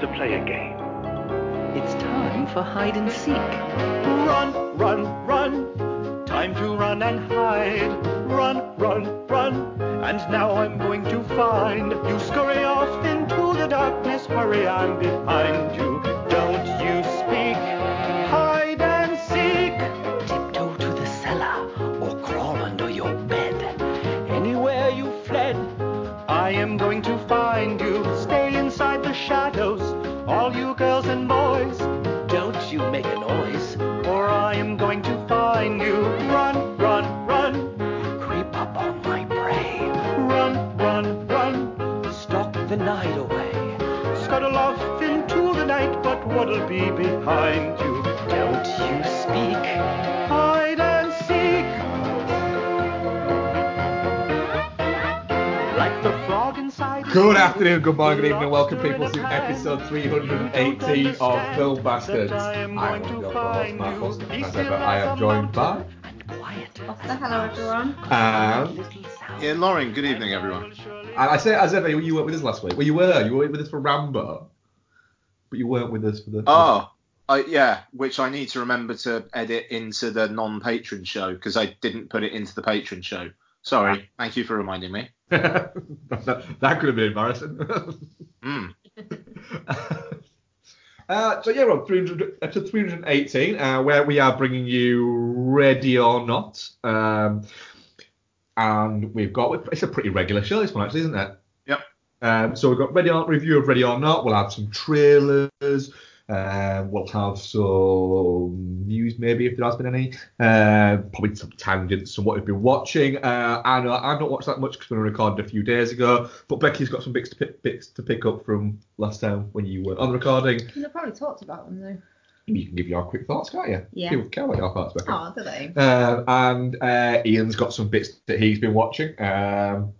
to play a game. It's time for hide and seek. Run, run, run. Time to run and hide. Run, run, run. And now I'm going to find you. Scurry off into the darkness. Hurry, I'm behind you. What'll be behind you? Don't you speak. Hide and seek. Like the frog inside. Good afternoon, good morning, good evening, and welcome people to episode 318 of Film Bastards. I am I going am to your find host, Matt you. And as ever, I am joined by mountain. And quiet. Oh, so hello everyone. and, Little sound. Ian Loring, good evening, everyone. and I say as ever, you weren't with us last week. Well, you were, you were with us for Rambo, but you weren't with us for the. Oh, I, yeah, which I need to remember to edit into the non-patron show because I didn't put it into the patron show. Sorry. Thank you for reminding me. that, that could have been embarrassing. Mm. Uh, so yeah, we're on 300, episode 318, uh, where we are bringing you Ready or Not, um, and we've got it's a pretty regular show this one actually, isn't it? Um, so we've got Ready or review of Ready or Not. We'll have some trailers. Uh, we'll have some news maybe if there has been any. Uh, probably some tangents on what we've been watching. Uh, I know I've not watched that much because we recorded a few days ago, but Becky's got some bits to pick, bits to pick up from last time when you were on recording. You probably talked about them though. You can give your quick thoughts, can't you? Yeah. People care about your thoughts, Becky. Oh, do they? Um, and uh, Ian's got some bits that he's been watching. Um,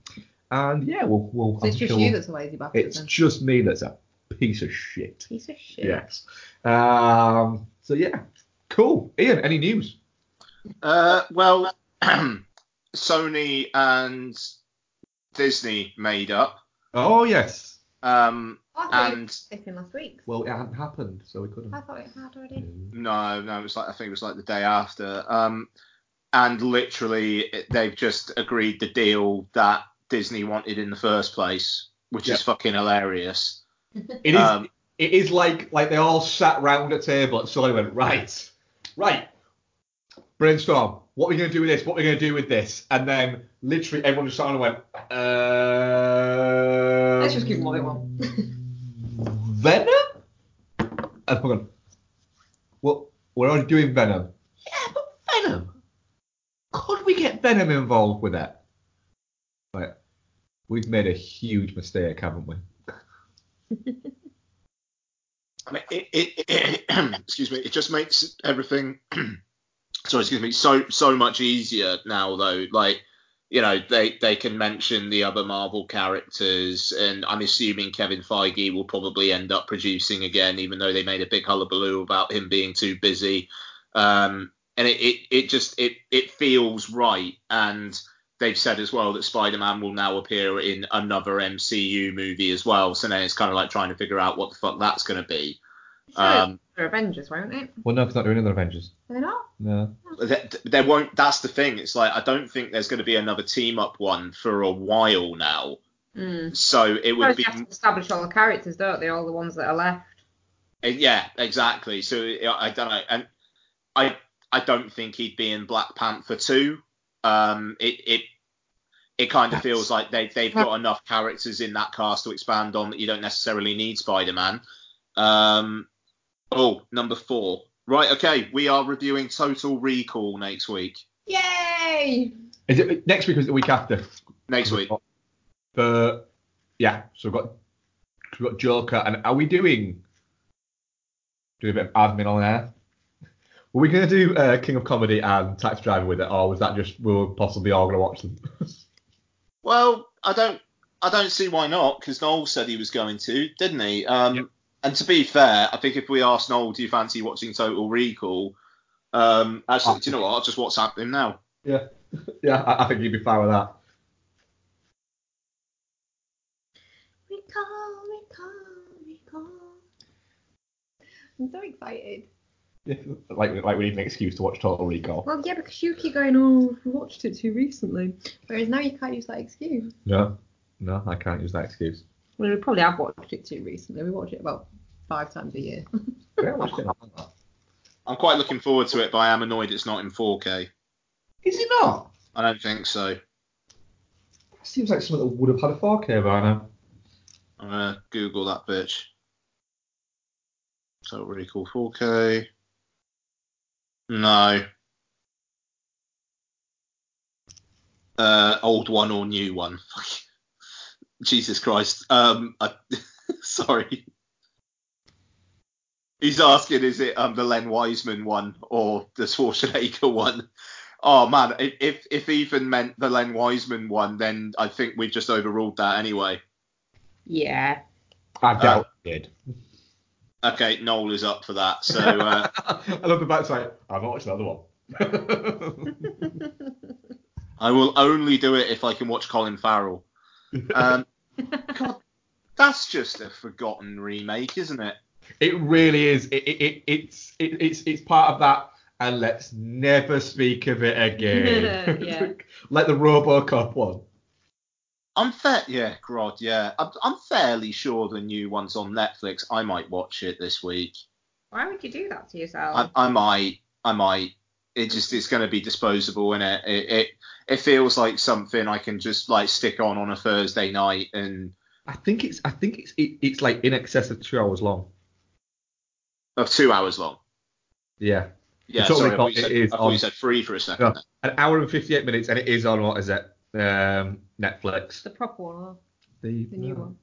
and yeah, we'll. we'll So it's just you we'll- that's a lazy bastard It's then. just me that's a piece of shit. Piece of shit. Yes. Um, so yeah, cool. Ian, any news? Uh, well, Sony and Disney made up. Oh yes. Um, I thought you and were sleeping last week. Well, it hadn't happened, so we couldn't. I thought it had already. no, no, it was like I think it was like the day after. Um, and literally, it- they've just agreed the deal that Disney wanted in the first place, which Yep. is fucking hilarious. It is. Um, it is like like they all sat round a table and suddenly went right, right. Brainstorm. What are we going to do with this? What are we going to do with this? And then literally everyone just sat and went. Uh, Let's just give them what they want. Venom? And hold on. Well, we're already doing Venom. Yeah, but Venom. Could we get Venom involved with it? We've made a huge mistake, haven't we? I mean, it, it, it excuse me, it just makes everything, sorry, excuse me, so so much easier now though. Like, you know, they they can mention the other Marvel characters, and I'm assuming Kevin Feige will probably end up producing again, even though they made a big hullabaloo about him being too busy. Um, and it, it, it just it it feels right, and they've said as well that Spider-Man will now appear in another MCU movie as well. So now it's kind of like trying to figure out what the fuck that's going to be. Sure, Um, they're Avengers, won't it? Well, no, 'cause not doing another Avengers. They're not. No. there, there won't. That's the thing. It's like I don't think there's going to be another team up one for a while now. Mm. So it would be you have to establish all the characters, don't they? All the ones that are left. yeah, exactly. So I don't know, and I I don't think he'd be in Black Panther two. Um, it it it kind of That's- feels like they they've got enough characters in that cast to expand on that you don't necessarily need Spider Man. Um, oh, number four. Right, okay, we are reviewing Total Recall next week. Yay! Is it next week or is it the week after? Next week. The yeah. So we've got we've got Joker, and are we doing doing a bit of admin on there? Were we going to do uh, King of Comedy and Taxi Driver with it, or was that just we were possibly all going to watch them? Well, I don't, I don't see why not, because Noel said he was going to, didn't he? Um, Yep. And to be fair, I think if we asked Noel, do you fancy watching Total Recall? Um, actually, do you know what? I'll just WhatsApp him now. yeah, yeah. I, I think you'd be fine with that. Recall, recall, recall. I'm so excited. like like we need an excuse to watch Total Recall. Well, yeah, because you keep going, oh, we watched it too recently. Whereas now you can't use that excuse. No, no, I can't use that excuse. Well, we probably have watched it too recently. We watch it about five times a year. Yeah, I watched it. I'm quite looking forward to it, but I am annoyed it's not in 4K. Is it not? I don't think so. Seems like something that would have had a 4K by now. I'm gonna Google that bitch. So really cool 4K. No. Uh, old one or new one? Jesus Christ. Um, I, sorry. He's asking, is it um the Len Wiseman one or the Schwarzenegger one? Oh man, if if, if even meant the Len Wiseman one, then I think we've just overruled that anyway. yeah. I doubt it did. Okay, Noel is up for that. So uh, I love the backside. I've not watched the other one. I will only do it if I can watch Colin Farrell. Um, God, that's just a forgotten remake, isn't it? it really is. It, it, it, it's it, it's it's part of that. And let's never speak of it again. Yeah. like the RoboCop one. I'm fair. Yeah, God, yeah. I'm, I'm fairly sure the new one's on Netflix. I might watch it this week. Why would you do that to yourself? I, I might. I might. It just it's going to be disposable, and it? it it it feels like something I can just like stick on on a Thursday night and I think it's I think it's it, it's like in excess of two hours long. of two hours long. Yeah. Yeah, It's sorry, I thought, got- you said, it is I thought on- you said free for a second. No, an hour and fifty eight minutes, and it is on what is it? Um, Netflix. the proper one or The, the new one?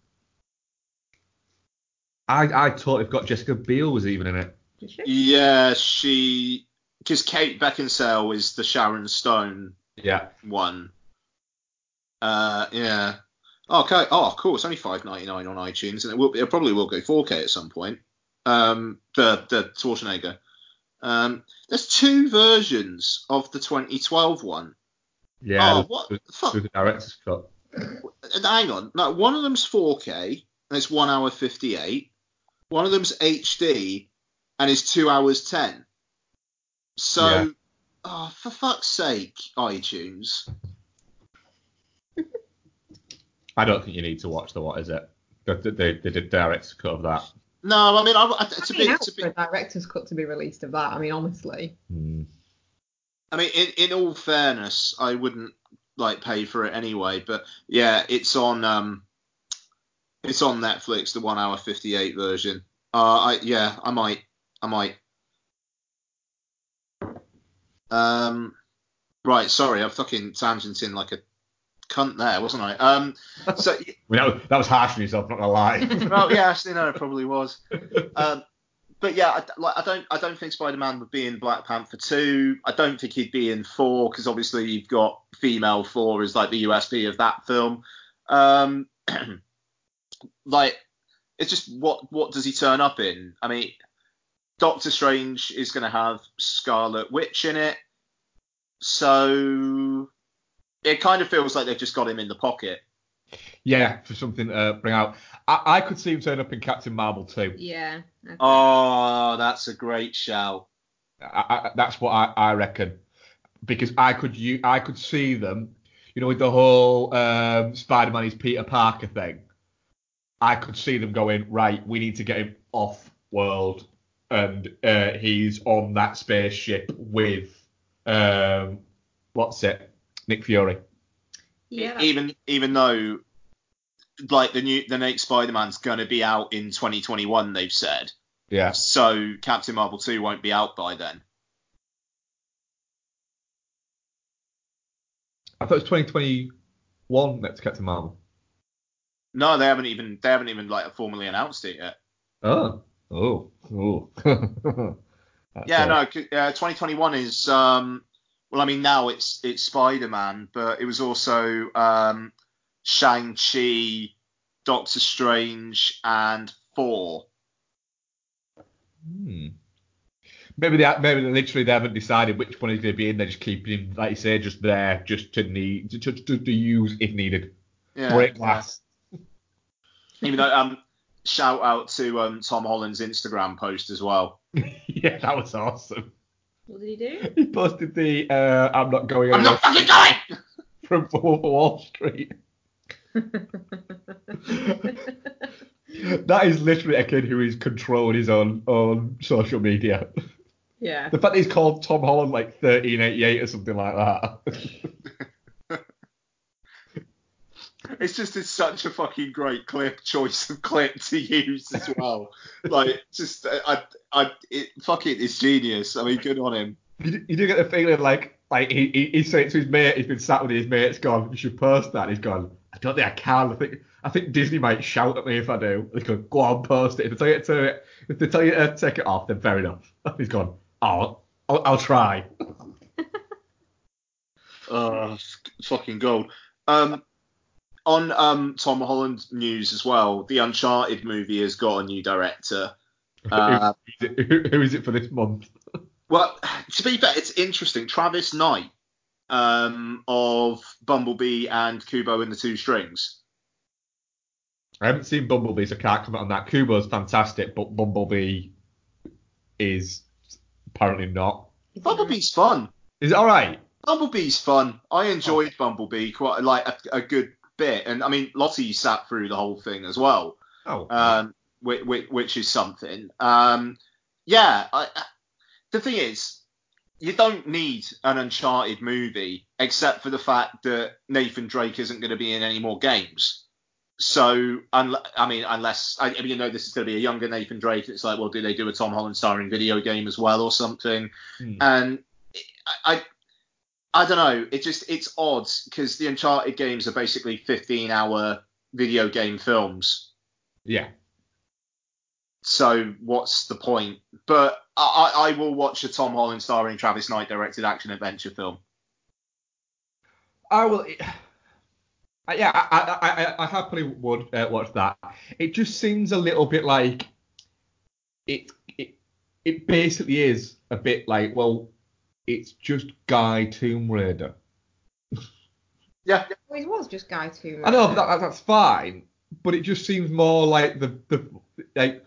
I I totally forgot Jessica Biel was even in it. Did she? Yeah, she because Kate Beckinsale is the Sharon Stone Yeah. one. Uh, yeah. Okay. Oh, cool. It's only five ninety nine on iTunes, and it will. It probably will go four K at some point. Um, the the Schwarzenegger. Um, there's two versions of the 2012 one. Yeah. oh, what the- the fuck? the director's cut. Hang on. No, one of them's 4K and it's one hour 58. One of them's HD and it's two hours 10. So, Yeah. oh, for fuck's sake, iTunes. I don't think you need to watch the what is it? The the, the, the director's cut of that. No, I mean, I, I, I'd to be be, to be, for a director's cut to be released of that. I mean, honestly. Hmm. I mean, in, in all fairness, I wouldn't like pay for it anyway. But yeah, it's on um, it's on Netflix, the one hour 58 version. Uh, I yeah, I might, I might. Um, right, sorry, I'm fucking tangenting like a cunt there, wasn't I? Um, so mean, that was, that was harsh on yourself, not gonna lie. well, yeah, actually, no, it probably was. Um, but yeah, I, like, I don't, I don't think Spider-Man would be in Black Panther two. I don't think he'd be in four because obviously you've got female four as like the USP of that film. Um, like, it's just what, what does he turn up in? I mean, Doctor Strange is going to have Scarlet Witch in it, so it kind of feels like they've just got him in the pocket. Yeah, for something to bring out. I, I could see him turn up in Captain Marvel too. Yeah. okay. Oh, that's a great shout. I, I, that's what I, I reckon because I could you I could see them, you know, with the whole um, Spider-Man is Peter Parker thing. I could see them going right. We need to get him off world, and uh, he's on that spaceship with um, what's it, Nick Fury. Yeah. even even though like the new the next Spider-Man's gonna be out in 2021, they've said. Yeah. So Captain Marvel 2 won't be out by then. I thought it was 2021 that's Captain Marvel. No, they haven't even they haven't even like formally announced it yet. Oh. Oh. Oh. Yeah, it. no, c- uh, 2021 is um well, I mean now it's it's Spider-Man, but it was also um Shang-Chi, Doctor Strange, and Thor. Hmm. Maybe they maybe they literally they haven't decided which one he's going to be in. They're just keeping him, like you say, just there, just to need, to, to, to use if needed. Yeah. Break glass. Even though um shout out to um, Tom Holland's Instagram post as well. yeah, that was awesome. What did he do? He posted the uh, I'm not going I'm anywhere not fucking going. from Wolf of Wall Street. That is literally a kid who is controlling his own own social media. yeah. The fact that he's called Tom Holland like 1388 or something like that. It's just it's such a fucking great clip choice of clip to use as well. like just I I it fuck it, it's genius. I mean, good on him. you, do- you do get the feeling like like he, he he's saying to his mate, he's been sat with his mates, gone, you should post that. He's gone, I don't think I can. I think I think Disney might shout at me if I do. He's gone, go on, post it. If they tell you to if they tell you to take it off, then fair enough. He's gone, oh, I'll, I'll try. Uh, fucking gold. Um, on um Tom Holland news as well, the Uncharted movie has got a new director. Uh, who, is it, who, who is it for this month? Well, to be fair, it's interesting. Travis Knight um, of Bumblebee and Kubo and the Two Strings. I haven't seen Bumblebee, so I can't comment on that. Kubo's fantastic, but Bumblebee is apparently not. Bumblebee's fun. Is it all right? Bumblebee's fun. I enjoyed Bumblebee quite like a, a good bit, and I mean Lottie sat through the whole thing as well, Oh, um, which, which, which is something. Um, yeah, I, the thing is, you don't need an Uncharted movie except for the fact that Nathan Drake isn't going to be in any more games. So, unle- I mean, unless I, you know, this is going to be a younger Nathan Drake. It's like, well, do they do a Tom Holland starring video game as well or something? Hmm. And I, I, I don't know. It just it's odd because the Uncharted games are basically 15-hour video game films. yeah. So what's the point? But I, I will watch a Tom Holland starring Travis Knight directed action adventure film. I will. Yeah, I, I, I, I happily would uh, watch that. It just seems a little bit like it. It, it basically is a bit like, well, it's just Guy Tomb Raider. Yeah, Well, it was just Guy Two. I know, but that, that's fine. But it just seems more like the the like.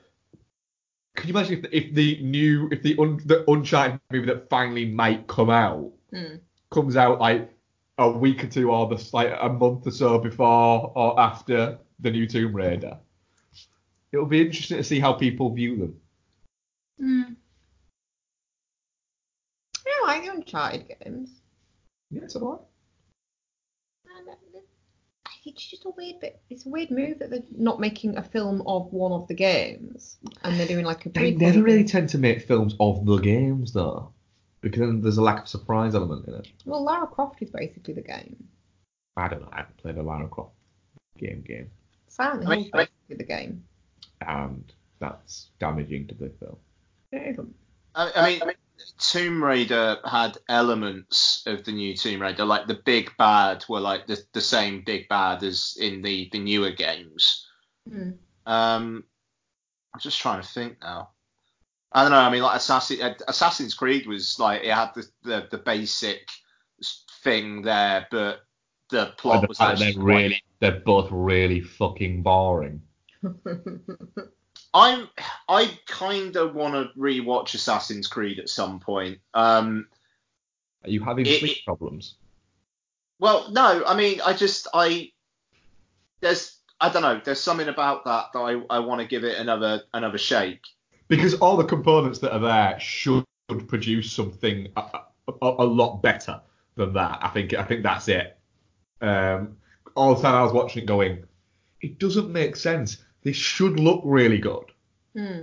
Can you imagine if the, if the new if the un, the Uncharted movie that finally might come out Hmm. comes out like a week or two or the like a month or so before or after the new Tomb Raider. It'll be interesting to see how people view them. Hmm. I like the Uncharted games. Yeah, it's alright. And, uh, It's just a weird bit. It's a weird move that they're not making a film of one of the games, and they're doing like a. They prequel never really tend to make films of the games though, because then there's a lack of surprise element in it. Well, Lara Croft is basically the game. I don't know. I haven't played a Lara Croft game game, Silent Hill is basically the game. and that's damaging to the film. It isn't. I, I mean, Tomb Raider had elements of the new Tomb Raider, like the big bad were like the, the same big bad as in the, the newer games. Hmm. Um, I'm just trying to think now. I don't know. I mean, like Assassin, uh, Assassin's Creed was like it had the, the, the basic thing there, but the And plot the was fact that actually they're quite- really, they're both really fucking boring. I'm I kind of want to rewatch Assassin's Creed at some point. Um, Are you having It- sleep it- problems? well, no, I mean, I just I there's I don't know. There's something about that that I, I want to give it another another shake. Because all the components that are there should produce something a, a, a lot better than that. I think I think that's it. Um, all the time I was watching it, going, it doesn't make sense. This should look really good. Hmm.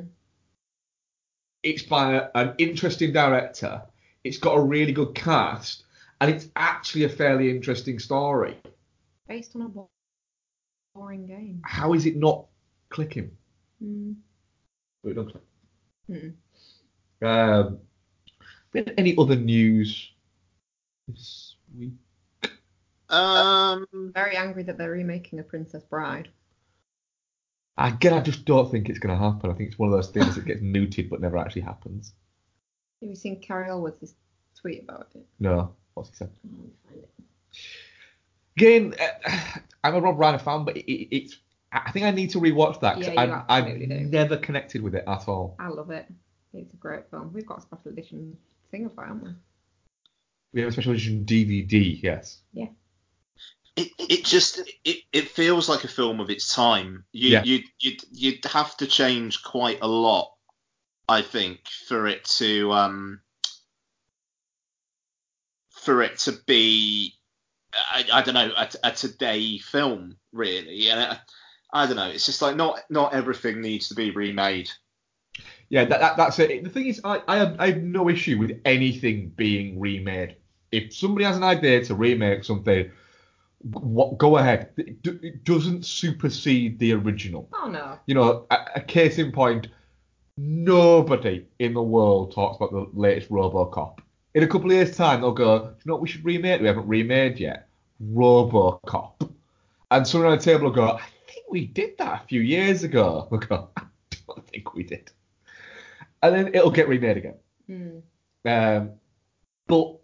It's by a, an interesting director. It's got a really good cast, and it's actually a fairly interesting story. Based on a boring game. How is it not clicking? Hmm. But it don't click. Hmm. Um, any other news this week? Um, Very angry that they're remaking a Princess Bride. Again, I just don't think it's going to happen. I think it's one of those things that gets mooted but never actually happens. Have you seen Cary Elwes's tweet about it? No, what's he said? Let me find it. Again, uh, I'm a Rob Reiner fan, but it, it, it's I think I need to rewatch that because Yeah, I've, I've never connected with it at all. I love it. It's a great film. We've got a special edition thing of it, haven't we? We have a special edition DVD, yes. It, it just it, it feels like a film of its time. You Yeah. you you'd, you'd have to change quite a lot, I think, for it to um for it to be I, I don't know a, a today film really. And I, I don't know. It's just like not not everything needs to be remade. Yeah, that, that that's it. The thing is, I, I have I have no issue with anything being remade. If somebody has an idea to remake something, what go ahead. It, do- it doesn't supersede the original. Oh no. You know, a, a case in point, nobody in the world talks about the latest RoboCop. In a couple of years' time, they'll go, Do you know what we should remake? We haven't remade yet. RoboCop. And someone on the table will go, I think we did that a few years ago. We'll go, I don't think we did. And then it'll get remade again. Hmm. Um, but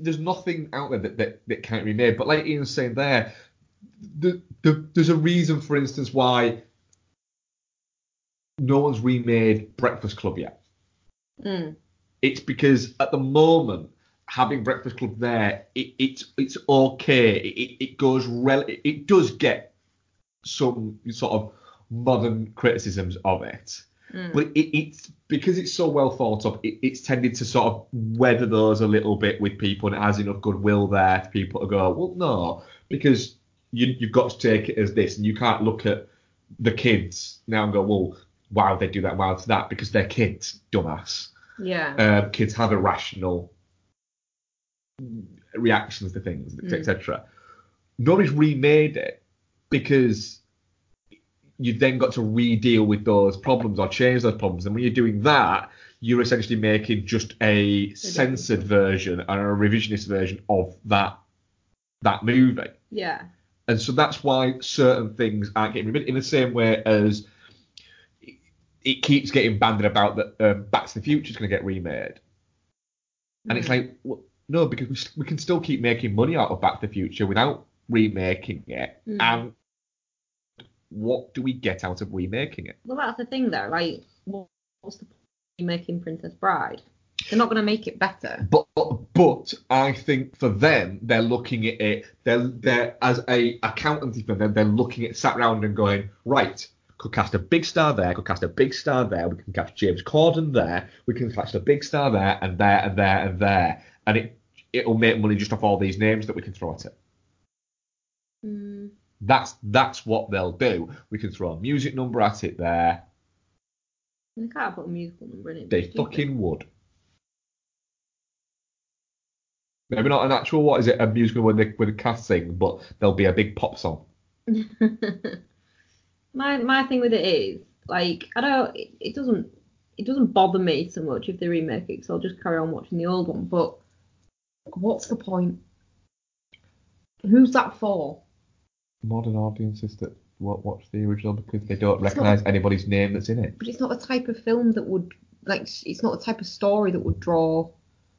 there's nothing out there that, that, that can't be made. But like Ian's saying there, the, the, there's a reason, for instance, why no one's remade Breakfast Club yet. Hmm. It's because at the moment, having Breakfast Club there, it, it's it's okay. It, it, it goes rel- it does get some sort of modern criticisms of it. Mm. But it, it's because it's so well thought of, it, it's tended to sort of weather those a little bit with people and it has enough goodwill there for people to go, well, no, because you, you've got to take it as this and you can't look at the kids now and go, well, wow, they do that, wow, it's that, because they're kids, dumbass. Yeah. Um, kids have irrational reactions to things, Mm. etc. Nobody's remade it because you've then got to re-deal with those problems or change those problems. And when you're doing that, you're essentially making just a censored version and a revisionist version of that that movie. yeah. And so that's why certain things aren't getting remade in the same way as it- keeps getting banded about that um, Back to the Future is going to get remade. And it's Mm. like, well, no, because we, we can still keep making money out of Back to the Future without remaking it. Mm. And what do we get out of remaking it? Well, that's the thing, though. Like, what's the point of making Princess Bride? They're not going to make it better. But but I think for them, they're looking at it. They're they're as a accountancy firm. They're, they're looking at sat round and going right. Could cast a big star there. Could cast a big star there. We can cast James Corden there. We can cast a big star there and there and there and there. And it it'll make money just off all these names that we can throw at it. Mm. That's that's what they'll do. We can throw a music number at it there. They can't put a musical number in it. They fucking would. Maybe not an actual what is it a musical when they with the cast sing, but there'll be a big pop song. my my thing with it is like I don't it, it doesn't it doesn't bother me so much if they remake it so I'll just carry on watching the old one. But what's the point? Who's that for? Modern audiences that won't watch the original because they don't recognise anybody's name that's in it. But it's not the type of film that would like it's not the type of story that would draw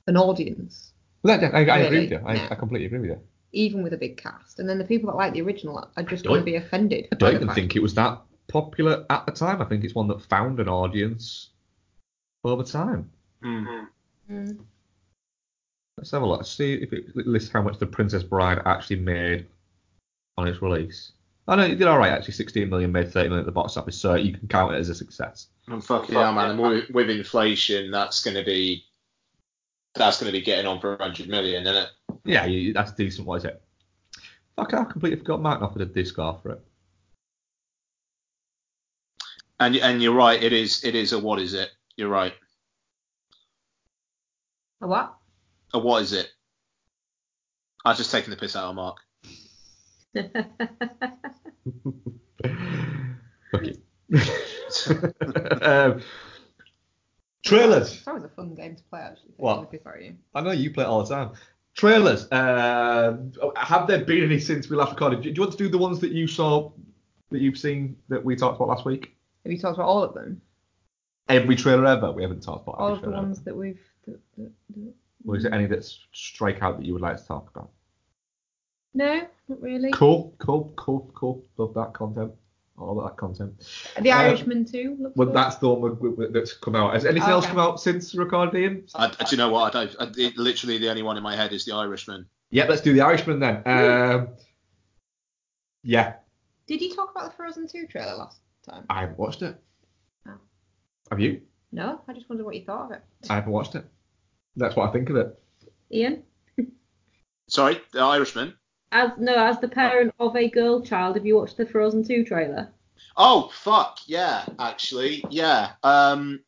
an audience, Well, that, I, I agree with you. I, No. I completely agree with you. even with a big cast. And then the people that like the original are just going don't- to be offended. I don't even fact- think it was that popular at the time. I think it's one that found an audience over time. Mm. Mm. Let's have a look. Let's see if it lists how much The Princess Bride actually made on its release. Oh, I know it did all right actually. 16 million made 30 million at the box office, so you can count it as a success. And fucking hell, man. And with, with inflation, that's going to be that's going to be getting on for 100 million, isn't it? Yeah, you, that's decent. What is it? Fuck, I completely forgot Martin offered a disc off for it. And and you're right. It is it is a what is it? You're right. A what? A what is it? I've just taken the piss out of Mark. Fuck it. um, trailers. It's always a fun game to play actually. What? If you. I know you play it all the time. Trailers. Um, have there been any since we last recorded? Do you want to do the ones that you saw, that you've seen that we talked about last week? Have you talked about all of them? Every trailer ever. We haven't talked about All of the ones ever. that we've. That, that, that, Or is there any that strike out that you would like to talk about? No, not really. Cool, cool, cool, cool. Love that content. All that content. The Um, Irishman too. Well, good. that's the one with- with- that's come out. Has anything else Okay. come out since recording? I, do you know what? I don't. I, it, literally, the only one in my head is The Irishman. Yeah, let's do the Irishman then. Um, yeah, Did you talk about the Frozen 2 trailer last time? I haven't watched it. Oh. Have you? No, I just wondered what you thought of it. I haven't watched it. That's what I think of it. Ian? Sorry, The Irishman. As no, as the parent of a girl child, have you watched the Frozen 2 trailer? Oh fuck yeah, actually yeah. Um,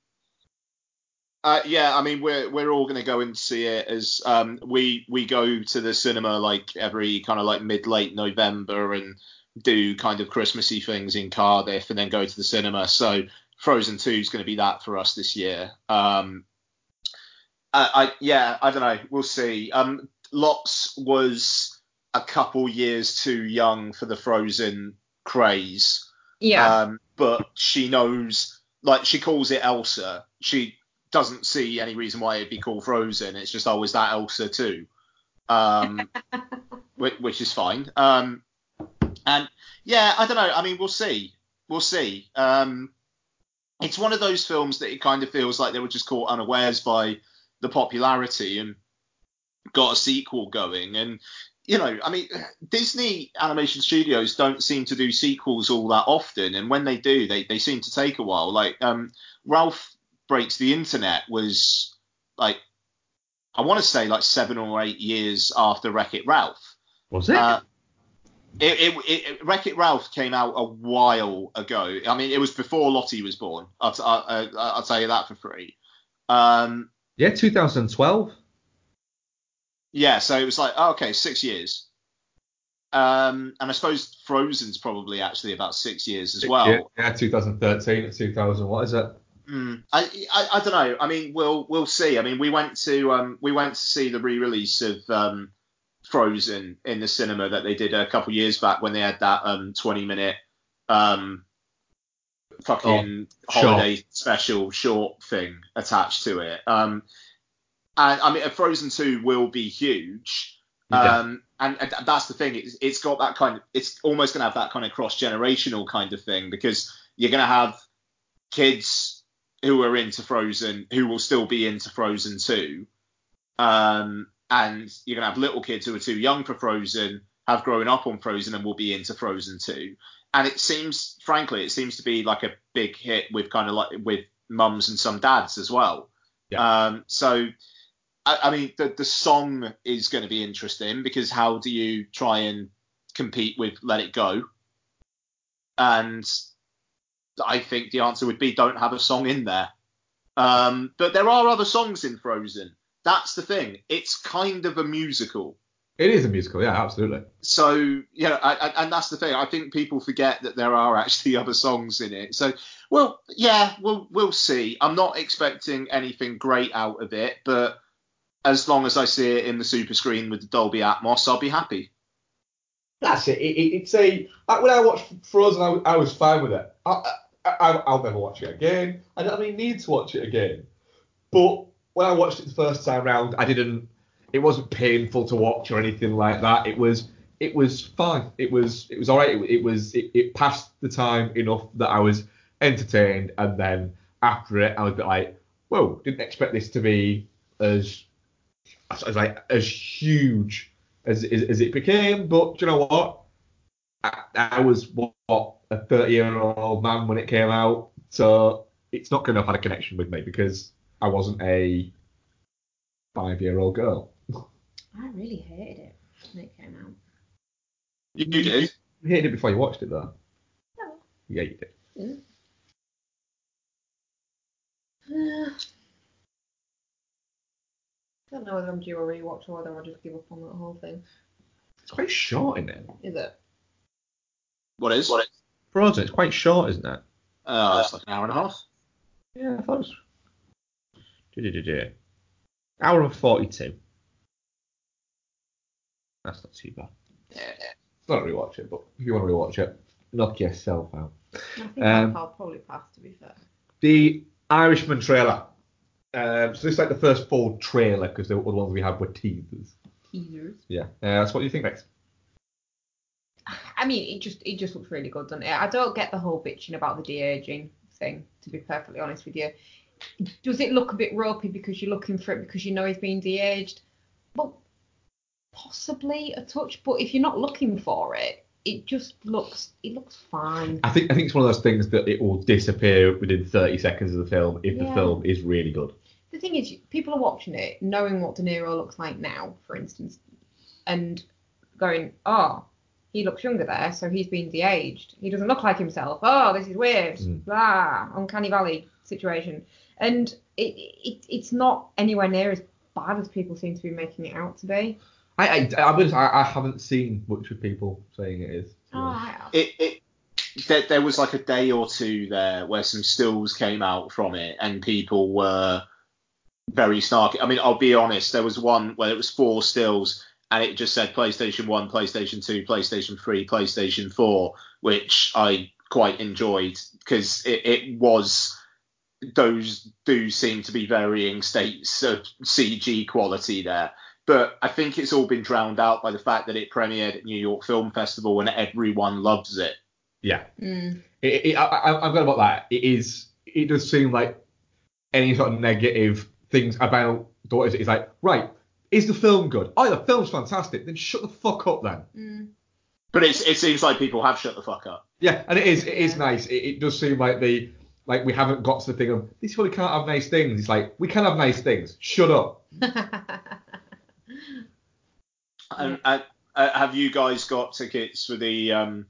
uh, yeah, I mean we're we're all gonna go and see it as um we we go to the cinema like every kind of like mid late November and do kind of Christmassy things in Cardiff and then go to the cinema. So Frozen Two is going to be that for us this year. Um, I, I yeah, I don't know. We'll see. Um, Lots was a couple years too young for the Frozen craze. Um, but she knows, like, she calls it Elsa. She doesn't see any reason why it'd be called Frozen. It's just, oh, is that Elsa too? Um, which, which is fine. Um, and yeah, I don't know. I mean, we'll see. We'll see. Um, it's one of those films that it kind of feels like they were just caught unawares by the popularity and got a sequel going. And you know, I mean, Disney animation studios don't seem to do sequels all that often, and when they do, they, they seem to take a while. Like um, Ralph Breaks the Internet was like, I want to say like seven or eight years after Wreck It Ralph. Was it? Uh, it, it, it, Wreck It Ralph came out a while ago. I mean, it was before Lottie was born. I'll, I'll, I'll tell you that for free. Um, yeah, 2012. Yeah, so it was like, oh, okay, six years. Um, and I suppose Frozen's probably actually about six years as well. Yeah, yeah 2013 to 2000. What is it? Mm, I, I I don't know. I mean, we'll we'll see. I mean, we went to um we went to see the re-release of um Frozen in the cinema that they did a couple years back when they had that um 20 minute um fucking Oh, holiday special short thing attached to it. Um, and I mean, Frozen 2 will be huge. Yeah. Um, and, and that's the thing. It's, it's got that kind of. It's almost gonna have that kind of cross generational kind of thing because you're gonna have kids who are into Frozen who will still be into Frozen 2. Um, and you're gonna have little kids who are too young for Frozen, have grown up on Frozen and will be into Frozen 2. And it seems, frankly, it seems to be like a big hit with kind of like with mums and some dads as well. Yeah. Um, so I, I mean, the the song is going to be interesting because how do you try and compete with Let It Go? And I think the answer would be don't have a song in there. Um, but there are other songs in Frozen. That's the thing. It's kind of a musical. It is a musical, yeah, absolutely. So you know, I, I, and that's the thing. I think people forget that there are actually other songs in it. So, well, yeah, we'll we'll see. I'm not expecting anything great out of it, but as long as I see it in the super screen with the Dolby Atmos, I'll be happy. That's it. it, it it's a when I watched Frozen, I, I was fine with it. I, I, I, I'll never watch it again. I don't really need to watch it again. But when I watched it the first time round, I didn't. It wasn't painful to watch or anything like that. It was. It was fine. It was. It was all right. It, it was. It, it passed the time enough that I was entertained, and then after it, I was a bit like, whoa, didn't expect this to be as as like as huge as, as, as it became. But you know what? I, I was what a 30 year old man when it came out, so it's not going to have had a connection with me because I wasn't a five year old girl. I really hated it when it came out. You did. You hated it before you watched it though. No. Yeah, you did. Yeah. I don't know whether I'm due a rewatch or whether I'll just give up on that whole thing. It's quite short, isn't it? Is it? What is? What is? Frozen, it's quite short, isn't it? Uh, it's like an hour and a half. Yeah, I thought it was. Du-du-du-du. Hour and 42. That's not too bad. Yeah. It's not a rewatch it, but if you want to rewatch it, knock yourself out. I think Um, I'll probably pass, to be fair. The Irishman trailer. Um, so this is like the first full trailer because the other ones we had were teasers. Teasers. Yeah. Uh, so what do you think, Rex? I mean, it just it just looks really good, doesn't it? I don't get the whole bitching about the de-aging thing, to be perfectly honest with you. Does it look a bit ropey because you're looking for it because you know he's being de-aged? Well, possibly a touch, but if you're not looking for it, it just looks it looks fine. I think I think it's one of those things that it will disappear within 30 seconds of the film if the film is really good. The thing is, people are watching it knowing what De Niro looks like now, for instance, and going, oh, he looks younger there, so he's been de-aged. He doesn't look like himself. Oh, this is weird. Mm. Blah, uncanny valley situation. And it, it it's not anywhere near as bad as people seem to be making it out to be. I I, I, was- I, I haven't seen much of people saying it is. Oh, I have. it, it there, there was like a day or two there where some stills came out from it and people were very snarky. I mean, I'll be honest, there was one where it was four stills and it just said PlayStation 1, PlayStation 2, PlayStation 3, PlayStation 4, which I quite enjoyed because it, it was those do seem to be varying states of CG quality there. But I think it's all been drowned out by the fact that it premiered at New York Film Festival and everyone loves it. Yeah. Mm. It, it, I, I- I'm glad about that. It is. It does seem like any sort of negative things about daughters is like, right, is the film good? Oh, the film's fantastic. Then shut the fuck up then. Mm. But it's, it seems like people have shut the fuck up. Yeah, and it is. It is nice. It, it does seem like the like we haven't got to the thing of this is why we can't have nice things. It's like we can have nice things. Shut up. And, uh, uh, have you guys got tickets for the um,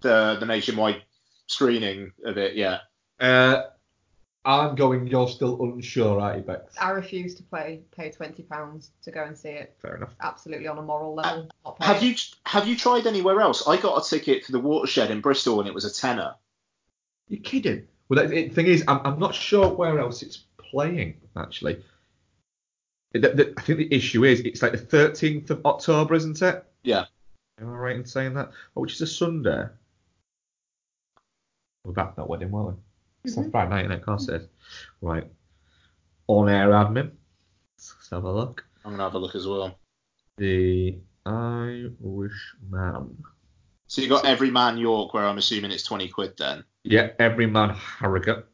the the nationwide screening of it? yet? Uh, I'm going. You're still unsure, aren't you, Bex? I refuse to play pay twenty pounds to go and see it. Fair enough. Absolutely on a moral level. Uh, Have you have you tried anywhere else? I got a ticket for the Watershed in Bristol and it was a tenner. You're kidding. Well, the thing is, I'm, I'm not sure where else it's playing actually. The, the, I think the issue is it's like the 13th of October, isn't it? Yeah. Am I right in saying that? Oh, which is a Sunday. We're back that wedding, weren't we? It's Mhm. on Friday night, and of course it is. Right. On air admin. Let's have a look. I'm gonna have a look as well. The Irish man. So you got Everyman York, where I'm assuming it's twenty quid then. Yeah, Everyman Harrogate.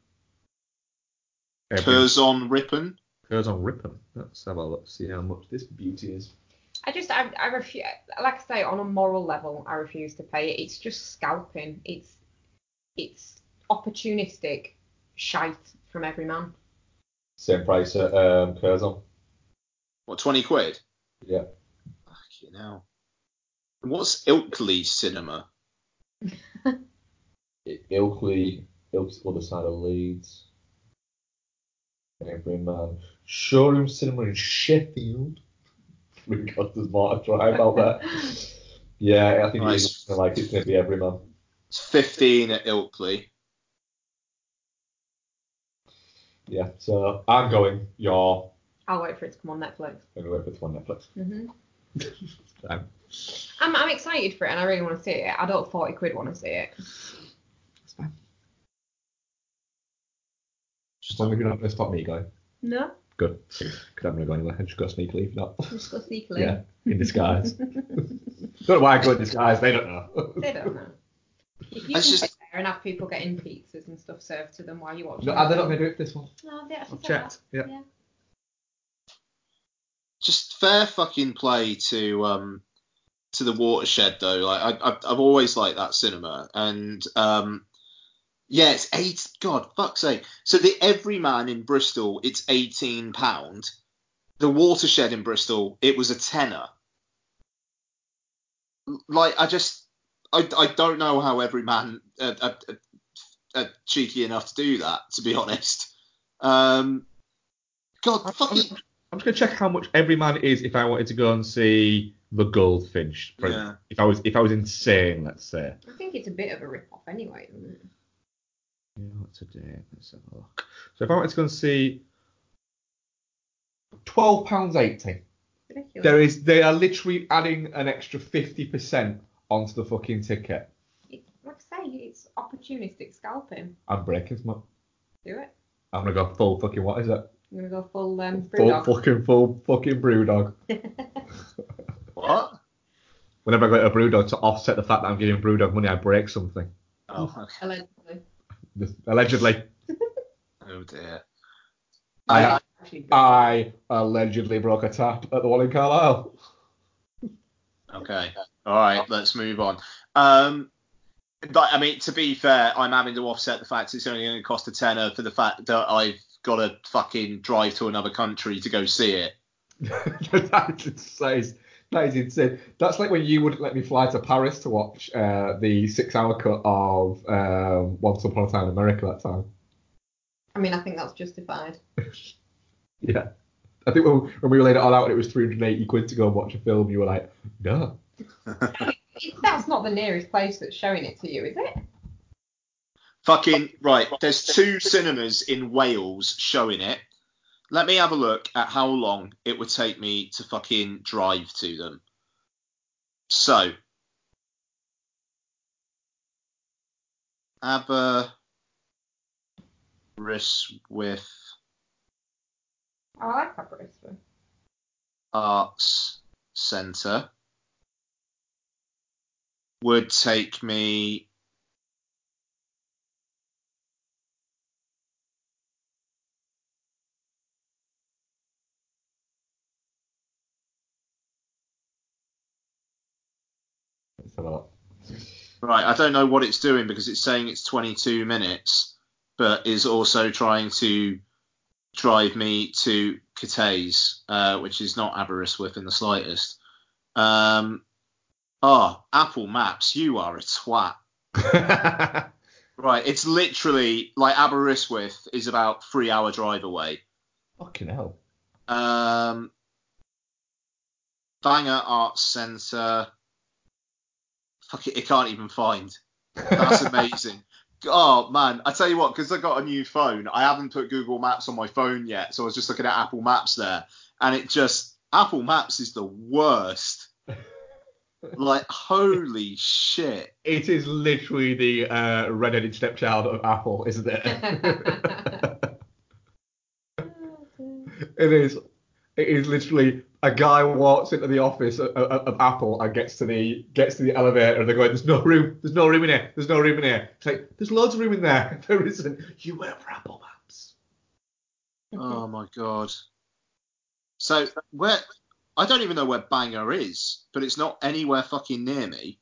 Every, Curzon Ripon. Curzon Ripon. Let's have a look, see how much this beauty is. I just, I, I refuse. Like I say, on a moral level, I refuse to pay it. It's just scalping. It's, it's opportunistic shite from Everyman. Same price at um, Curzon. What twenty quid? Yeah. Fucking hell. What's Ilkley Cinema? Ilkley, Ilkley's other side of Leeds. Everyman. Showroom Cinema in Sheffield. God, there's more to try about that. Yeah, I think Nice. it's like it's gonna be Everyman. It's fifteen at Ilkley. Yeah, so I'm going. You're I'll wait for it to come on Netflix. I'm going to wait for it to come on Netflix. Um, I'm, I'm excited for it and I really want to see it. I don't 40 quid want to see it. That's fine. Just as long as you're not going to stop me going. No, Good. Because I'm going to go anywhere. I just go sneakily if not. just go sneakily. Yeah, in disguise. don't know why I go in disguise. They don't know. They don't know. You, you It's just- sit there and have people getting pizzas and stuff served to them while you watch. No, are they not going to do it for this one? No, they actually I've said checked. that. Yeah. Yeah. Just fair fucking play to um to the Watershed though. Like I, I've, I've always liked that cinema, and um yeah, it's eight. God, fuck's sake. So the Everyman in Bristol, it's eighteen pound. The Watershed in Bristol, it was a tenner. Like I just, I, I don't know how Everyman uh, uh, uh, uh, cheeky enough to do that. To be honest, um, God, I'm, fucking. I'm just going to check how much Everyman is if I wanted to go and see The Goldfinch. For Yeah. If I was if I was insane, let's say. I think it's a bit of a rip off anyway, isn't it? Yeah, what's a day? Let's have a look. So if I wanted to go and see twelve pounds eighty, Ridiculous. there is they are literally adding an extra fifty percent onto the fucking ticket. It, like I say, it's opportunistic scalping. I'm breaking smart. Do it. I'm gonna go full fucking what is it? I'm gonna go full um, Full brewdog. fucking full fucking Brewdog. What? whenever I go to a Brewdog to offset the fact that I'm giving Brewdog money, I break something. Oh. Allegedly. Allegedly, oh dear. I, Actually, I allegedly broke a tap at the one in Carlisle. Okay. All right. Let's move on. Um, but I mean, to be fair, I'm having to offset the fact it's only going to cost a tenner for the fact that I've got to fucking drive to another country to go see it. that, is, that, is, that is insane. That's like when you wouldn't let me fly to Paris to watch uh, the six-hour cut of um, Once Upon a Time in America that time. I mean, I think that's justified. Yeah. I think when, when we laid it all out and it was 380 quid to go and watch a film, you were like, no. That's not the nearest place that's showing it to you, is it? Fucking right. There's two cinemas in Wales showing it. Let me have a look at how long it would take me to fucking drive to them. So, Aberystwyth I like Aberystwyth. Arts Centre would take me Let's a look. Right, I don't know what it's doing because it's saying it's 22 minutes, but is also trying to drive me to Cathays, uh, which is not Aberystwyth in the slightest. Um, oh, Apple Maps, you are a twat. Right, it's literally like Aberystwyth is about three hour drive away. Fucking hell. Um, Bangor Arts Centre. Fuck it, it can't even find. That's amazing. oh man, I tell you what, because I got a new phone, I haven't put Google Maps on my phone yet, so I was just looking at Apple Maps there, and it just Apple Maps is the worst. Like holy shit. It is literally the uh, redheaded stepchild of Apple, isn't it? it is. It is literally a guy walks into the office of, of, of Apple and gets to the gets to the elevator and they're going, "There's no room. There's no room in here. There's no room in here." It's like, "There's loads of room in there." There isn't. You work for Apple Maps. Oh my god. So where I don't even know where Bangor is, but it's not anywhere fucking near me.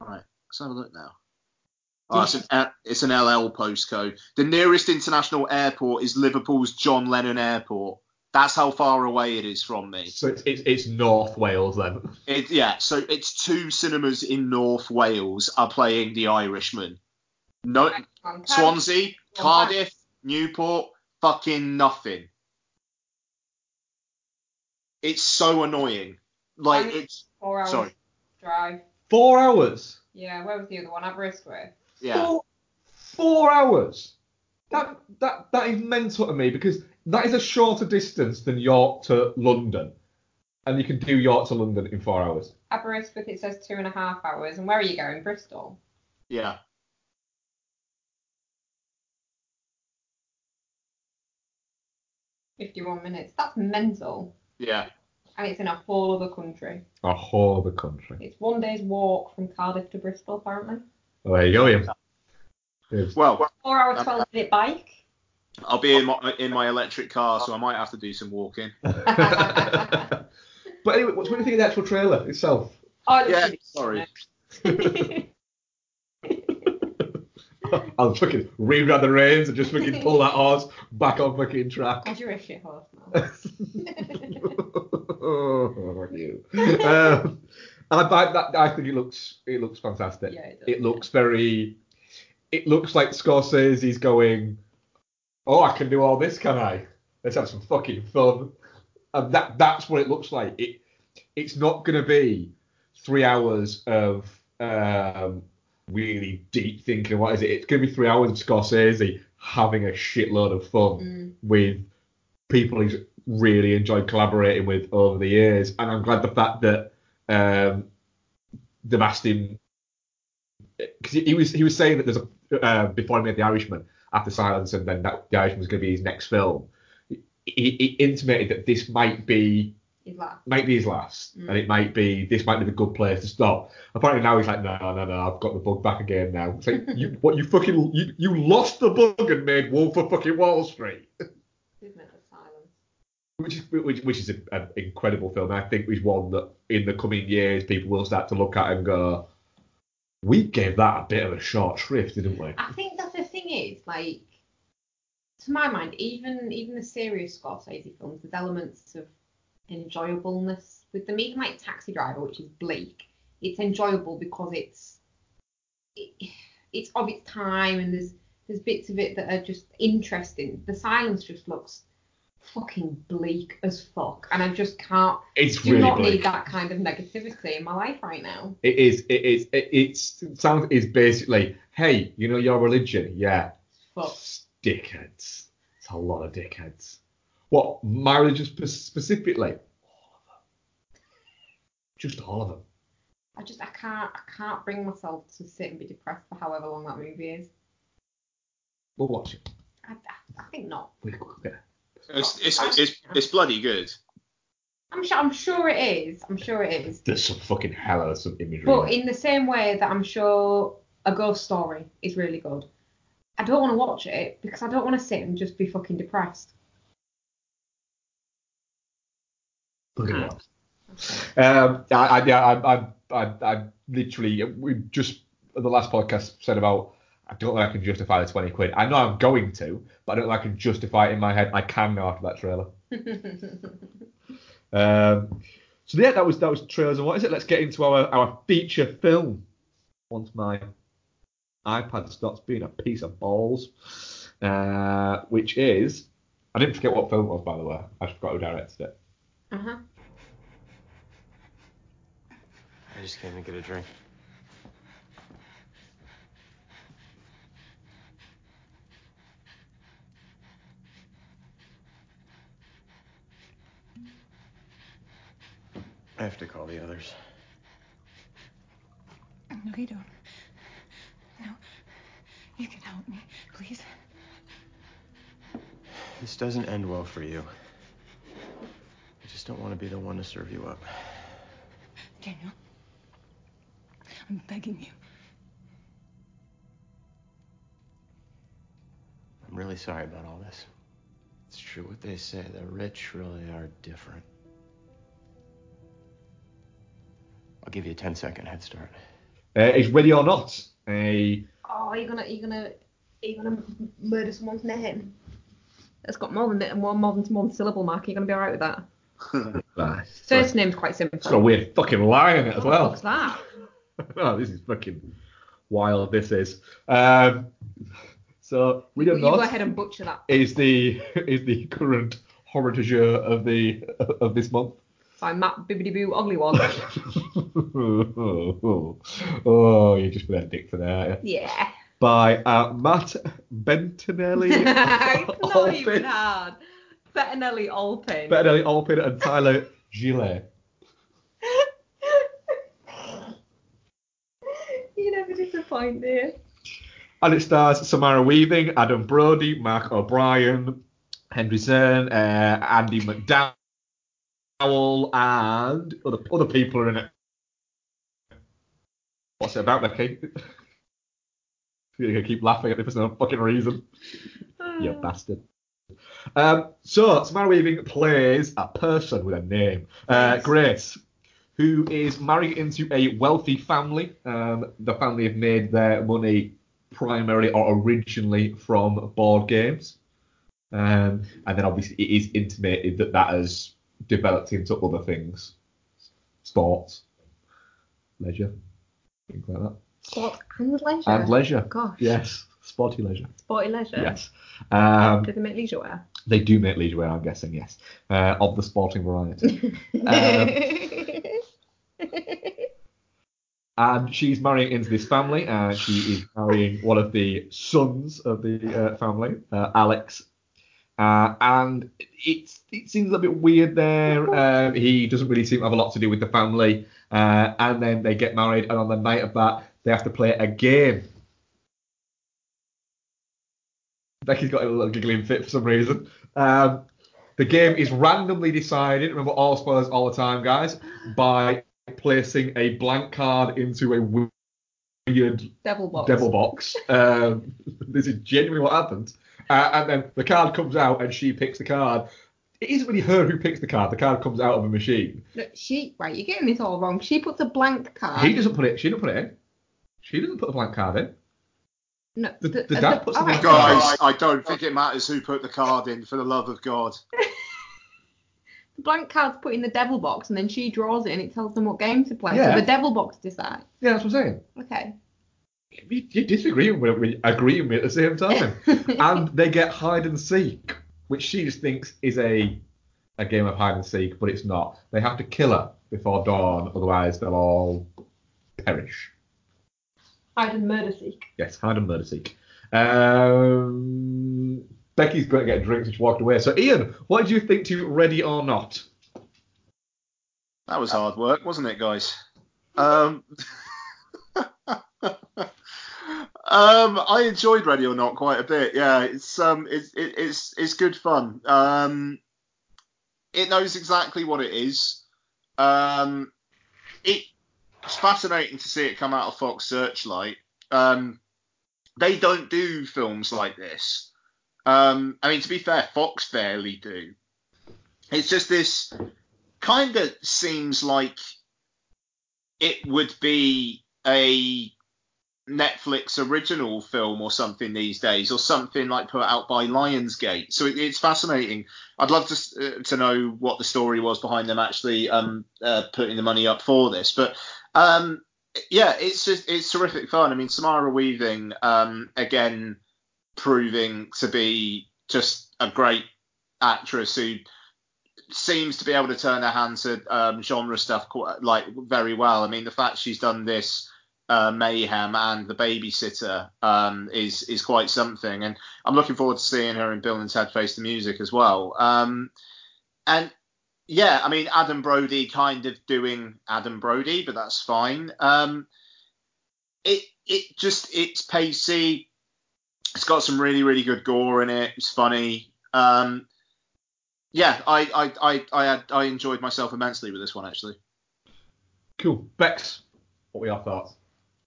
All right, let's have a look now. Oh, it's an it's an LL postcode. The nearest international airport is Liverpool's John Lennon Airport. That's how far away it is from me. So it's it's, it's North Wales then. It, yeah, so it's two cinemas in North Wales are playing The Irishman. No, Swansea, Cardiff, Newport, fucking nothing. It's so annoying. Like Bang- it's Four hours sorry. drive. Four hours. Yeah, where was the other one? Aberystwyth. Yeah. Four, four hours. That that that is mental to me because that is a shorter distance than York to London, and you can do York to London in four hours. Aberystwyth, it says two and a half hours. And where are you going? Bristol. Yeah. Fifty-one minutes. That's mental. Yeah. And it's in a whole other country. A whole other country. It's one day's walk from Cardiff to Bristol, apparently. Well, there you go, Ian. Well, Four hour, uh, twelve minute bike. I'll be in my in my electric car, so I might have to do some walking. but anyway, what, what do you think of the actual trailer itself? Oh, Yeah. Sorry. I'll fucking reroute the reins and just fucking pull that horse back on fucking track. God, you're a shit horse now. oh, you. Um, I, I, that, I think it looks it looks fantastic. Yeah, it does, It looks very. It looks like Scorsese's going. Oh, I can do all this, can I? Let's have some fucking fun. And that that's what it looks like. It it's not gonna be three hours of um, really deep thinking. What is it? It's gonna be three hours of Scorsese having a shitload of fun Mm. with people he's really enjoyed collaborating with over the years. And I'm glad the fact that um, they've asked him because he, he was he was saying that there's a uh, before he made The Irishman after Silence and then that The Irishman was going to be his next film. He, he intimated that this might be His last. might be his last, Mm. and it might be this might be the good place to stop. Apparently now he's like, no, no, no, I've got the bug back again now. It's like, you, what you fucking you, you lost the bug and made Wolf of fucking Wall Street, Isn't it the silence? which is which, which is an incredible film. I think is one that in the coming years people will start to look at and go, we gave that a bit of a short shrift, didn't we? I think that the thing is, like, to my mind, even even the serious Scorsese films, there's elements of enjoyableness with them. Even like Taxi Driver, which is bleak, it's enjoyable because it's it, it's of its time and there's there's bits of it that are just interesting. The silence just looks fucking bleak as fuck, and I just can't. It's Do really not bleak. need that kind of negativity in my life right now. It is. It is. It, it's it sounds is basically, hey, you know your religion, yeah, Fuck. dickheads. It's a lot of dickheads. What marriages specifically? All of them. Just all of them. I just I can't I can't bring myself to sit and be depressed for however long that movie is. We'll watch it. I, I, I think not. We, yeah. It's, it's, it's, it's bloody good. I'm sure I'm sure it is. I'm sure it is. There's some fucking hell of some imagery. But in in the same way that I'm sure a ghost story is really good. I don't want to watch it because I don't want to sit and just be fucking depressed. At that. Um, I, I, yeah, I, I, I, I literally, we just the last podcast said about. I don't if I can justify the 20 quid. I know I'm going to, but I don't if I can justify it in my head. I can now after that trailer. Um, so yeah, that was that was trailers and what is it? Let's get into our, our feature film. Once my iPad stops being a piece of balls, uh, which is I didn't forget what film it was by the way. I forgot who directed it. Uh-huh. I just came to get a drink. I have to call the others. No, you don't. No. You can help me, please. This doesn't end well for you. I just don't want to be the one to serve you up. Daniel. I'm begging you. I'm really sorry about all this. It's true what they say. The rich really are different. I'll give you a 10 second head start. Uh, it's Ready or Not. A Oh, are you gonna are you gonna are you gonna murder someone's name? It's got more than more more than one syllable mark. Are you gonna be alright with that? Uh, First name's quite simple. it's got a weird fucking line in it as well. fuck's that? oh, this is fucking wild. This is. Um, so Ready or You go ahead and butcher that. is the is the current horror du jour of the of this month. By Matt Bibbidi Boo Ugly One. oh, you just put a dick for that. yeah. By uh, Matt Bentinelli. it's not even hard. Bettinelli Alpin. Bettinelli Alpin and Tyler Gillett. you never disappoint, dear. And it stars Samara Weaving, Adam Brody, Mark O'Brien, Henry Zern, uh, Andie MacDowell, and other other people are in it. What's it about, Becky? You're gonna keep laughing at me for no fucking reason. You bastard. Um, so Samara Weaving plays a person with a name, uh, Grace, who is married into a wealthy family. Um, the family have made their money primarily or originally from board games, um, and then obviously it is intimated that that has developed into other things, sports, leisure, things like that, Sport and leisure. and leisure. Gosh. Yes, sporty leisure. Sporty leisure. Yes. Um, Do they make leisure wear? they do make leisure wear, I'm guessing, yes. Uh, of the sporting variety. and she's marrying into this family, and she is marrying one of the sons of the uh, family, uh, Alex. Uh, and it's, it seems a bit weird there. Um, he doesn't really seem to have a lot to do with the family. Uh, and then they get married, and on the night of that, they have to play a game. Becky's got a little giggling fit for some reason. Um, The game is randomly decided. Remember, all spoilers all the time, guys. By placing a blank card into a weird Devil box. devil box. Um, this is genuinely what happens. Uh, and then the card comes out, and she picks the card. It isn't really her who picks the card. The card comes out of a machine. No, she right, you're getting this all wrong. She puts a blank card. He doesn't put it. She doesn't put it in. She doesn't put a blank card in. No, the- the uh, dad puts the alright, blank Guys, I don't think it matters who put the card in, for the love of God. The blank card's put in the devil box, and then she draws it, and it tells them what game to play. Yeah. So the devil box decides. Yeah, that's what I'm saying. Okay. You, you disagree with me, agree with me at the same time. and they get hide and seek, which she just thinks is a a game of hide and seek, but it's not. They have to kill her before dawn, otherwise they'll all perish. Hide and murder seek. Yes, hide and murder seek. Um, Becky's going to get drinks, drink, so she walked away. So, Ian, what did you think to Ready or Not? That was hard work, wasn't it, guys? Um, um, I enjoyed Ready or Not quite a bit. Yeah, it's um, it's it, it's it's good fun. Um, it knows exactly what it is. Um, it, it's fascinating to see it come out of Fox Searchlight. Um, they don't do films like this. Um, I mean, to be fair, Fox barely do. It's just this kind of seems like it would be a Netflix original film or something these days, or something like put out by Lionsgate. So it, it's fascinating. I'd love to uh, to know what the story was behind them actually um, uh, putting the money up for this. But um, yeah, it's just it's terrific fun. I mean, Samara Weaving um, again proving to be just a great actress who seems to be able to turn her hand to um, genre stuff quite, like very well. I mean, the fact she's done this uh, Mayhem and The Babysitter um, is is quite something, and I'm looking forward to seeing her in Bill and Ted Face the Music as well. Um, and yeah, I mean, Adam Brody kind of doing Adam Brody, but that's fine. Um, it it just it's pacey. It's got some really really good gore in it. It's funny. Um, yeah, I I I I, had, I enjoyed myself immensely with this one actually. Cool. Bex, what were your thoughts?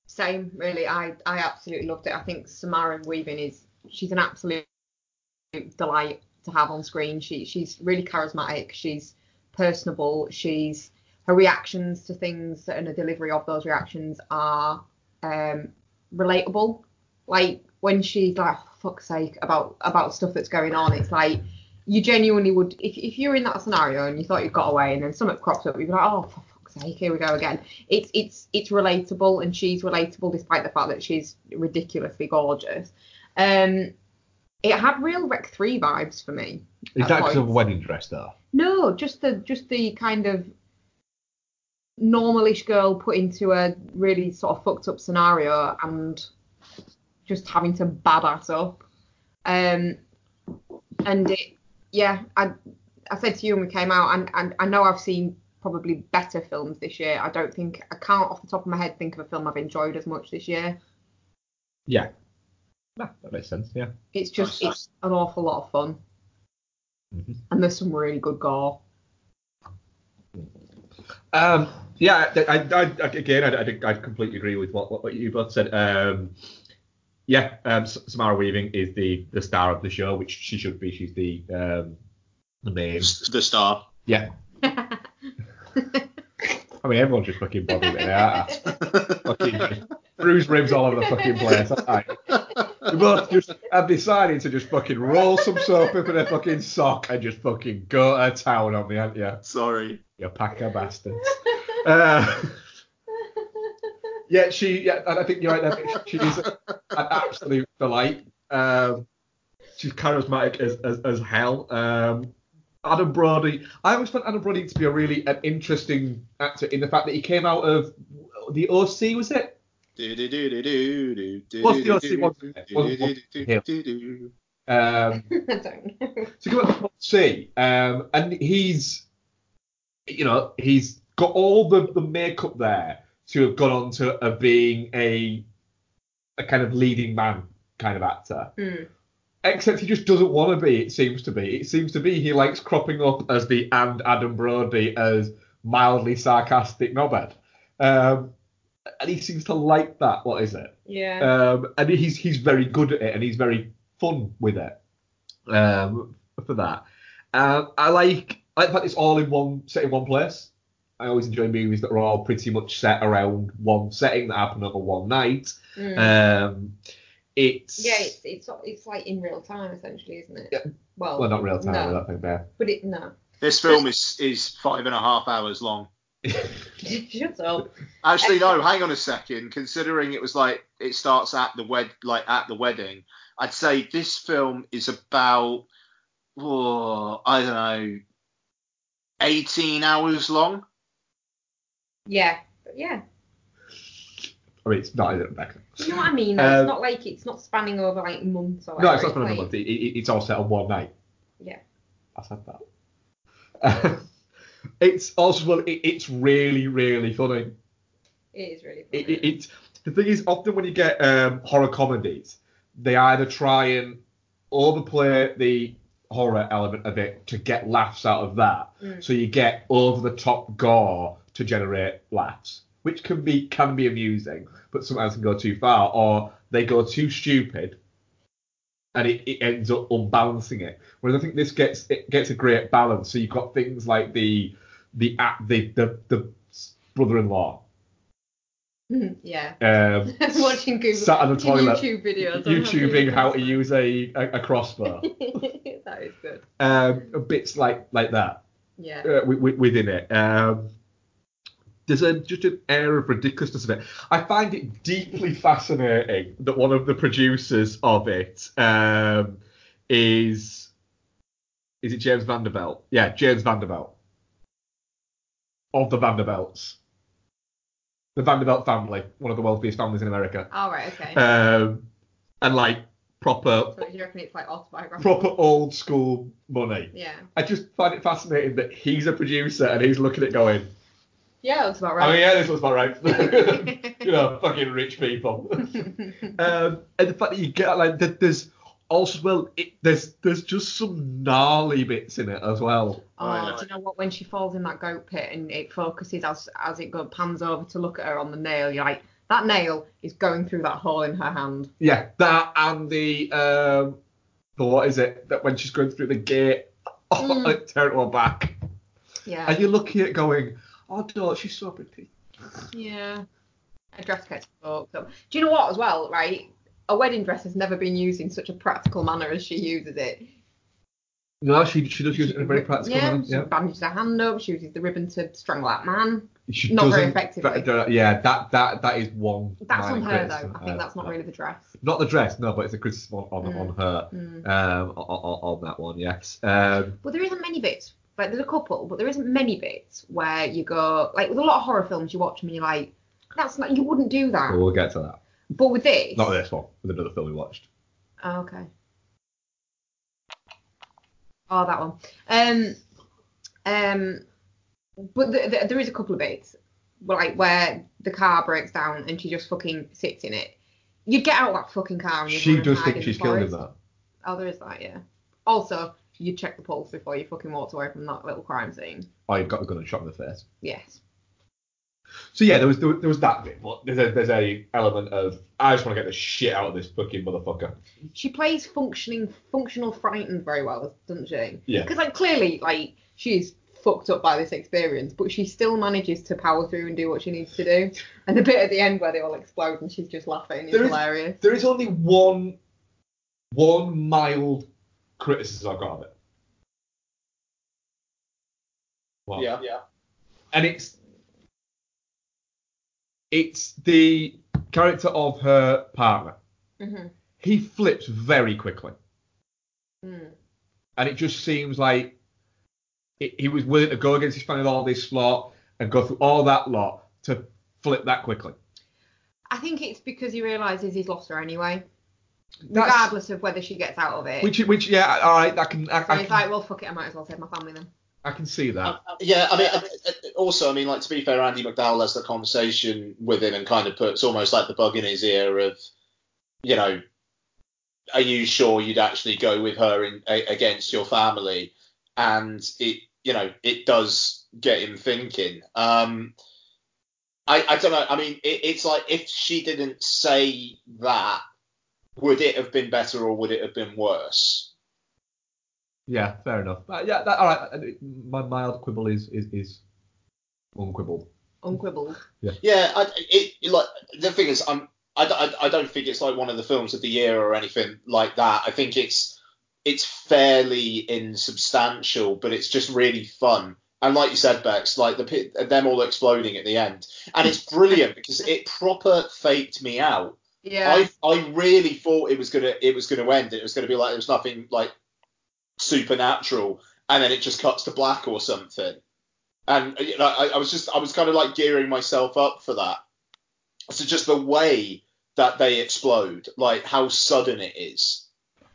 Same, really. I I absolutely loved it. I think Samara Weaving is she's an absolute delight to have on screen. She she's really charismatic. She's personable. She's her reactions to things and the delivery of those reactions are um, relatable. Like when she's like, oh, fuck's sake, about about stuff that's going on, it's like you genuinely would if if you're in that scenario and you thought you got away and then something crops up, you'd be like, oh for fuck's sake, here we go again. It's it's it's relatable and she's relatable despite the fact that she's ridiculously gorgeous. Um, it had real Rec 3 vibes for me. Is at that because of wedding dress though? No, just the just the kind of normalish girl put into a really sort of fucked up scenario and just having to badass up. Um, and it, yeah, I I said to you when we came out, and, and I know I've seen probably better films this year. I don't think I can't off the top of my head think of a film I've enjoyed as much this year. Yeah. Nah, that makes sense. Yeah. It's just Nice. it's an awful lot of fun, Mhm. and there's some really good gore. Um, yeah, I, I, I again, I, I, I completely agree with what, what, what you both said. Um, yeah, um, Samara Weaving is the the star of the show, which she should be. She's the um, the main. The star. Yeah. I mean, everyone's just fucking bothered with it. aren't fucking just bruised ribs all over the fucking place. aren't? We both just have decided to just fucking roll some soap up in a fucking sock and just fucking go to town on me, haven't you? Sorry. You pack of bastards. Uh, yeah, she. Yeah, and I think you're right. Think she is an absolute delight. Um, she's charismatic as as, as hell. Um, Adam Brody. I always found Adam Brody to be a really an interesting actor in the fact that he came out of the OC, was it? What's the? What's- what's- what's- Um, I don't know. to go back to C, um, and he's, you know, he's got all the, the makeup there to have gone on to uh, being a a kind of leading man kind of actor. Mm. Except he just doesn't want to be. It seems to be. It seems to be he likes cropping up as the and Adam Brody as mildly sarcastic knobhead. Um, and he seems to like that. What is it? Yeah. Um, and he's he's very good at it, and he's very fun with it. Um, for that, um, I like I like the fact it's all in one set in one place. I always enjoy movies that are all pretty much set around one setting that happen over one night. Mm. Um, it's yeah, it's, it's it's like in real time essentially, isn't it? Yeah. Well, well not real time. No, I don't think there. but it no. This film is is five and a half hours long. Shut up. Actually, no. Hang on a second. Considering it was like it starts at the wed, like at the wedding, I'd say this film is about, oh, I don't know, eighteen hours long. Yeah, yeah. I mean, it's not, is it, Rebecca? You know what I mean? Um, it's not like it's not spanning over like months or No, it's not for like, another month. It, it, it's all set on one night. Yeah. I said that. it's also well, it, it's really, really funny. It is really funny. It, it, it's the thing is often when you get um, horror comedies, they either try and overplay the horror element of it to get laughs out of that, Mm. so you get over the top gore to generate laughs, which can be can be amusing, but sometimes can go too far, or they go too stupid. And it, it ends up unbalancing it. Whereas I think this gets it gets a great balance. So you've got things like the the the the, the brother-in-law yeah. um, Watching Google sat on the toilet, YouTube videos. YouTubing how to use a, a, a crossbow. that is good. um, bits like like that Yeah. uh, wi- wi- within it. Um, there's a, just an air of ridiculousness of it. I find it deeply fascinating that one of the producers of it um, is is it James Vanderbilt? Yeah, James Vanderbilt of the Vanderbilts, the Vanderbilt family, one of the wealthiest families in America, All right. Okay. um, and like proper so you reckon it's like autobiographical? proper old school money. Yeah. I just find it fascinating that he's a producer and he's looking at going, Yeah, that's about right. I mean, yeah, this was about right. you know, fucking rich people. um, and the fact that you get like that, there's also well, it, there's there's just some gnarly bits in it as well. Oh, do you know what? When she falls in that goat pit and it focuses as as it goes pans over to look at her on the nail, you're like, that nail is going through that hole in her hand. Yeah, that and the um, the what is it that when she's going through the gate, oh, Mm. like tear it to her back, Yeah. and you're looking at going, oh, God, she's so pretty. Yeah. A dress gets fucked up. Do you know what as well, right? A wedding dress has never been used in such a practical manner as she uses it. No, she she does use it in a very practical yeah, manner. she bandages her hand up, she uses the ribbon to strangle that man. She Not very effectively. that- yeah, that that that is one. That's on her though. I think that's not really the dress. Not the dress, no, but it's a criticism on on, Mm. on her Mm. um on, on, on that one. Yes. Um, Well, there isn't many bits. Like there's a couple, but there isn't many bits where you go like with a lot of horror films you watch them and you're like, that's not you wouldn't do that. we'll get to that. But with this, Not this one, with another film we watched. Oh, okay. Oh, that one. Um, um, but th th there is a couple of bits, like where the car breaks down and she just fucking sits in it. You'd get out of that fucking car and you'd She does think she's killed him forest. though. Oh, there is that, yeah. Also, you check the pulse before you fucking walked away from that little crime scene. Oh, you got the gun and shot in the face. Yes. So yeah, there was there, was- there was that bit, but there's a there's a element of I just want to get the shit out of this fucking motherfucker. She plays functioning, functional frightened very well, doesn't she? Yeah. Because like clearly, like she's fucked up by this experience, but she still manages to power through and do what she needs to do. And the bit at the end where they all explode and she's just laughing is There is- hilarious. There is only one one mild criticism I've got of it. Well, Yeah, yeah. and it's it's the character of her partner. hmm He flips very quickly, Mm. and it just seems like it, he was willing to go against his family with all this lot and go through all that lot to flip that quickly. I think it's because he realizes he's lost her anyway, That's- regardless of whether she gets out of it. Which, which, yeah, all right, I can, I, so I he's can, like, well, fuck it, I might as well save my family then. I can see that. Yeah, I mean, uh, uh, also, I mean, like to be fair, Andie MacDowell has the conversation with him and kind of puts almost like the bug in his ear of, you know, are you sure you'd actually go with her in a, against your family? And it, you know, it does get him thinking. Um, I, I don't know. I mean, it, it's like if she didn't say that, would it have been better or would it have been worse? Yeah, fair enough. Uh, yeah, that, all right. My mild quibble is is, is unquibbled. Unquibbled. Yeah, I, it, it, like the thing is, I'm I, I, I don't think it's like one of the films of the year or anything like that. I think it's it's fairly insubstantial, but it's just really fun. And like you said, Bex, like the them all exploding at the end, and it's brilliant because it proper faked me out. Yeah. I I really thought it was gonna it was gonna end. It was gonna be like there was nothing like supernatural, and then it just cuts to black or something. And you know, I, I was just I was kind of like gearing myself up for that. So just the way that they explode, like how sudden it is.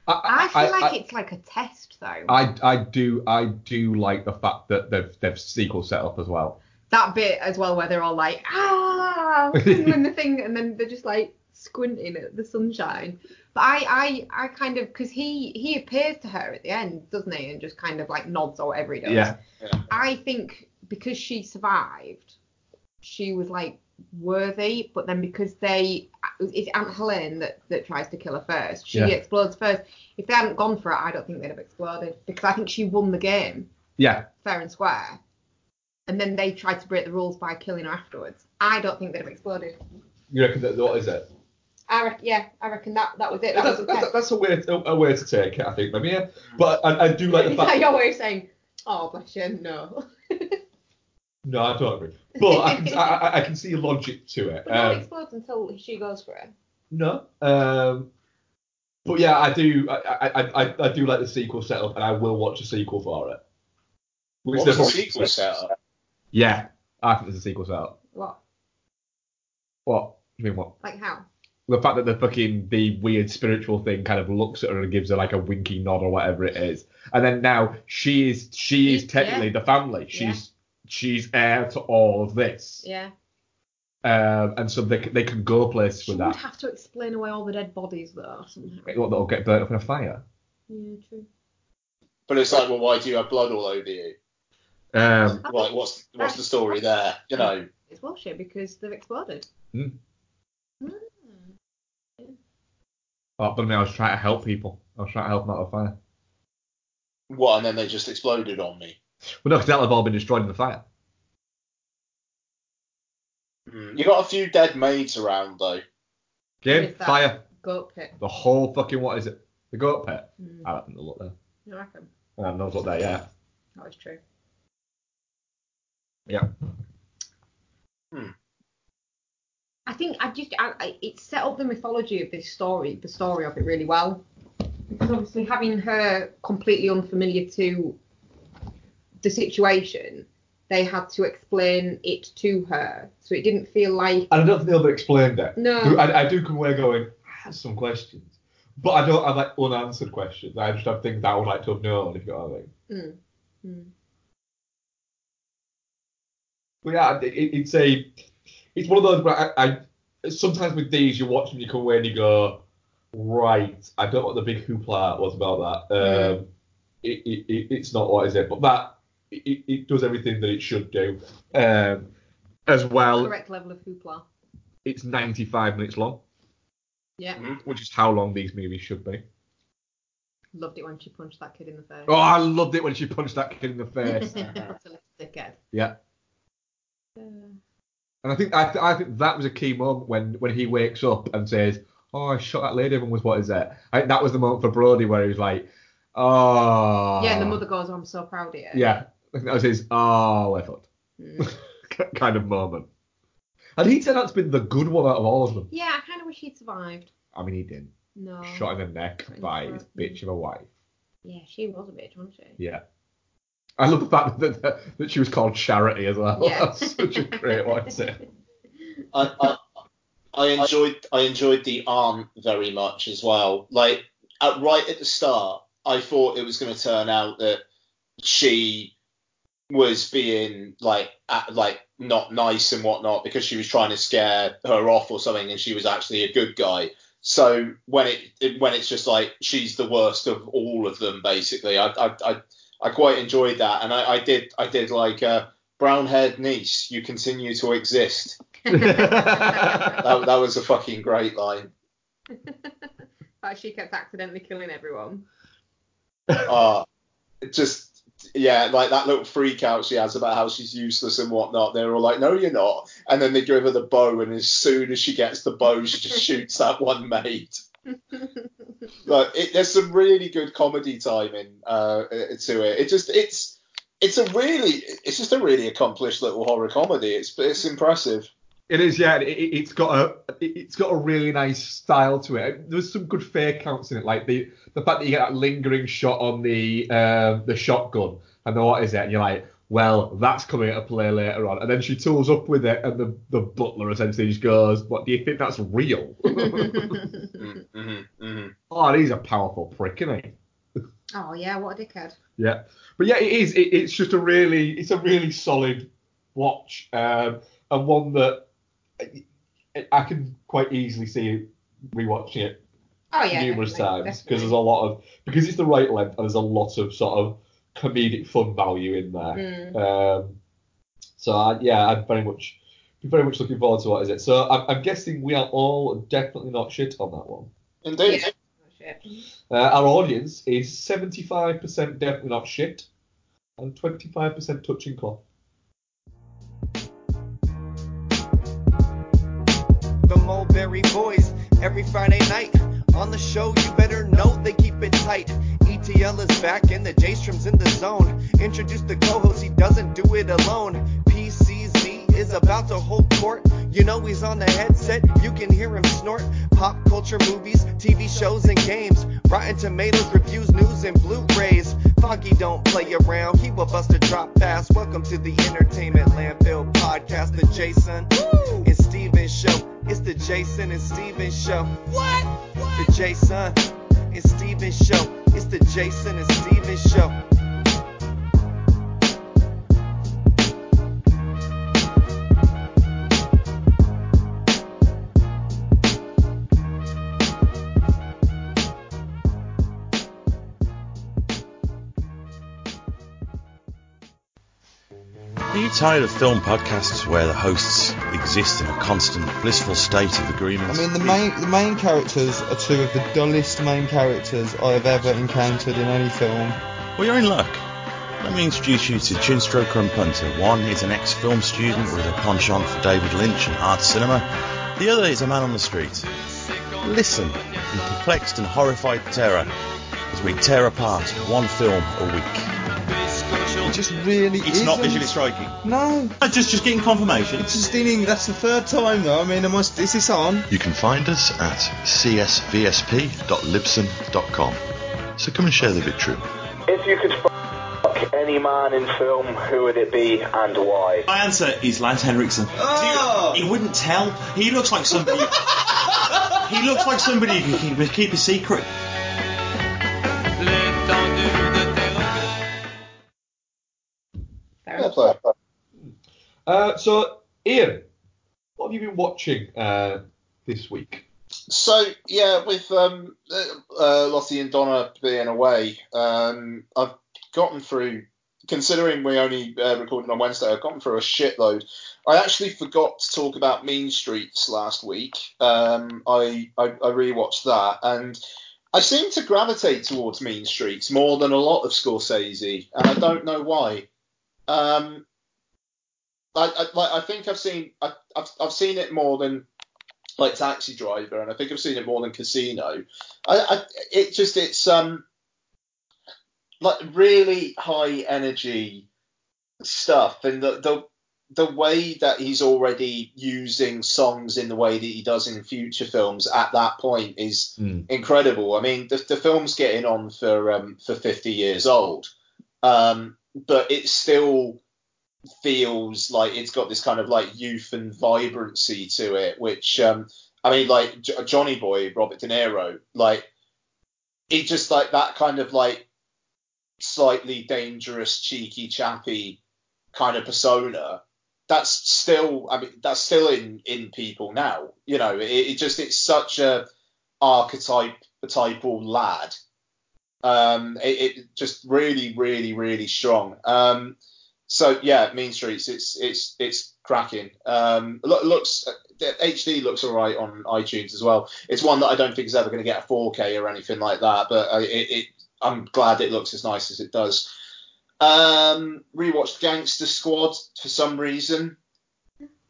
I feel like I, it's like a test though. I, I do I do like the fact that they've they've sequel set up as well. that bit as well where they're all like ah when the thing and then they're just like squinting at the sunshine. But I I I kind of because he he appears to her at the end, doesn't he, and just kind of like nods or whatever he does. Yeah. I think because she survived, she was like worthy, but then because they it's Aunt Helen that, that tries to kill her first, she Yeah. explodes first. If they hadn't gone for it, I don't think they'd have exploded because I think she won the game Yeah. fair and square. And then they tried to break the rules by killing her afterwards. I don't think they'd have exploded. You reckon that what is it? I reckon, yeah, I reckon that that was it. That That's, was that's, that's a way a, a way to take it, I think. Maybe yeah. But I, I do like the Is that fact. your way of saying, oh bless you, no. No, I don't agree. But I can I, I- I can see logic to it. but no Um, it explodes until she goes for it. No. Um, but yeah, I do. I, I, I, I do like the sequel setup, and I will watch a sequel for it. Which What was the sequel setup? Yeah, I think there's a sequel setup. What? What? You mean what? Like how? The fact that the fucking the weird spiritual thing kind of looks at her and gives her like a winky nod or whatever it is, and then now she is she is Yeah. technically the family. She's she's heir to all of this, Yeah. um, and so they they can go places She with would that. have to explain away all the dead bodies though somehow. What, That'll get burnt up in a fire. Yeah, true. But it's like, well, why do you have blood all over you? Um, Like, what's what's the story there? You know, It's bullshit because they've exploded. Hmm. Mm. Oh, but I mean, I was trying to help people. I was trying to help them out of fire. what? And then they just exploded on me. Well, no, because that'll have all been destroyed in the fire. Mm. You got a few dead maids around though. Game, fire, Goat pit. the whole fucking what is it? The goat pit. Mm. I reckon they'll look there. I reckon. I haven't looked there yet. That was true. Yeah. I think I just I, I, it set up the mythology of this story, the story of it really well. Because obviously having her completely unfamiliar to the situation, they had to explain it to her, so it didn't feel like And I don't think they ever explained it. No. I, I do come away going, I have some questions. But I don't have like unanswered questions. I just have things that I would like to have known, if you know what I mean. Mm. Mm. But yeah, it, it- it's a, it's one of those where I, I, sometimes with these you watch them, you come away and you go, right, I don't know what the big hoopla was about that. Um, it, it, it, it's not what is it, but that it, it does everything that it should do. Um, as well, correct level of hoopla. it's 95 minutes long, Yeah, which is how long these movies should be. loved it when she punched that kid in the face. Oh, I loved it when she punched that kid in the face. What a little dickhead. yeah. Uh, And I think I, th- I think that was a key moment when when he wakes up and says, "Oh, I shot that lady," and was what is it?" I think that was the moment for Brody where he was like, "Oh." yeah, and the mother goes, "I'm so proud of you." Yeah, I think that was his "Oh, I thought" Mm. kind of moment. And he said that's been the good one out of all of them. Yeah, I kind of wish he'd survived. I mean, he didn't. No. Shot in the neck by his bitch of a wife. Yeah, she was a bitch, wasn't she? Yeah. I love the fact that, that, that she was called Charity as well. Yeah. That's such a great one to say. I, I I enjoyed I enjoyed the aunt very much as well. Like at, right at the start, I thought it was going to turn out that she was being like at, like not nice and whatnot because she was trying to scare her off or something, and she was actually a good guy. So when it, it when it's just like she's the worst of all of them, basically, I I I, I quite enjoyed that, and I, I did I did like uh, brown haired niece, you continue to exist. That that was a fucking great line. like she kept accidentally killing everyone. uh, just yeah, like that little freak out she has about how she's useless and whatnot. They're all like, "No, you're not," and then they give her the bow, and as soon as she gets the bow, she just shoots that one mate. Like, it, there's some really good comedy timing uh, to it. It just it's it's a really it's just a really accomplished little horror comedy. It's it's impressive. It is, yeah. It, it's got a it- it's got a really nice style to it. There's some good fake counts in it, like the the fact that you get that lingering shot on the um, the shotgun, and then what is it? And you're like, well, that's coming into play later on. And then she tools up with it, and the the butler essentially just goes, "What do you think that's real?" Mm-hmm, hmm oh, he's a powerful prick, isn't he? oh yeah, what a dickhead. Yeah, but yeah, it is. It, it's just a really, it's a really solid watch, um, and one that I, I can quite easily see rewatching it Oh yeah, numerous definitely, times because there's a lot of because it's the right length and there's a lot of sort of comedic fun value in there. Mm. Um, so I, yeah, I'm very much be very much looking forward to what is it. So I'm, I'm guessing we are all definitely not shit on that one. Indeed. Yeah. Uh, our audience is 75% definitely not shit and 25% touching cloth. the Mulberry Boys every Friday night. On the show, you better know they keep it tight. ETL is back and the J Strom's in the zone. Introduce the co host, he doesn't do it alone. PCZ is about to hold court. You know he's on the headset, you can hear him snort. Pop culture movies, TV shows, and games. Rotten Tomatoes reviews, news, and Blu rays. Foggy don't play around, he will bust a drop pass. Welcome to the Entertainment Landfill podcast, the Jason and Steven show. It's the Jason and Steven show. What? The Jason and Steven show. It's the Jason and Steven show. Are you tired of film podcasts where the hosts exist in a constant blissful state of agreement? I mean, the main the main characters are two of the dullest main characters I have ever encountered in any film. Well, you're in luck. Let me introduce you to Chinstroker and Punter. One is an ex-film student with a penchant for David Lynch and art cinema. The other is a man on the street. Listen in perplexed and horrified terror as we tear apart one film a week. It just really It's not isn't. visually striking. No, Just, just getting confirmation. it's just in. That's the third time though. I mean, am I, is this on? You can find us at csvsp.libsyn.com. So come and share the victory. If you could fuck any man in film, who would it be and why? My answer is Lance Henriksen. Oh! He wouldn't tell. He looks like somebody. he looks like somebody who can keep, keep a secret. Fair Yeah, enough. Uh, so, Ian, what have you been watching uh, this week? So yeah, with um, uh, uh, Lottie and Donna being away, um, I've gotten through. Considering we only uh, recorded on Wednesday, I've gotten through a shitload. I actually forgot to talk about Mean Streets last week. Um, I, I I rewatched that, and I seem to gravitate towards Mean Streets more than a lot of Scorsese, and I don't know why. Um, I, I, like, I think I've seen I, I've, I've seen it more than like Taxi Driver, and I think I've seen it more than Casino. I, I it just it's um like really high energy stuff, and the the the way that he's already using songs in the way that he does in future films at that point is Mm. incredible. I mean, the, the film's getting on for um, for 50 years old, um, but it still feels like it's got this kind of like youth and vibrancy to it, which um, I mean, like J- Johnny Boy, Robert De Niro, like it just like that kind of like slightly dangerous, cheeky, chappy kind of persona. That's still, I mean, that's still in in people now. You know, it, it just it's such a archetype typal lad. Um, it, it just really, really, really strong. Um, so yeah, Mean Streets, it's it's it's cracking. Um, lo- looks HD looks alright on iTunes as well. It's one that I don't think is ever going to get a 4K or anything like that, but uh, it, it I'm glad it looks as nice as it does. Um, rewatched Gangster Squad for some reason.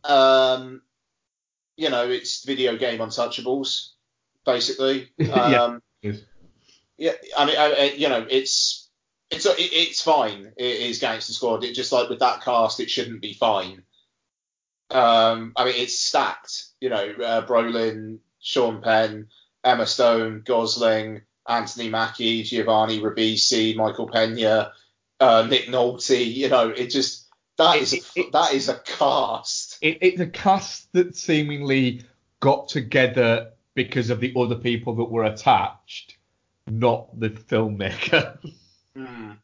Um, you know, it's video game Untouchables, basically. Um, yeah, I mean, I, I, you know, it's it's it, it's fine. It is Gangster Squad. It just like with that cast, it shouldn't be fine. Um, I mean, it's stacked. You know, uh, Brolin, Sean Penn, Emma Stone, Gosling, Anthony Mackie, Giovanni Ribisi, Michael Pena, uh, Nick Nolte. You know, it just that is a, that is a cast. It, it's a cast that seemingly got together because of the other people that were attached, not the filmmaker. Mm.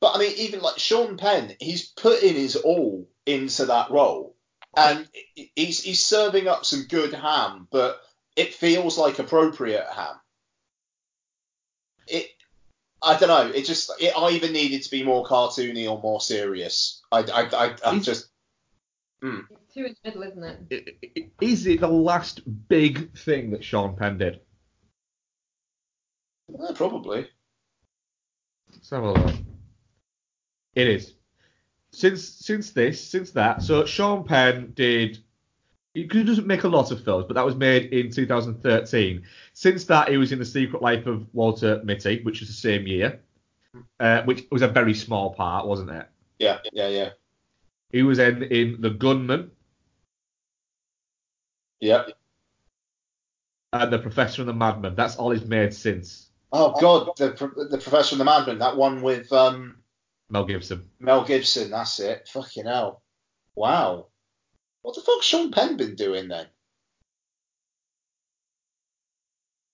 But I mean, even like Sean Penn, he's put in his all into that role, and he's he's serving up some good ham, but it feels like appropriate ham. It, I don't know. It just it either needed to be more cartoony or more serious. I I I, I just. Mm. Two in the middle, isn't it? Is it the last big thing that Sean Penn did? Eh, probably. Let's have a look. It is. Since since this, since that, so Sean Penn did. He doesn't make a lot of films, but that was made in 2013. Since that, he was in The Secret Life of Walter Mitty, which was the same year, uh, which was a very small part, wasn't it? Yeah, yeah, yeah. He was in in The Gunman Yeah. and The Professor and the Madman. That's all he's made since Oh God, the the Professor and the Madman, that one with um Mel Gibson. Mel Gibson. That's it. Fucking hell. Wow. What the fuck's Sean Penn been doing then?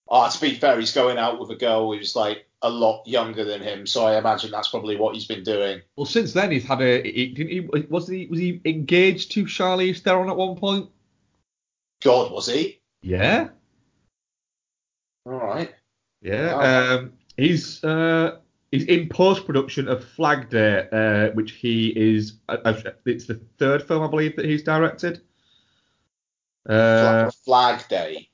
Oh, to be fair, he's going out with a girl who's like a lot younger than him, so I imagine that's probably what he's been doing. Well, since then he's had a. He, didn't he? Was he? Was he engaged to Charlize Theron at one point? God, was he? Yeah. All right. Yeah. Wow. Um, he's uh, he's in post production of Flag Day, uh, which he is. Uh, uh, it's the third film I believe that he's directed. Uh, Flag, Flag Day.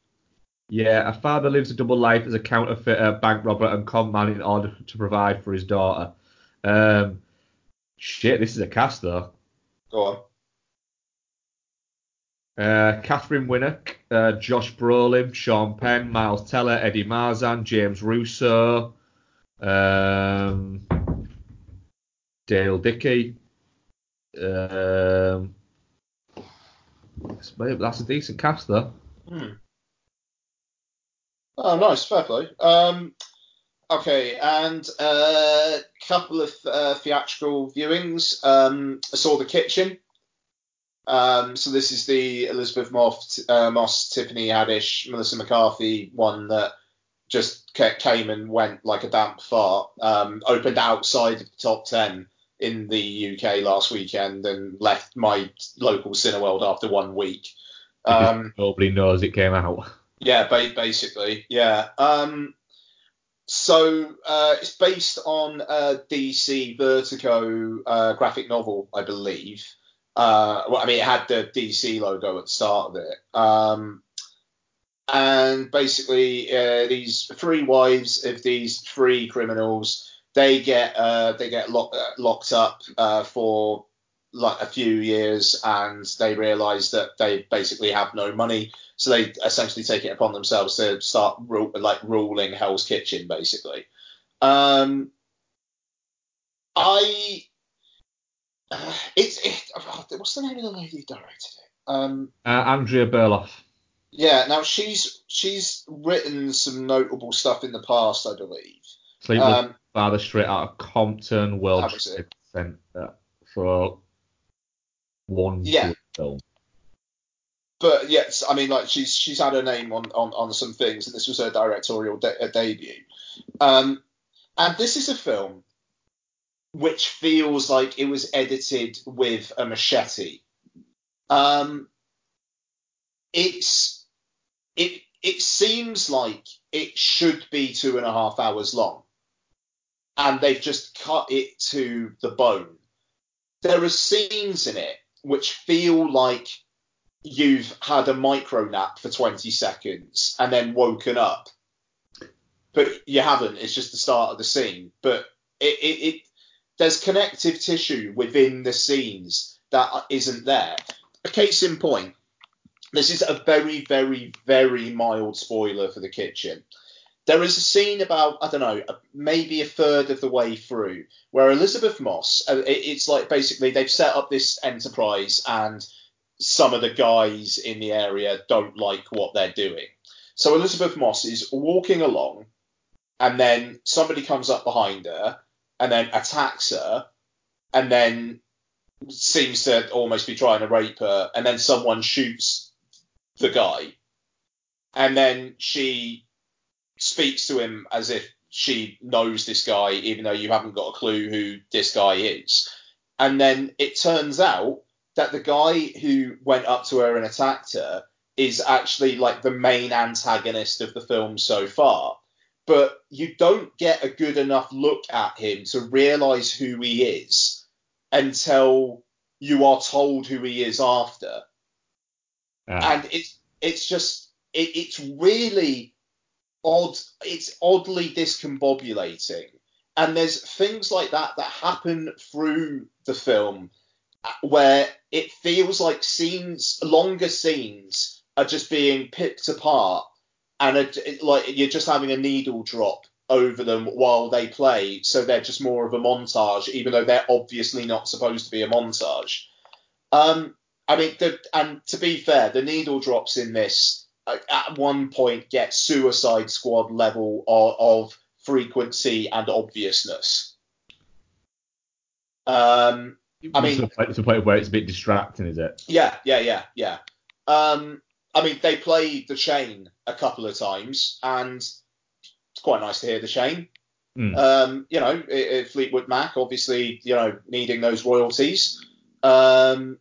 yeah, a father lives a double life as a counterfeiter, bank robber, and con man in order to provide for his daughter. Um, shit, this is a cast though. Go on. Uh, Katheryn Winnick, uh, Josh Brolin, Sean Penn, Miles Teller, Eddie Marsan, James Russo, um, Dale Dickey. Um, that's, a decent cast though. Hmm. Oh, nice, fair play. Um, okay, and a uh, couple of uh, theatrical viewings. Um, I saw The Kitchen. Um, so this is the Elisabeth Moss, uh, Moss, Tiffany Haddish, Melissa McCarthy one that just came and went like a damp fart. Um, opened outside of the top ten in the UK last weekend and left my local Cineworld after one week. Um, Nobody knows it came out. yeah, ba- basically, yeah. Um, so uh, it's based on a DC Vertigo uh, graphic novel, I believe. Uh, well, I mean, it had the DC logo at the start of it. Um, and basically, uh, these three wives of these three criminals, they get uh, they get lock, uh, locked up uh, for like a few years, and they realise that they basically have no money, so they essentially take it upon themselves to start ru- like ruling Hell's Kitchen, basically. Um, I uh, it's it, oh, what's the name of the lady who directed it? Um, Uh, Andrea Berloff. yeah, now she's she's written some notable stuff in the past, I believe. Was Um, father straight out of Compton World That was. Trade Center for one Yeah. film. but yes, I mean, like she's she's had her name on on, on some things, and this was her directorial de- debut. Um, and this is a film which feels like it was edited with a machete. Um, it's it it seems like it should be two and a half hours long, and they've just cut it to the bone. There are scenes in it which feel like you've had a micro nap for 20 seconds and then woken up. But you haven't. It's just the start of the scene. But it, it, it there's connective tissue within the scenes that isn't there. A case in point. This is a very, very, very mild spoiler for the kitchen. There is a scene about I don't know, maybe a third of the way through where Elisabeth Moss. uh, it- It's like basically they've set up this enterprise and some of the guys in the area don't like what they're doing. So Elisabeth Moss is walking along, and then somebody comes up behind her and then attacks her, and then seems to almost be trying to rape her, and then someone shoots the guy, and then she speaks to him as if she knows this guy, even though you haven't got a clue who this guy is. And then it turns out that the guy who went up to her and attacked her is actually like the main antagonist of the film so far. But you don't get a good enough look at him to realize who he is until you are told who he is after. And it's it's just it, it's really odd. It's oddly discombobulating. And there's things like that that happen through the film where it feels like scenes, longer scenes, are just being picked apart, and it, it- like you're just having a needle drop over them while they play, so they're just more of a montage, even though they're obviously not supposed to be a montage. Um, I mean, the, and to be fair, the needle drops in this uh, at one point get Suicide Squad level of, of frequency and obviousness. Um, I mean, to, the point- to the point where it's a bit distracting, is it? yeah, yeah, yeah, yeah. Um, I mean, they played the chain a couple of times, and it's quite nice to hear the chain. Mm. Um, you know, i i Fleetwood Mac, obviously, you know, needing those royalties. Um,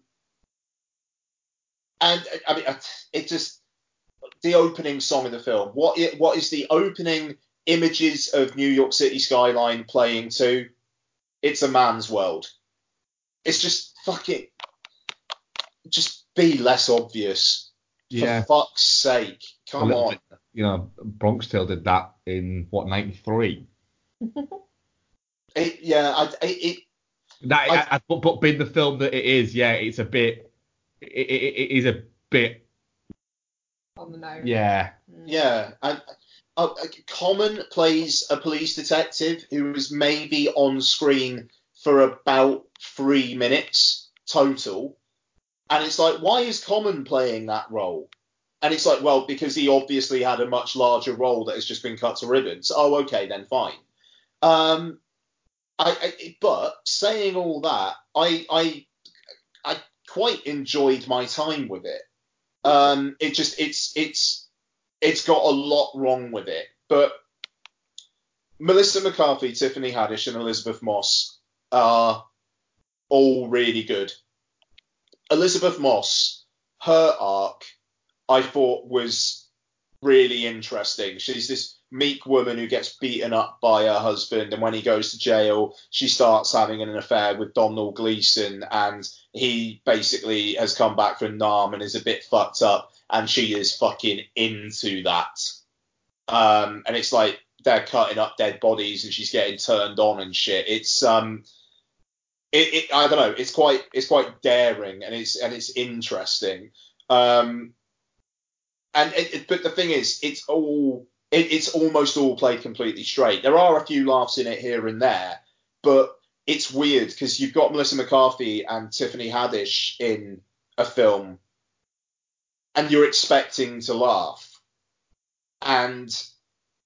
and I mean, it just the opening song of the film. What i- what is the opening images of New York City skyline playing to? It's a man's world. It's just fucking, just be less obvious. Yeah. For fuck's sake, come on. bit, you know, Bronx Tale did that in what '93. It, yeah, I, it, it That, I, I, but, but being the film that it is, yeah, it's a bit. It, it, it is a bit. On the nose. Yeah. Yeah, and uh, uh, Common plays a police detective who is maybe on screen for about three minutes total, and it's like, why is Common playing that role? And it's like, well, because he obviously had a much larger role that has just been cut to ribbons. Oh, okay, then fine. Um, I, I but saying all that, I I I quite enjoyed my time with it. Um, it just it's it's it's got a lot wrong with it, but Melissa McCarthy, Tiffany Haddish, and Elisabeth Moss are all really good. Elisabeth Moss, her arc, I thought was really interesting. She's this meek woman who gets beaten up by her husband, and when he goes to jail, she starts having an affair with Domhnall Gleeson, and he basically has come back from Nam and is a bit fucked up, and she is fucking into that. Um, and it's like they're cutting up dead bodies, and she's getting turned on and shit. It's um, it, it I don't know. It's quite it's quite daring, and it's and it's interesting. Um, and it, it, but the thing is, it's all it, it's almost all played completely straight. There are a few laughs in it here and there, but it's weird because you've got Melissa McCarthy and Tiffany Haddish in a film, and you're expecting to laugh, and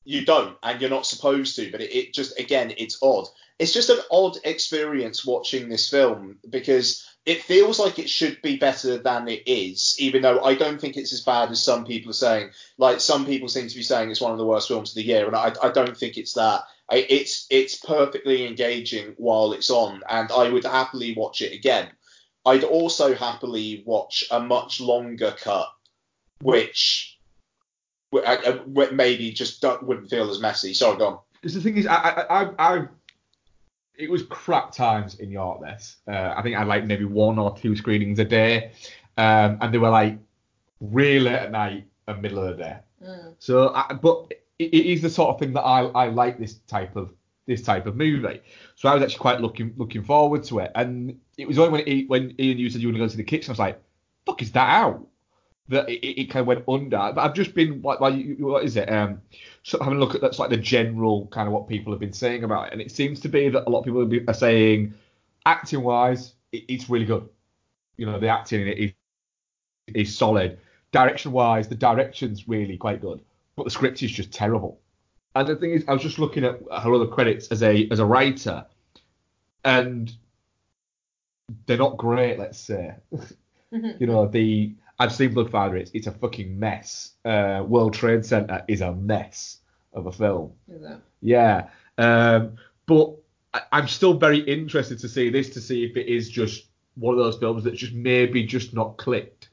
you don't, and you're not supposed to. But it, it just again, it's odd. It's just an odd experience watching this film because it feels like it should be better than it is, even though I don't think it's as bad as some people are saying. Like some people seem to be saying it's one of the worst films of the year, and I, I don't think it's that. I, it's it's perfectly engaging while it's on, and I would happily watch it again. I'd also happily watch a much longer cut, which uh, maybe just wouldn't feel as messy. Sorry, go on. Because the thing is, I, I, I, it was crap times in York. This, uh, I think I had like maybe one or two screenings a day, um, and they were like really late at night and middle of the day. So, I, but it, it is the sort of thing that I, I like this type of this type of movie. So I was actually quite looking looking forward to it. And it was only when he, when Ian you said you were going to go to the kitchen, I was like, fuck, is that out? That it, it kind of went under. But I've just been like, like what is it? Um, so having a look at that's like the general kind of what people have been saying about it, and it seems to be that a lot of people are saying, acting wise, it, it's really good. You know, the acting in it is is solid. Direction wise, the direction's really quite good, but the script is just terrible. And the thing is, I was just looking at her other credits as a as a writer, and they're not great. Let's say, you know, the I've seen Bloodfather. It's it's a fucking mess. Uh, World Trade Center is a mess of a film. Is it? Yeah. Um, but I, I'm still very interested to see this to see if it is just one of those films that's just maybe just not clicked.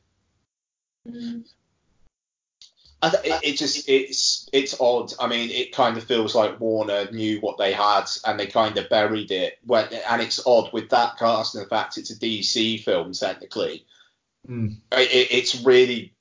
I th- it, it just it's it's odd. I mean, it kind of feels like Warner knew what they had and they kind of buried it. When, and it's odd with that cast and the fact it's a DC film technically. Mm. It, it- it's really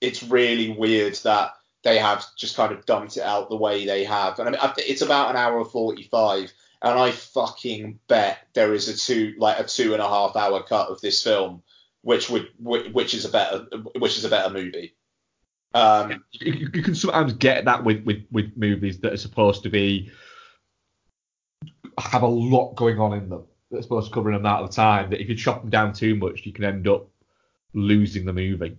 it's really weird that they have just kind of dumped it out the way they have. And I mean, it's about an hour and forty five, and I fucking bet there is a two like a two and a half hour cut of this film, which would which is a better which is a better movie. Um, You, you- you can sometimes get that with, with, with movies that are supposed to be have a lot going on in them. That's supposed to cover an amount of time that if you chop them down too much, you can end up losing the movie.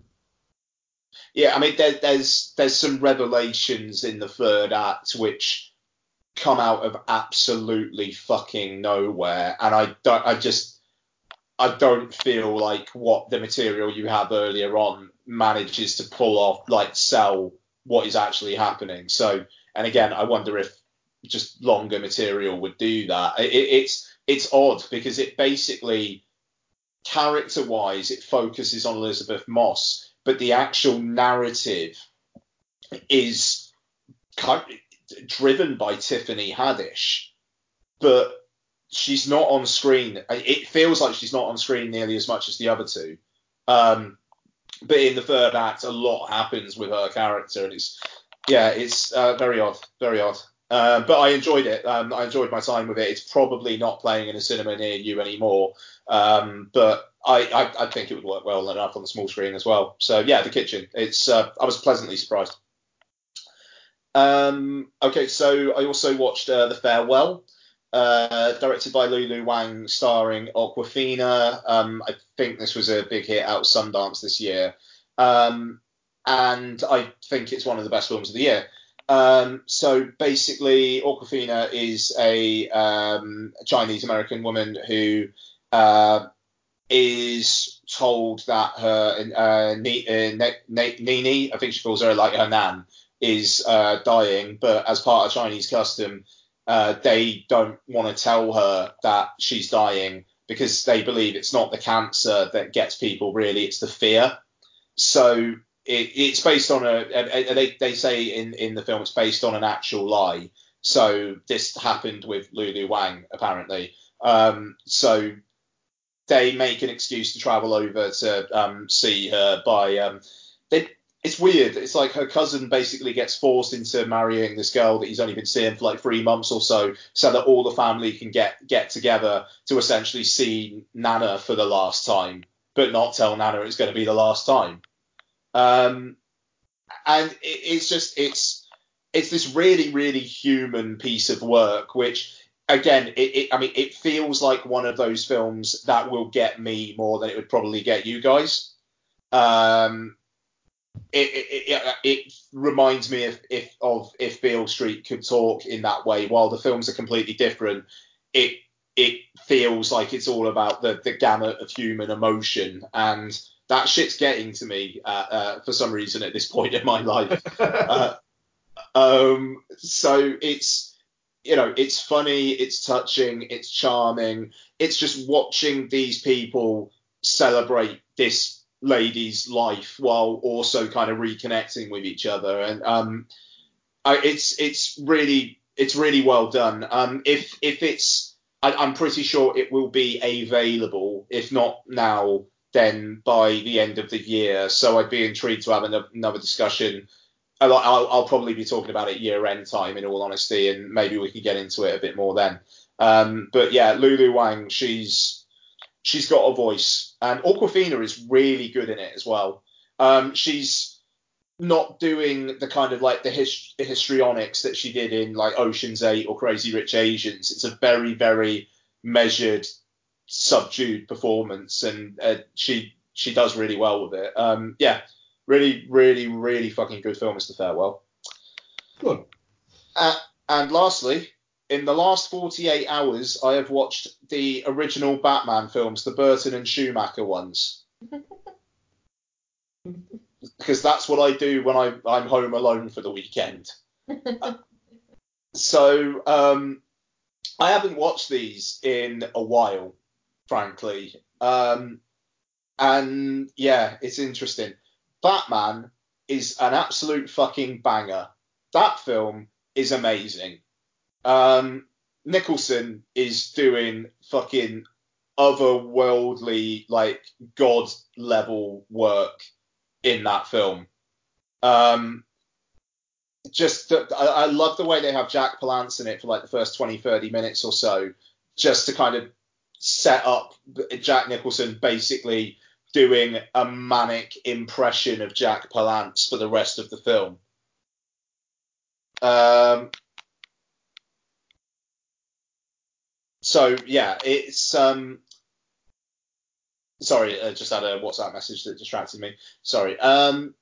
Yeah, I mean, there, there's there's some revelations in the third act which come out of absolutely fucking nowhere, and I don't, I just, I don't feel like what the material you have earlier on manages to pull off, like sell what is actually happening. So, and again, I wonder if just longer material would do that. It, it's it's odd because it basically character wise it focuses on Elisabeth Moss, but the actual narrative is kind driven by Tiffany Haddish, but she's not on screen. It feels like she's not on screen nearly as much as the other two. Um, but in the third act, a lot happens with her character, and it's yeah, it's uh, very odd, very odd. Uh, but I enjoyed it. Um, I enjoyed my time with it. It's probably not playing in a cinema near you anymore, um, but I, I, I think it would work well enough on the small screen as well. So yeah, The Kitchen. It's uh, I was pleasantly surprised. Um, okay, so I also watched uh, The Farewell, uh, directed by Lulu Wang, starring Awkwafina. Um, I think this was a big hit out of Sundance this year, um, and I think it's one of the best films of the year. Um, so basically, Awkwafina is a um, Chinese American woman who uh, is told that her uh, uh, Nini, I think she calls her like her nan, is uh, dying, but as part of Chinese custom, uh, they don't want to tell her that she's dying because they believe it's not the cancer that gets people really, it's the fear. So it, it's based on a, they, they say in, in the film it's based on an actual lie. So this happened with Lulu Wang apparently. Um, so they make an excuse to travel over to um, see her by um, they, it's weird. It's like her cousin basically gets forced into marrying this girl that he's only been seeing for like three months or so, so that all the family can get get together to essentially see Nana for the last time, but not tell Nana it's going to be the last time. Um, and it, it's just it's it's this really really human piece of work, which again, it, it I mean it feels like one of those films that will get me more than it would probably get you guys. Um, it, it, it, reminds me of if of if Beale Street could talk in that way. While the films are completely different, it it feels like it's all about the the gamut of human emotion, and that shit's getting to me uh, uh, for some reason at this point in my life. uh, um, so it's you know it's funny, it's touching, it's charming. It's just watching these people celebrate this lady's life while also kind of reconnecting with each other, and um, I, it's it's really it's really well done. Um, if if it's I, I'm pretty sure it will be available, if not now, then by the end of the year. So I'd be intrigued to have another, discussion. I'll, I'll, probably be talking about it year end time, in all honesty, and maybe we can get into it a bit more then. Um, but yeah, Lulu Wang, she's she's got a voice, and Awkwafina is really good in it as well. Um, she's not doing the kind of like the, his, the histrionics that she did in like Ocean's Eight or Crazy Rich Asians. It's a very very measured, subdued performance, and uh, she she does really well with it. Um, yeah, really really really fucking good film, Mr. Farewell. Good. Uh, and lastly, in the last 48 hours, I have watched the original Batman films, the Burton and Schumacher ones. because that's what I do when I, I'm home alone for the weekend. so um, I haven't watched these in a while, frankly. Um, and yeah, it's interesting. Batman is an absolute fucking banger. That film is amazing. Um, Nicholson is doing fucking otherworldly, like god level work in that film. Um, just I, I love the way they have Jack Palance in it for like the first 20, 30 minutes or so, just to kind of set up Jack Nicholson basically doing a manic impression of Jack Palance for the rest of the film. Um, so yeah, it's um, sorry, I just had a WhatsApp message that distracted me. Sorry. Um,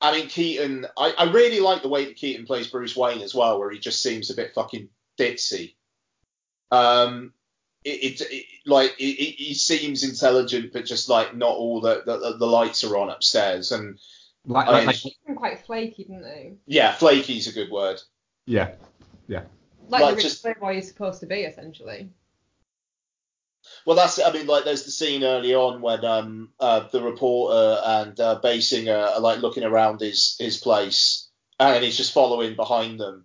I mean Keaton, I, I really like the way that Keaton plays Bruce Wayne as well, where he just seems a bit fucking ditzy. Um, it, it, it like it, he seems intelligent, but just like not all the the, the lights are on upstairs, and Like, I mean, like, They're quite flaky, didn't they? yeah, flaky's a good word. yeah, yeah. Like, Like, the just- rich playboy is supposed to be, essentially. Well, that's I mean, like there's the scene early on when um uh, the reporter and uh, Basinger are like looking around his his place, and he's just following behind them.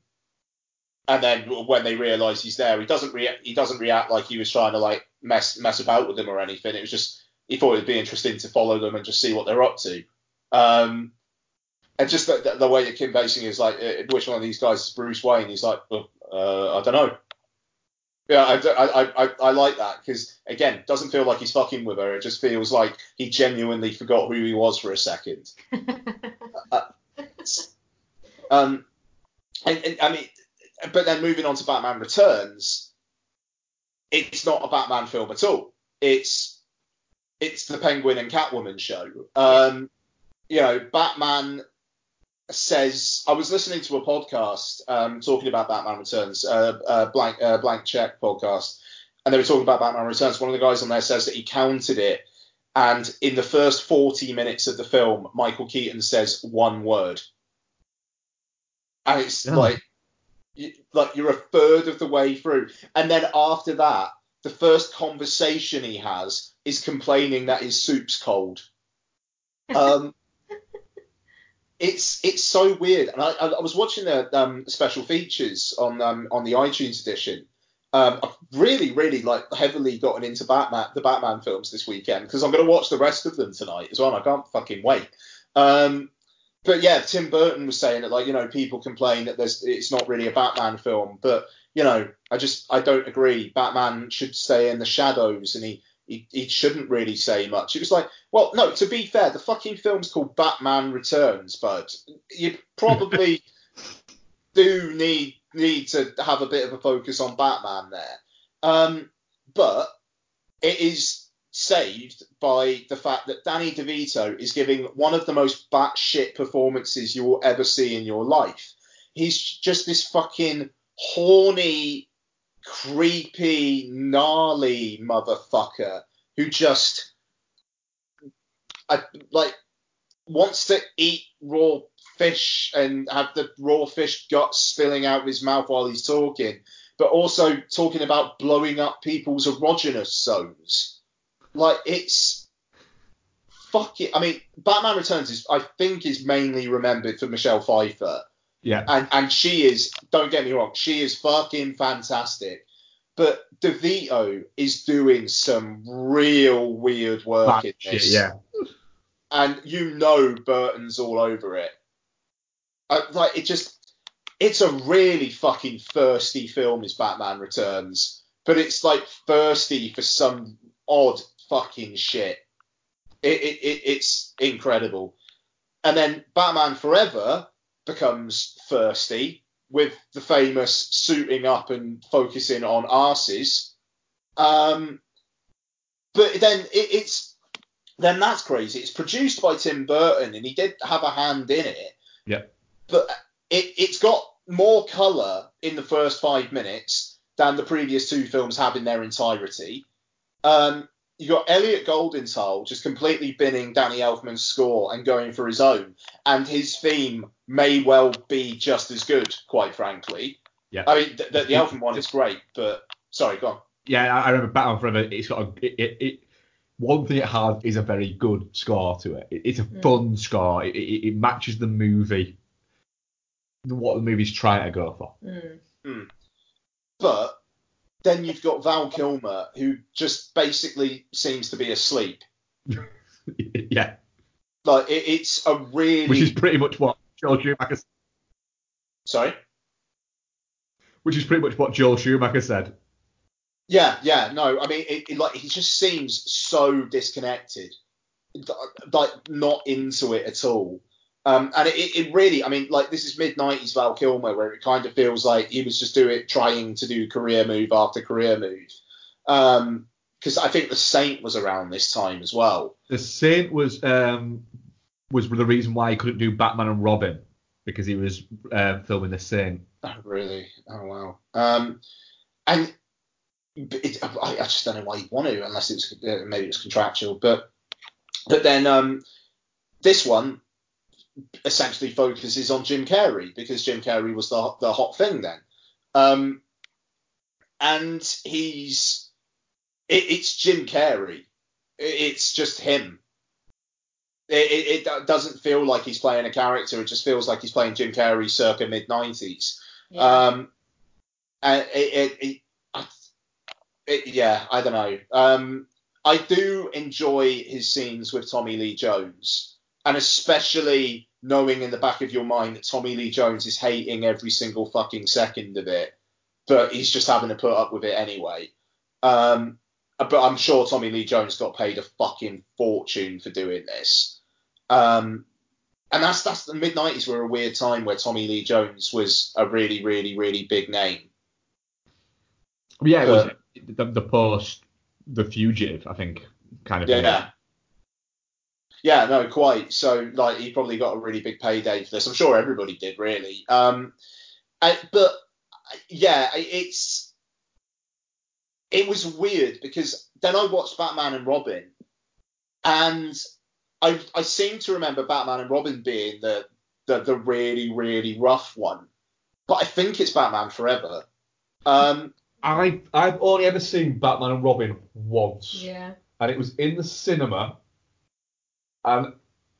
And then when they realise he's there, he doesn't react. He doesn't react like he was trying to like mess mess about with them or anything. It was just he thought it'd be interesting to follow them and just see what they're up to. Um, and just the, the, the way that Kim Basinger is like, uh, which one of these guys is Bruce Wayne? He's like, well, uh, I don't know. Yeah, I, I, I, I like that because again, doesn't feel like he's fucking with her. It just feels like he genuinely forgot who he was for a second. Uh, um, and, and I mean, but then moving on to Batman Returns, it's not a Batman film at all. It's it's the Penguin and Catwoman show. Um, you know, Batman says I was listening to a podcast um, talking about Batman Returns, uh, uh, blank uh, blank check podcast, and they were talking about Batman Returns. One of the guys on there says that he counted it, and in the first 40 minutes of the film, Michael Keaton says one word, and it's Yeah. like you, like you're a third of the way through, and then after that, the first conversation he has is complaining that his soup's cold. Um, it's it's so weird, and I, I I was watching the um, special features on um, on the iTunes edition. Um, I've really, really like heavily gotten into Batman, the Batman films this weekend because I'm going to watch the rest of them tonight as well. And I can't fucking wait. Um, but yeah, Tim Burton was saying that like you know people complain that there's it's not really a Batman film, but you know I just I don't agree. Batman should stay in the shadows, and he he, he shouldn't really say much. It was like, well, no, to be fair, the fucking film's called Batman Returns, but you probably do need need to have a bit of a focus on Batman there. Um, but it is saved by the fact that Danny DeVito is giving one of the most batshit performances you will ever see in your life. He's just this fucking horny, creepy, gnarly motherfucker who just I, like wants to eat raw fish and have the raw fish guts spilling out of his mouth while he's talking, but also talking about blowing up people's erogenous zones. Like it's fucking. I mean, Batman Returns is, I think, is mainly remembered for Michelle Pfeiffer, Yeah. and and she is. Don't get me wrong, she is fucking fantastic. But DeVito is doing some real weird work That in shit, this. yeah. and you know Burton's all over it. I, like it just, it's a really fucking thirsty film. Is Batman Returns, but it's like thirsty for some odd fucking shit. It, it, it it's incredible. And then Batman Forever becomes thirsty with the famous suiting up and focusing on arses. Um, but then it, it's then that's crazy. It's produced by Tim Burton, and he did have a hand in it. Yeah. But it, it's got more colour in the first five minutes than the previous two films have in their entirety. Um, you got Elliot Goldenthal just completely binning Danny Elfman's score and going for his own, and his theme may well be just as good, quite frankly. Yeah. I mean, the, the, the Elfman one is great, but sorry, go on. Yeah, I I remember Batman Forever. It's got a, it, it, it. One thing it has is a very good score to it. it it's a fun score. It, it, it matches the movie, what the movie's trying to go for. Mm. But then you've got Val Kilmer, who just basically seems to be asleep. yeah, Like it, it's a really which is pretty much what Joel Schumacher. sorry. Which is pretty much what Joel Schumacher said. Yeah, yeah, no, I mean, it, it, like he just seems so disconnected, like not into it at all. Um, and it, it really, I mean, like this is mid '90s Val Kilmer, where it kind of feels like he was just doing, trying to do career move after career move. Um, because I think The Saint was around this time as well. The Saint was um was the reason why he couldn't do Batman and Robin because he was um, filming The Saint. Oh, really? Oh, wow. Um, and it, I, I just don't know why he'd want to, unless it was uh, maybe it was contractual. But but then um, this one essentially focuses on Jim Carrey because Jim Carrey was the the hot thing then. Um, and he's it, it's Jim Carrey. It, it's just him. It, it, doesn't feel like he's playing a character. It just feels like he's playing Jim Carrey circa mid nineties. Um, and it, it, it, I, it, yeah, I don't know. Um, I do enjoy his scenes with Tommy Lee Jones, and especially knowing in the back of your mind that Tommy Lee Jones is hating every single fucking second of it, but he's just having to put up with it anyway. Um, but I'm sure Tommy Lee Jones got paid a fucking fortune for doing this. Um, and that's that's the mid '90s were a weird time where Tommy Lee Jones was a really, really, really big name. Yeah, it was the, the post The Fugitive, I think, kind of. Yeah. Yeah, no, quite. So, like, he probably got a really big payday for this. I'm sure everybody did, really. Um, I, but yeah, it's it was weird because then I watched Batman and Robin, and I I seem to remember Batman and Robin being the the, the really really rough one, but I think it's Batman Forever. Um, I I've only ever seen Batman and Robin once. Yeah. and it was in the cinema. And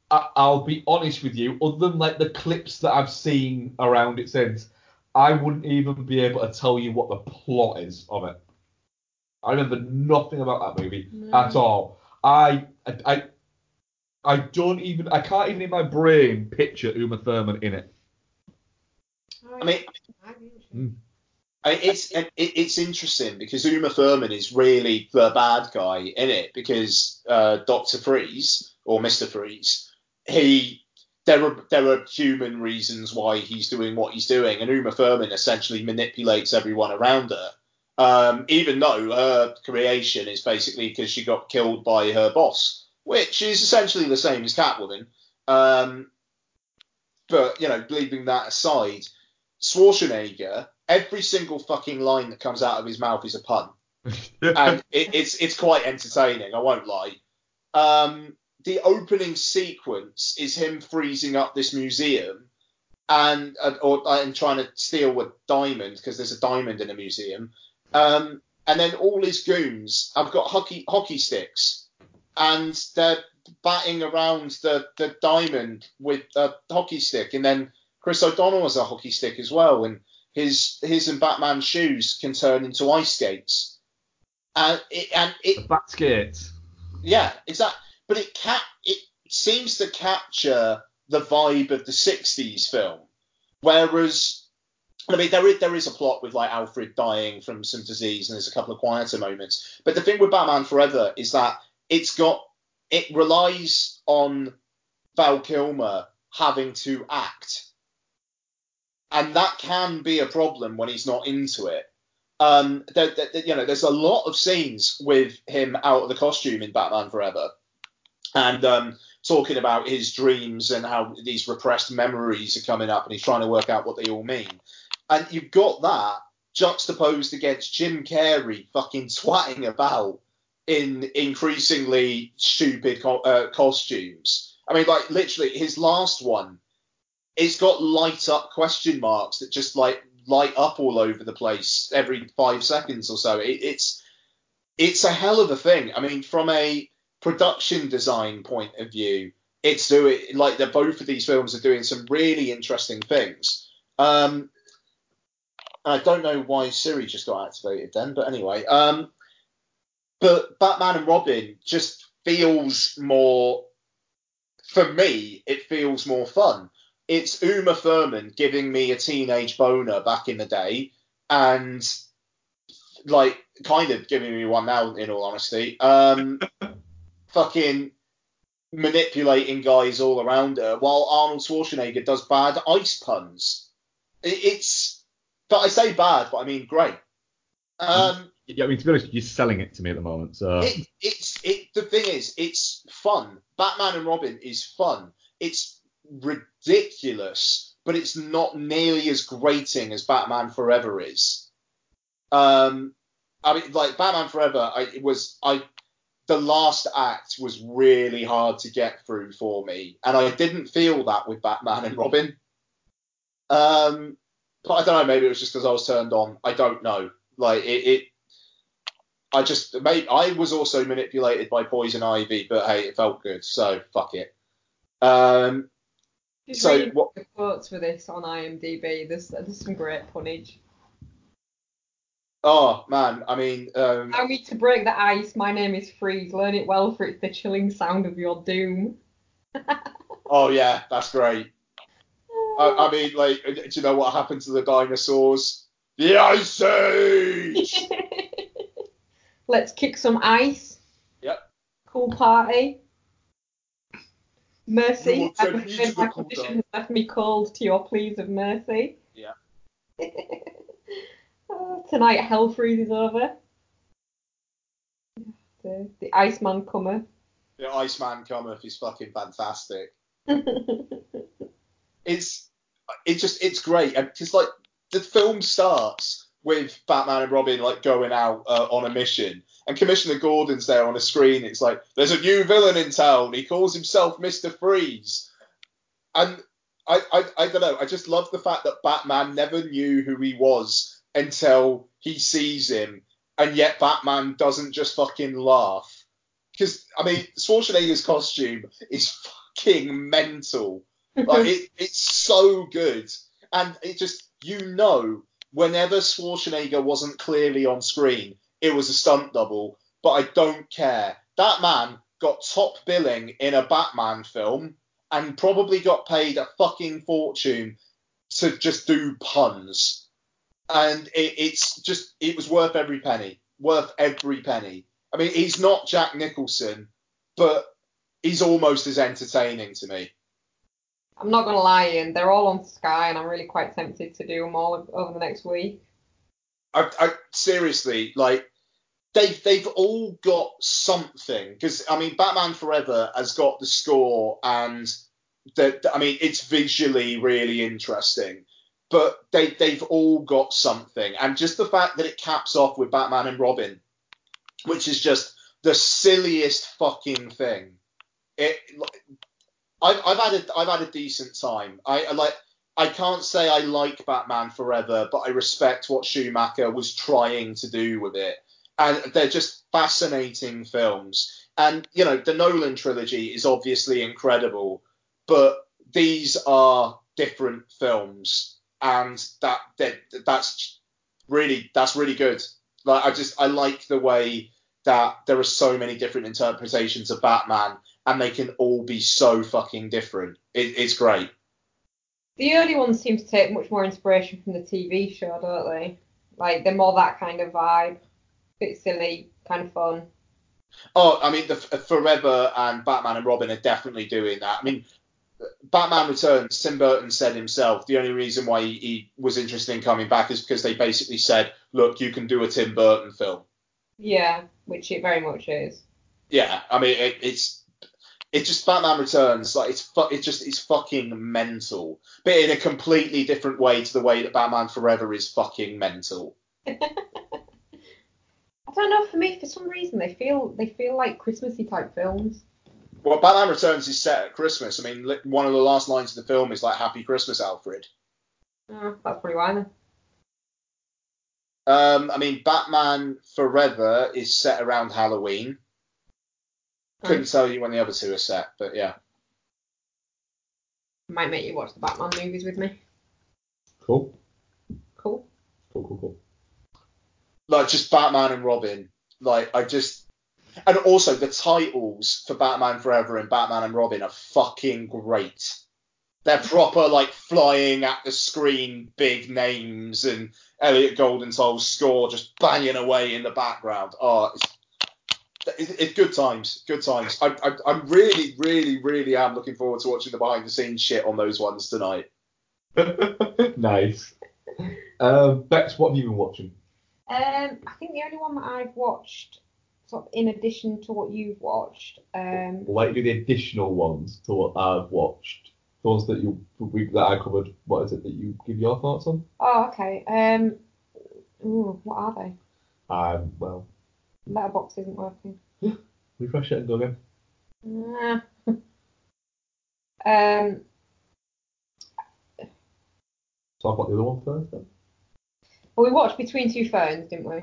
I, I'll be honest with you, other than like the clips that I've seen around it since, I wouldn't even be able to tell you what the plot is of it. I remember nothing about that movie No. at all. I, I I I don't even I can't even in my brain picture Uma Thurman in it. Oh, I mean, hmm. Mean, it's it, it's interesting because Uma Thurman is really the bad guy in it because uh, Doctor Freeze or Mister Freeze, he there are there are human reasons why he's doing what he's doing, and Uma Thurman essentially manipulates everyone around her. Um, even though her creation is basically because she got killed by her boss, which is essentially the same as Catwoman. Um, but you know, leaving that aside, Schwarzenegger, every single fucking line that comes out of his mouth is a pun, and it, it's it's quite entertaining. I won't lie. Um, the opening sequence is him freezing up this museum and uh, or and trying to steal a diamond because there's a diamond in a museum. Um, and then all his goons have got hockey hockey sticks, and they're batting around the, the diamond with a hockey stick, and then Chris O'Donnell has a hockey stick as well, and his his and Batman's shoes can turn into ice skates. And it, and it Bat skates. yeah, exactly. But it cap it seems to capture the vibe of the '60s film, whereas I mean there is there is a plot with like Alfred dying from some disease, and there's a couple of quieter moments. But the thing with Batman Forever is that it's got it relies on Val Kilmer having to act, and that can be a problem when he's not into it. Um, you know, there's a lot of scenes with him out of the costume in Batman Forever, and um, talking about his dreams and how these repressed memories are coming up, and he's trying to work out what they all mean. And you've got that juxtaposed against Jim Carrey fucking twatting about in increasingly stupid co- uh, costumes. I mean, like literally, his last one, it's got light up question marks that just like light up all over the place every five seconds or so. It, it's it's a hell of a thing. I mean, from a production design point of view, it's doing like they're both of these films are doing some really interesting things. Um, I don't know why Siri just got activated then, but anyway. Um, but Batman and Robin just feels more, for me, it feels more fun. It's Uma Thurman giving me a teenage boner back in the day, and like kind of giving me one now, in all honesty. Um, fucking manipulating guys all around her, while Arnold Schwarzenegger does bad ice puns. It's, but I say bad, but I mean great. Um, Yeah, I mean, to be honest, you're selling it to me at the moment. So it, it's it. The thing is, it's fun. Batman and Robin is fun. It's ridiculous, but it's not nearly as grating as Batman Forever is. Um, I mean, like Batman Forever, I, it was I. The last act was really hard to get through for me, and I didn't feel that with Batman and Robin. Um, but I don't know. Maybe it was just because I was turned on. I don't know. Like it, it I just maybe I was also manipulated by Poison Ivy, but hey, it felt good, so fuck it. Um, Just So reading what- the quotes for this on IMDb. There's there's some great punnage. oh man, I mean, um, Allow me to break the ice. My name is Freeze. Learn it well, for it's the chilling sound of your doom. oh yeah, that's great. I, I mean, like, do you know what happened to the dinosaurs? The Ice Age. Let's kick some ice. Yep. Cool party. Mercy. Your I'm turn, afraid musical my condition has left me cold to your pleas of mercy. Yeah. Uh, tonight hell freezes over. The, the Iceman cometh. The Iceman cometh is fucking fantastic. it's it just it's great because like the film starts with Batman and Robin like going out uh, on a mission and Commissioner Gordon's there on a screen. It's like there's a new villain in town. He calls himself Mr. Freeze. And I, I I don't know. I just love the fact that Batman never knew who he was until he sees him. And yet Batman doesn't just fucking laugh. Because I mean Schwarzenegger's costume is fucking mental. Like it, it's so good, and it just you know whenever Schwarzenegger wasn't clearly on screen, it was a stunt double. But I don't care. That man got top billing in a Batman film and probably got paid a fucking fortune to just do puns, and it, it's just it was worth every penny, worth every penny. I mean, he's not Jack Nicholson, but he's almost as entertaining to me. I'm not gonna lie, Ian. They're all on Sky, and I'm really quite tempted to do them all over the next week. I, I seriously like they've they've all got something because I mean Batman Forever has got the score and the I mean it's visually really interesting, but they they've all got something and just the fact that it caps off with Batman and Robin, which is just the silliest fucking thing. It I've, I've had a I've had a decent time. I like I can't say I like Batman Forever, but I respect what Schumacher was trying to do with it. And they're just fascinating films. And you know, the Nolan trilogy is obviously incredible, but these are different films, and that that that's really that's really good. Like I just I like the way that there are so many different interpretations of Batman, and they can all be so fucking different. It, it's great. The early ones seem to take much more inspiration from the TV show, don't they? Like they're more that kind of vibe, bit silly, kind of fun. Oh, I mean, the uh, Forever and Batman and Robin are definitely doing that. I mean, Batman Returns, Tim Burton said himself, the only reason why he, he was interested in coming back is because they basically said, look, you can do a Tim Burton film. Yeah, which it very much is. Yeah, I mean, it, it's it's just Batman Returns. Like it's fu- it's just it's fucking mental, but in a completely different way to the way that Batman Forever is fucking mental. I don't know. For me, for some reason, they feel they feel like Christmassy type films. Well, Batman Returns is set at Christmas. I mean, one of the last lines of the film is like "Happy Christmas, Alfred." Oh, that's pretty why. Um, I mean, Batman Forever is set around Halloween. Couldn't tell you when the other two are set, but yeah. Might make you watch the Batman movies with me. Cool. Cool. Cool, cool, cool. Like just Batman and Robin. Like I just and also the titles for Batman Forever and Batman and Robin are fucking great. They're proper like flying at the screen, big names, and Elliot Goldenthal's score just banging away in the background. Oh, it's it- it's good times, good times. I, I, I really, really, really am looking forward to watching the behind the scenes shit on those ones tonight. nice. Um, Bex, what have you been watching? Um, I think the only one that I've watched, sort of in addition to what you've watched, um, We'll let you do the additional ones to what I've watched. The ones that you we, that I covered. What is it that you give your thoughts on? oh okay, um, ooh, what are they? Um, well, Letterboxd isn't working. refresh it and go again. Nah. um, Talk about the other one first. Then. well, we watched Between Two Ferns, didn't we?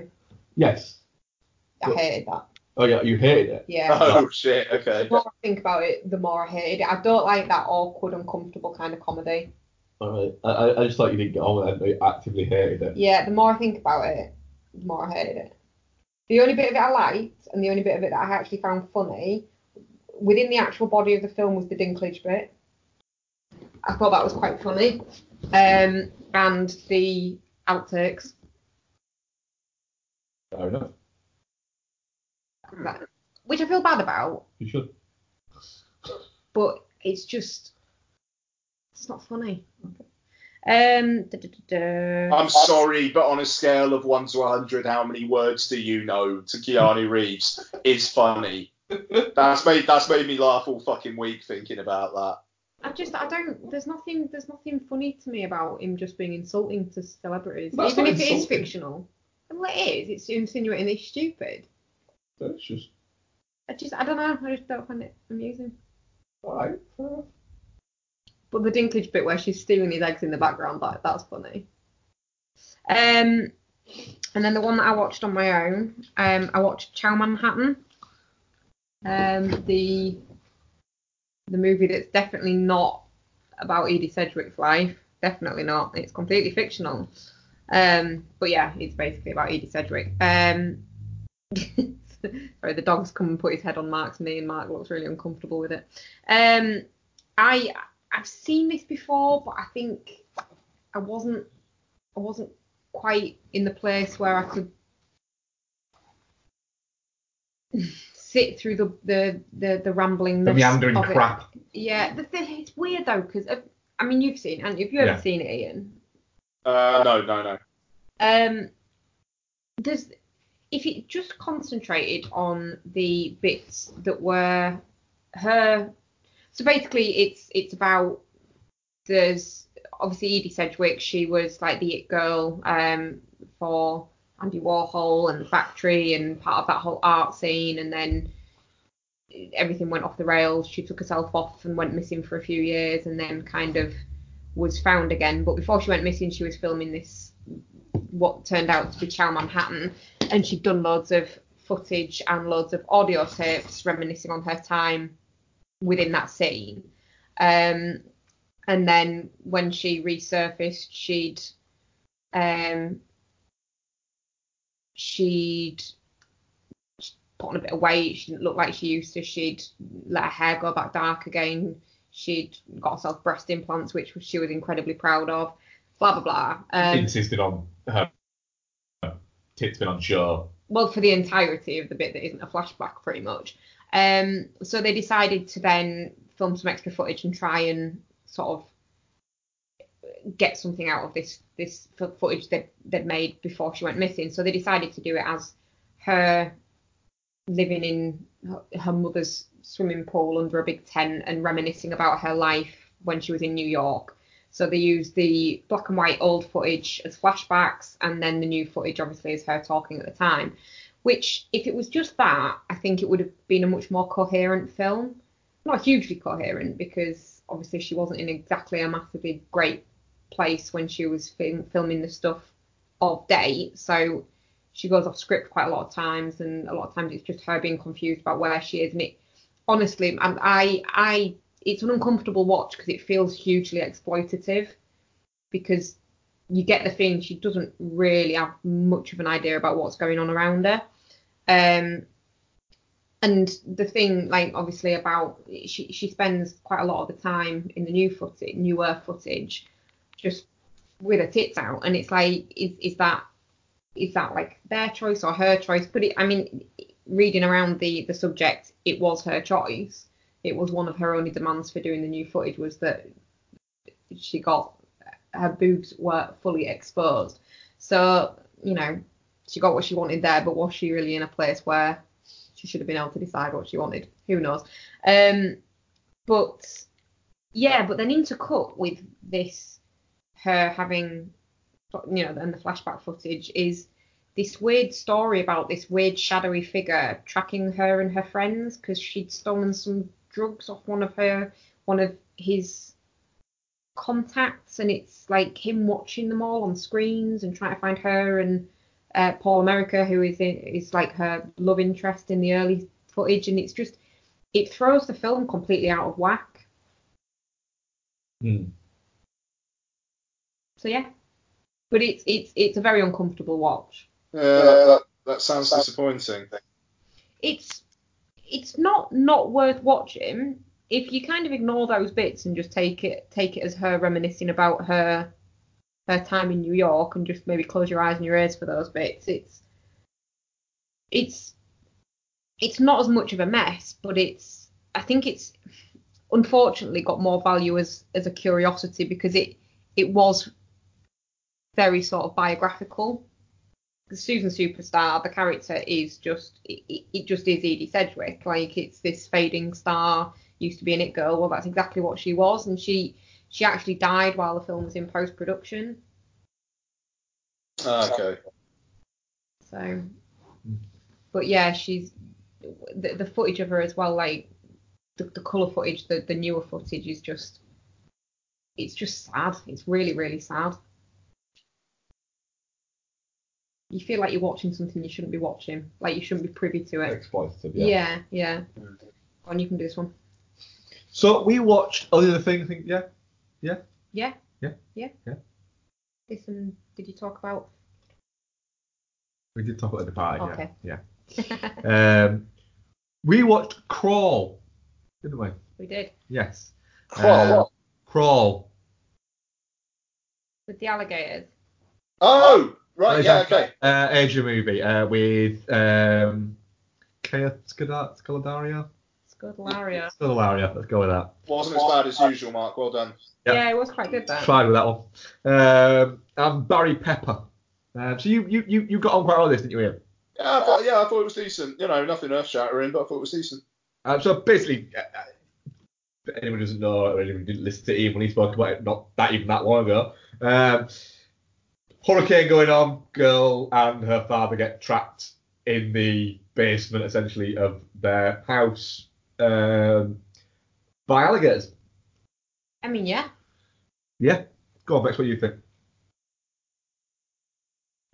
Yes. I What? hated that. Oh yeah, you hated it. Yeah. Oh shit. Okay. The more I think about it, the more I hated it. I don't like that awkward, uncomfortable kind of comedy. Alright. I, I I just thought you didn't get on with it. You actively hated it. Yeah, the more I think about it, the more I hated it. The only bit of it I liked, and the only bit of it that I actually found funny, within the actual body of the film was the Dinklage bit. I thought that was quite funny. Um, and the outtakes. Fair enough. That- which I feel bad about, You should. but it's just it's not funny. Um, da, da, da, da. I'm sorry, but on a scale of one to hundred, how many words do you know to Keanu Reeves is funny. That's made that's made me laugh all fucking week thinking about that. I just I don't there's nothing there's nothing funny to me about him just being insulting to celebrities. That's Even not if it is fictional. Well it is, it's insinuating they're stupid. That's just I just I don't know, I just don't find it amusing. alright. But the Dinklage bit where she's stealing his eggs in the background, that that's funny. Um and then the one that I watched on my own, um I watched Ciao Manhattan. Um the the movie that's definitely not about Edie Sedgwick's life. Definitely not. It's completely fictional. Um, but yeah, it's basically about Edie Sedgwick. Um, sorry, the dog's come and put his head on Mark's knee, and Mark looks really uncomfortable with it. Um, I I've seen this before, but I think I wasn't I wasn't quite in the place where I could sit through the the the, the rambling The meandering of it. crap. Yeah, the thing it's weird though because I mean you've seen and have you ever Yeah. seen it, Ian? Uh, no, no, no. Um, there's if it just concentrated on the bits that were her. So basically, it's it's about there's obviously Edie Sedgwick. She was like the it girl um for Andy Warhol and the factory and part of that whole art scene, and then everything went off the rails. She took herself off and went missing for a few years, and then kind of was found again. But before she went missing, she was filming this what turned out to be Ciao Manhattan, and she'd done loads of footage and loads of audio tapes reminiscing on her time within that scene. Um, and then when she resurfaced, she'd um, she'd put on a bit of weight. She didn't look like she used to. She'd let her hair go back dark again. She'd got herself breast implants, which she was incredibly proud of. Blah blah blah. Um, Insisted on her tits being on show. well, for the entirety of the bit that isn't a flashback, pretty much. Um, so they decided to then film some extra footage and try and sort of get something out of this this footage that they'd made before she went missing. So they decided to do it as her living in her- her mother's swimming pool under a big tent and reminiscing about her life when she was in New York. So they used the black and white old footage as flashbacks, and then the new footage obviously is her talking at the time. Which, if it was just that, I think it would have been a much more coherent film. Not hugely coherent because obviously she wasn't in exactly a massively great place when she was film, filming the stuff of date. So she goes off script quite a lot of times, and a lot of times it's just her being confused about where she is. And it honestly, I, I, I it's an uncomfortable watch because it feels hugely exploitative because you get the feeling she doesn't really have much of an idea about what's going on around her. Um, and the thing, like obviously about she she spends quite a lot of the time in the new footage, newer footage, just with her tits out, and it's like is is that is that like their choice or her choice? But it, I mean, reading around the the subject, it was her choice. It was one of her only demands for doing the new footage was that she got her boobs were fully exposed. So you know, she got what she wanted there, but was she really in a place where she should have been able to decide what she wanted? Who knows? Um, but yeah, but then intercut with this, her having, you know, and the flashback footage is this weird story about this weird shadowy figure tracking her and her friends because she'd stolen some drugs off one of her, one of his contacts, and it's like him watching them all on screens and trying to find her and uh, Paul America, who is in, is like her love interest in the early footage, and it's just it throws the film completely out of whack. Hmm. So yeah, but it's it's it's a very uncomfortable watch. Yeah, that, that sounds disappointing. It's it's not not worth watching if you kind of ignore those bits and just take it take it as her reminiscing about her her time in New York and just maybe close your eyes and your ears for those bits. It's it's it's not as much of a mess, but it's I think it's unfortunately got more value as as a curiosity because it it was very sort of biographical. The Susan Superstar, the character is just it, it- just is Edie Sedgwick. Like it's this fading star, used to be an it girl. Well, that's exactly what she was, and she she actually died while the film was in post production. Ah, okay. So, but yeah, she's the, the footage of her as well. Like the, the color footage, the the newer footage is just it's just sad. It's really really sad. You feel like you're watching something you shouldn't be watching. Like you shouldn't be privy to it. Exploitative, Yeah, yeah. yeah. Go on, you can do this one. So we watched other things. Think, yeah, yeah, Yeah. Yeah. Yeah. Yeah. This and did you talk about? we did talk about the party. Okay. Yeah, yeah. um, we watched Crawl, didn't we? We did Yes. Crawl, Uh. Crawl. with the alligators. Oh, right, yeah, Asian- okay. Uh, Asian movie uh, with um, Kaya Skada- Scaladaria. Scodelaria. Scaladaria. Let's go with that. Wasn't as bad as usual, Mark. Well done. Yeah. Yeah, it was quite good that. Tried with that one. Um, and Barry Pepper. Um, so you, you, you, you got on quite well with this, didn't you, Ian? Yeah, I thought, yeah, I thought it was decent. You know, nothing earth shattering, but I thought it was decent. Um, so basically, uh, uh, if anyone who doesn't know or anyone who didn't listen to Ian when he spoke about it not that even that long ago, um, hurricane going on, girl and her father get trapped in the basement essentially of their house um, by alligators. I mean, yeah. Yeah, go on, Bex, what do you think?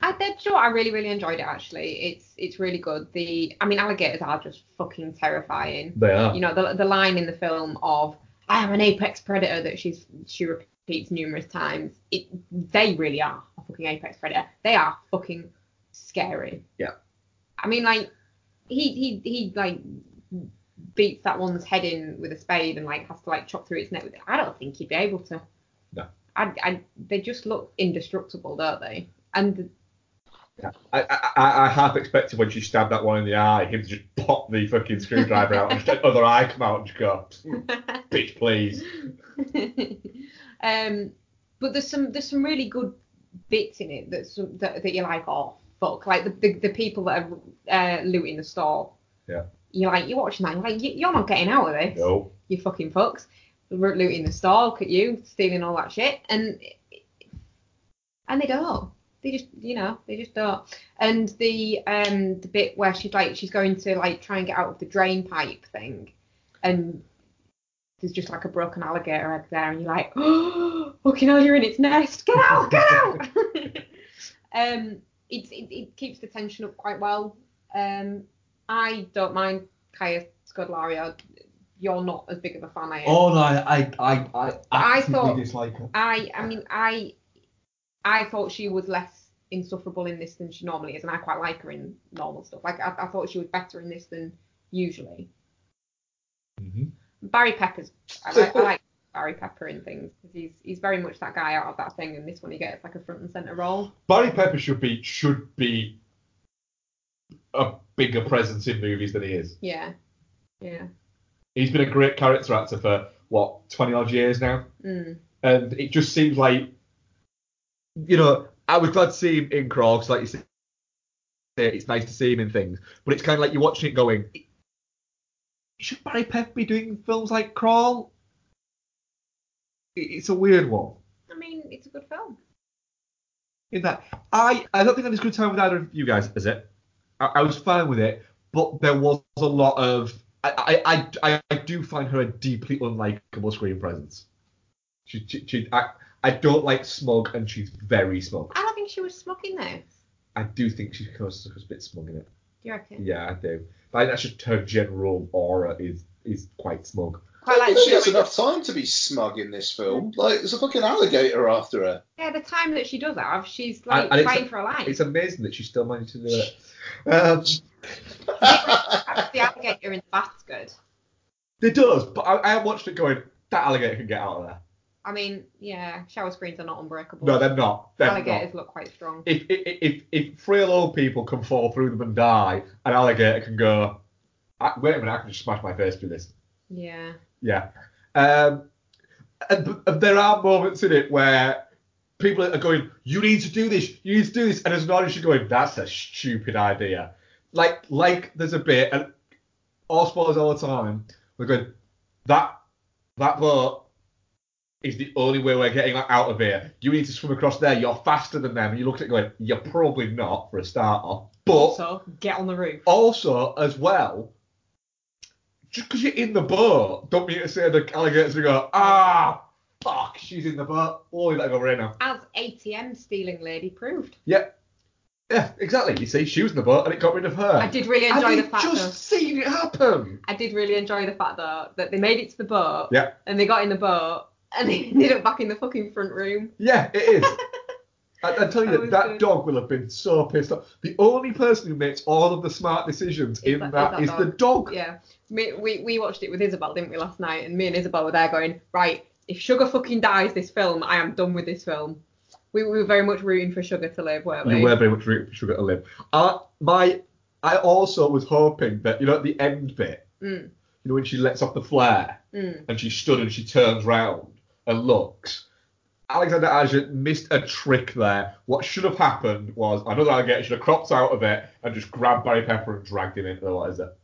I did. What? I really, really enjoyed it. Actually, it's it's really good. The, I mean, alligators are just fucking terrifying. They are. You know, the the line in the film of "I am an apex predator" that she's she repeats numerous times. It, they really are a fucking apex predator. They are fucking scary. Yeah. I mean, like he he he like beats that one's head in with a spade and like has to like chop through its neck with it. I don't think he'd be able to. No. I, I they just look indestructible, don't they? And I, I, I half expected when she stabbed that one in the eye, him to just pop the fucking screwdriver out and just other eye come out and just go, bitch, please. um, but there's some there's some really good bits in it that's that, that you're like, oh fuck, like the the, the people that are uh, looting the store. Yeah. You're like, you're watching that, you're like, "You- you're not getting out of this. No. You fucking fucks. We're looting the store, look at you, stealing all that shit, and and they don't. They just, you know, they just don't. And the um the bit where she's like, she's going to like try and get out of the drain pipe thing, and there's just like a broken alligator egg there, and you're like, oh, fucking hell, you're in its nest. Get out, get out. um, it's it, it keeps the tension up quite well. Um, I don't mind Kaya Scodelario. You're not as big of a fan, I am. Oh no, I I I, I I thought dislike her. I I mean I I thought she was less insufferable in this than she normally is, and I quite like her in normal stuff. Like I, I thought she was better in this than usually. Mhm. Barry Pepper's I like, I like Barry Pepper in things because he's he's very much that guy out of that thing, and this one he gets like a front and center role. Barry Pepper should be should be a bigger presence in movies than he is. Yeah, yeah. He's been a great character actor for what twenty odd years now, Mm. and it just seems like, you know, I was glad to see him in Crocs, like you said. It's nice to see him in things, but it's kind of like you're watching it going, should Barry Pepper be doing films like Crawl? It's a weird one. I mean, it's a good film. in that I I don't think I had as good time with either of you guys is it. I, I was fine with it, but there was a lot of I I, I, I do find her a deeply unlikable screen presence. She, she, she I, I don't like smug and she's very smug. I don't think she was smug in this. I do think she comes across a bit smug in it. Do you reckon? Yeah, I do. But I think that's just her general aura is is quite smug. Quite like she has enough time to be smug in this film. Like, there's a fucking alligator after her. Yeah, the time that she does have, she's like And- and it's- fighting for her life. It's amazing that she still managed to do it. Um, the alligator in the bath's good. it does, but I, I have watched it going, that alligator can get out of there. I mean, yeah, shower screens are not unbreakable. No, they're not. They're Alligators not. look quite strong. If, if, if, if frail old people can fall through them and die, an alligator can go, "I- wait a minute, I can just smash my face through this. Yeah. Yeah. Um, and, and there are moments in it where people are going, you need to do this, you need to do this, and as an audience you're going, that's a stupid idea. Like, like there's a bit, and all spoilers all the time, we're going, that, that boat is the only way we're getting out of here. You need to swim across there, you're faster than them, and you look at it going, you're probably not for a starter, but So get on the roof. also, as well, just because you're in the boat, don't mean to say the alligators will go, ah, fuck, she's in the boat. Oh, you let her go right now. As ATM stealing lady proved. Yeah. Yeah, exactly. You see, she was in the boat and it got rid of her. I did really enjoy and the fact just though. seen it happen. I did really enjoy the fact though that they made it to the boat Yeah. and they got in the boat and they ended up back in the fucking front room. Yeah, it is. I, I tell you That that good. dog will have been so pissed off. The only person who makes all of the smart decisions in that- that is that the dog. Yeah. Me, we we watched it with Isabel, didn't we, last night? And me and Isabel were there going, right, if Sugar fucking dies this film, I am done with this film. We, we were very much rooting for Sugar to live, weren't we? You were very much rooting for Sugar to live. Uh, my, I also was hoping that you know at the end bit, Mm, you know when she lets off the flare mm. and she stood and she turns round and looks. Alexander Aja missed a trick there. What should have happened was another alligator should have cropped out of it and just grabbed Barry Pepper and dragged him into the what is it?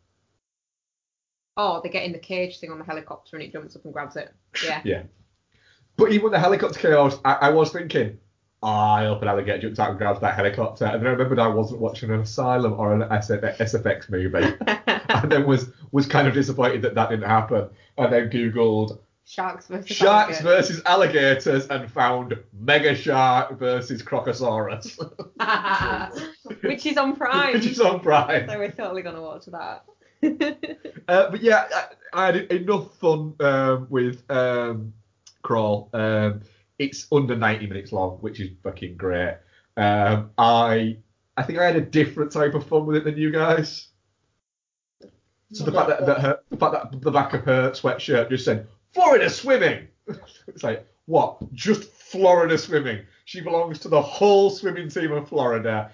Oh, they get in the cage thing on the helicopter and it jumps up and grabs it. Yeah. Yeah. But even the helicopter chaos, I, I was thinking, oh, I hope an alligator jumps out and grabs that helicopter. And then I remembered I wasn't watching an Asylum or an SF, SFX movie. and then was was kind of disappointed that that didn't happen. And then Googled Sharks versus Sharks alligators. versus alligators and found Mega Shark versus Crocosaurus. Which is on Prime. Which is on Prime. So we're totally gonna watch that. Uh, but yeah, I, I had enough fun um, with um, Crawl. Um, it's under 90 minutes long, which is fucking great. Um, I I think I had a different type of fun with it than you guys. So the fact that, that her, the fact that the back of her sweatshirt just said Florida swimming. it's like what? Just Florida swimming. She belongs to the whole swimming team of Florida.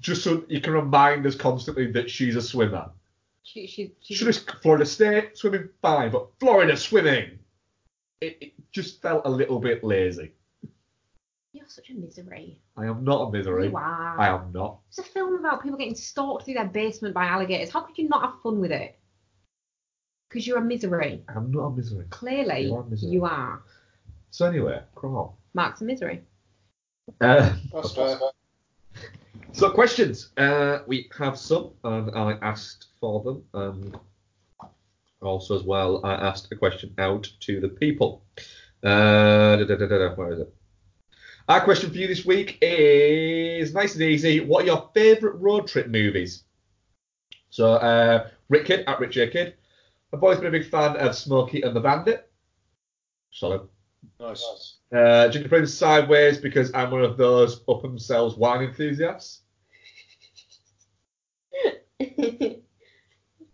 Just so you can remind us constantly that she's a swimmer. She, she, she, Should have Florida State swimming fine, but Florida swimming. It, it just felt a little bit lazy. You're such a misery. I am not a misery. You are. I am not. It's a film about people getting stalked through their basement by alligators. How could you not have fun with it? Because you're a misery. I'm not a misery. Clearly, You are misery. you are. So anyway, crawl. Mark's a misery. Uh, That's fair. so questions. Uh, we have some, and I asked for them, and also as well, I asked a question out to the people. Uh, da, da, da, da, da, where is it? Our question for you this week is nice and easy. What are your favourite road trip movies? So, uh, Rick Kid at Rich J Kid. I've always been a big fan of Smokey and the Bandit. Solid. Nice. Uh, Ginger Prince Sideways because I'm one of those up themselves wine enthusiasts.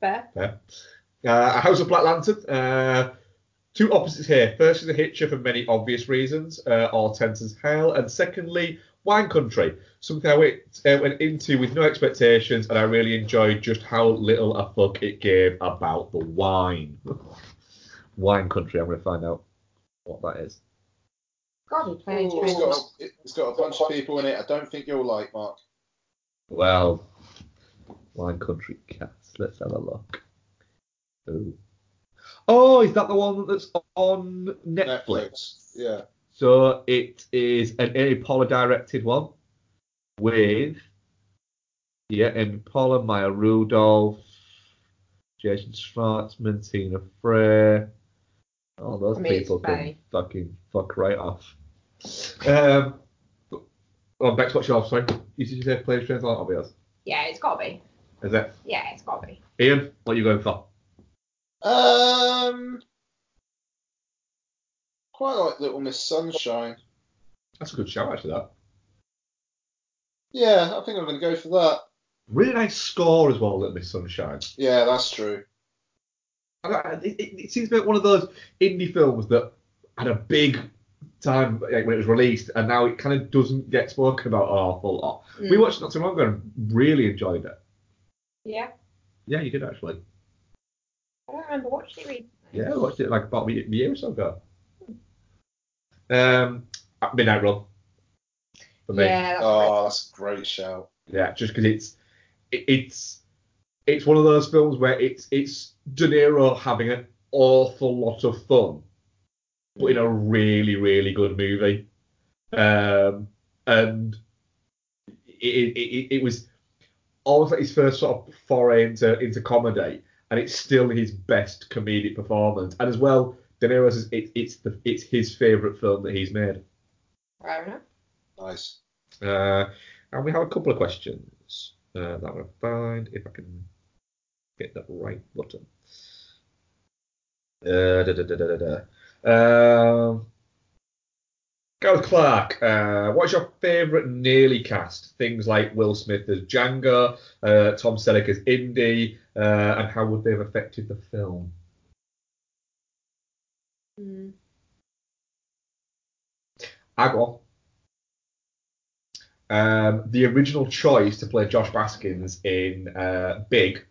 Fair. Yeah. Uh, House of Black Lantern. Uh, two opposites here. First is a Hitcher for many obvious reasons, uh, all tense as hell. And secondly, Wine Country. Something I went, uh, went into with no expectations, and I really enjoyed just how little a fuck it gave about the wine. wine Country. I'm going to find out what that is. God, playing Ooh, it's, got a, it's got a bunch of people in it I don't think you'll like, Mark. Well, Wine Country cast. Let's have a look. Ooh. Oh, is that the one that's on Netflix? Netflix. Yeah. So it is an Amy Poehler directed one with yeah, Amy Poehler, Maya Rudolph, Jason Schwartzman, Tina Fey. All those I people can fucking fuck right off. Um, oh, Bex, what's yours? Sorry, you did you say Plane Trains Automobiles? Yeah, it's gotta be. Is it? Yeah, it's gotta be. Ian, what are you going for? Um, quite like Little Miss Sunshine. That's a good shout, actually. That Yeah, I think I'm going to go for that. really nice score as well, Little Miss Sunshine. Yeah, that's true. It, it, it seems to be one of those indie films that had a big time like, when it was released, and now it kind of doesn't get spoken about an awful lot. We Mm. watched it not too long ago and really enjoyed it. Yeah. Yeah, you did actually. I don't remember watching it. recently. Yeah, I watched it like about a year or so ago. Um, Midnight Run. For me. Yeah, that's Oh, that's a great show. Yeah, just because it's it, it's it's one of those films where it's it's De Niro having an awful lot of fun, but in a really really good movie, um, and it, it, it, it was almost like his first sort of foray into into comedy, and it's still his best comedic performance, and as well, De Niro's is- it, it's the it's his favorite film that he's made. Fair enough. Nice. Uh, and we have a couple of questions uh, that I'm going to find if I can get that right button. Uh, da, da, da, da, da, da. Um, Gareth Clark, uh, what's your favourite nearly cast? Things like Will Smith as Django, uh, Tom Selleck as Indy, uh, and how would they have affected the film? Mm. I go. Um, the original choice to play Josh Baskins in uh, Big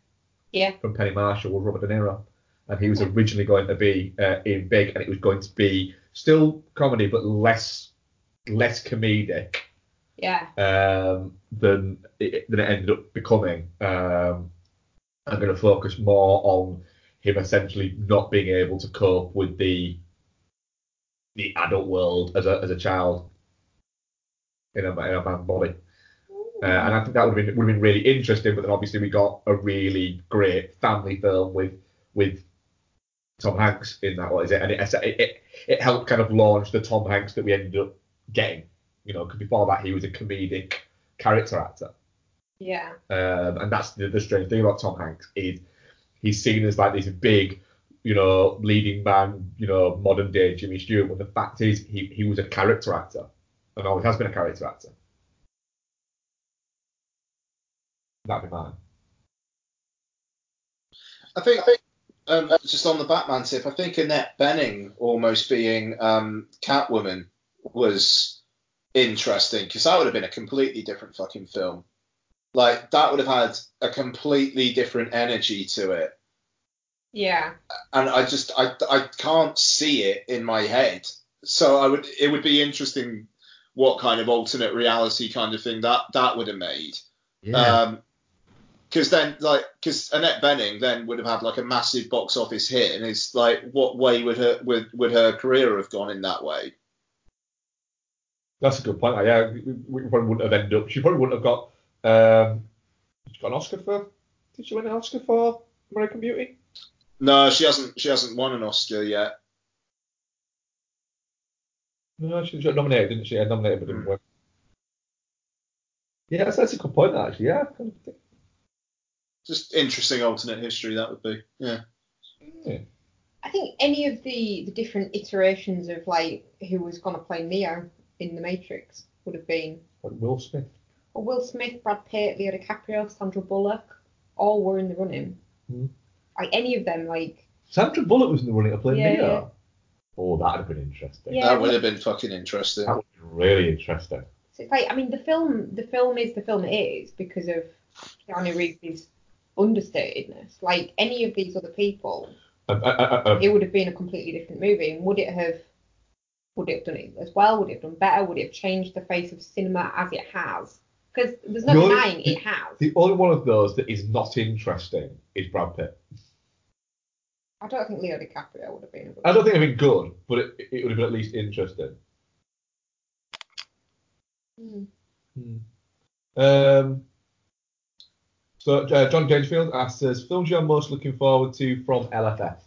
Yeah. from Penny Marshall was Robert De Niro, and he was originally going to be uh, in Big, and it was going to be still comedy but less less comedic Yeah. um, than it, than it ended up becoming. Um, I'm going to focus more on him essentially not being able to cope with the the adult world as a as a child in a, in a man's body. Uh, and I think that would have been would have been really interesting. But then obviously we got a really great family film with with Tom Hanks in that. What is it? And it, it it it helped kind of launch the Tom Hanks that we ended up getting. You know, because before that he was a comedic character actor. Yeah. Um, and that's the, the strange thing about Tom Hanks is he's seen as like this big, you know, leading man, you know, modern day Jimmy Stewart. But the fact is, he, he was a character actor and always has been a character actor. That'd be mine. I think, um, just on the Batman tip, I think Annette Bening almost being um, Catwoman was interesting because that would have been a completely different fucking film. Like that would have had a completely different energy to it, Yeah. and I just I I can't see it in my head. So I would it would be interesting what kind of alternate reality kind of thing that that would have made. Yeah. Um, because then, like, because Annette Bening then would have had like a massive box office hit, and it's like, what way would her would, would her career have gone in that way? That's a good point. Yeah, we, we probably wouldn't have ended up. She probably wouldn't have got. Um, she got an Oscar for. Did she win an Oscar for American Beauty? No, she hasn't. She hasn't won an Oscar yet. No, she got nominated, didn't she? Yeah, nominated but didn't win. Yeah, that's, that's a good point. Actually, yeah. Just interesting alternate history that would be. Yeah. I think any of the the different iterations of like who was gonna play Neo in the Matrix would have been Like Will Smith. or Will Smith, Brad Pitt, Leo DiCaprio, Sandra Bullock, all were in the running. Hmm. Like any of them, like Sandra Bullock was in the running to play Yeah, Neo. yeah. Oh, that'd have been interesting. Yeah, that would have been fucking interesting. That would have been really interesting. so it's like I mean the film the film is the film it is because of Keanu Reeves' understatedness. Like any of these other people, uh, uh, uh, it would have been a completely different movie. And would it have would it have done it as well? Would it have done better? Would it have changed the face of cinema as it has? Because there's no The only- denying it has. The only one of those that is not interesting is Brad Pitt. I don't think Leo DiCaprio would have been. I don't think it'd been good, but it, it would have been at least interesting. Hmm. Um, so uh, John Dangerfield asks us, films you're most looking forward to from LFF.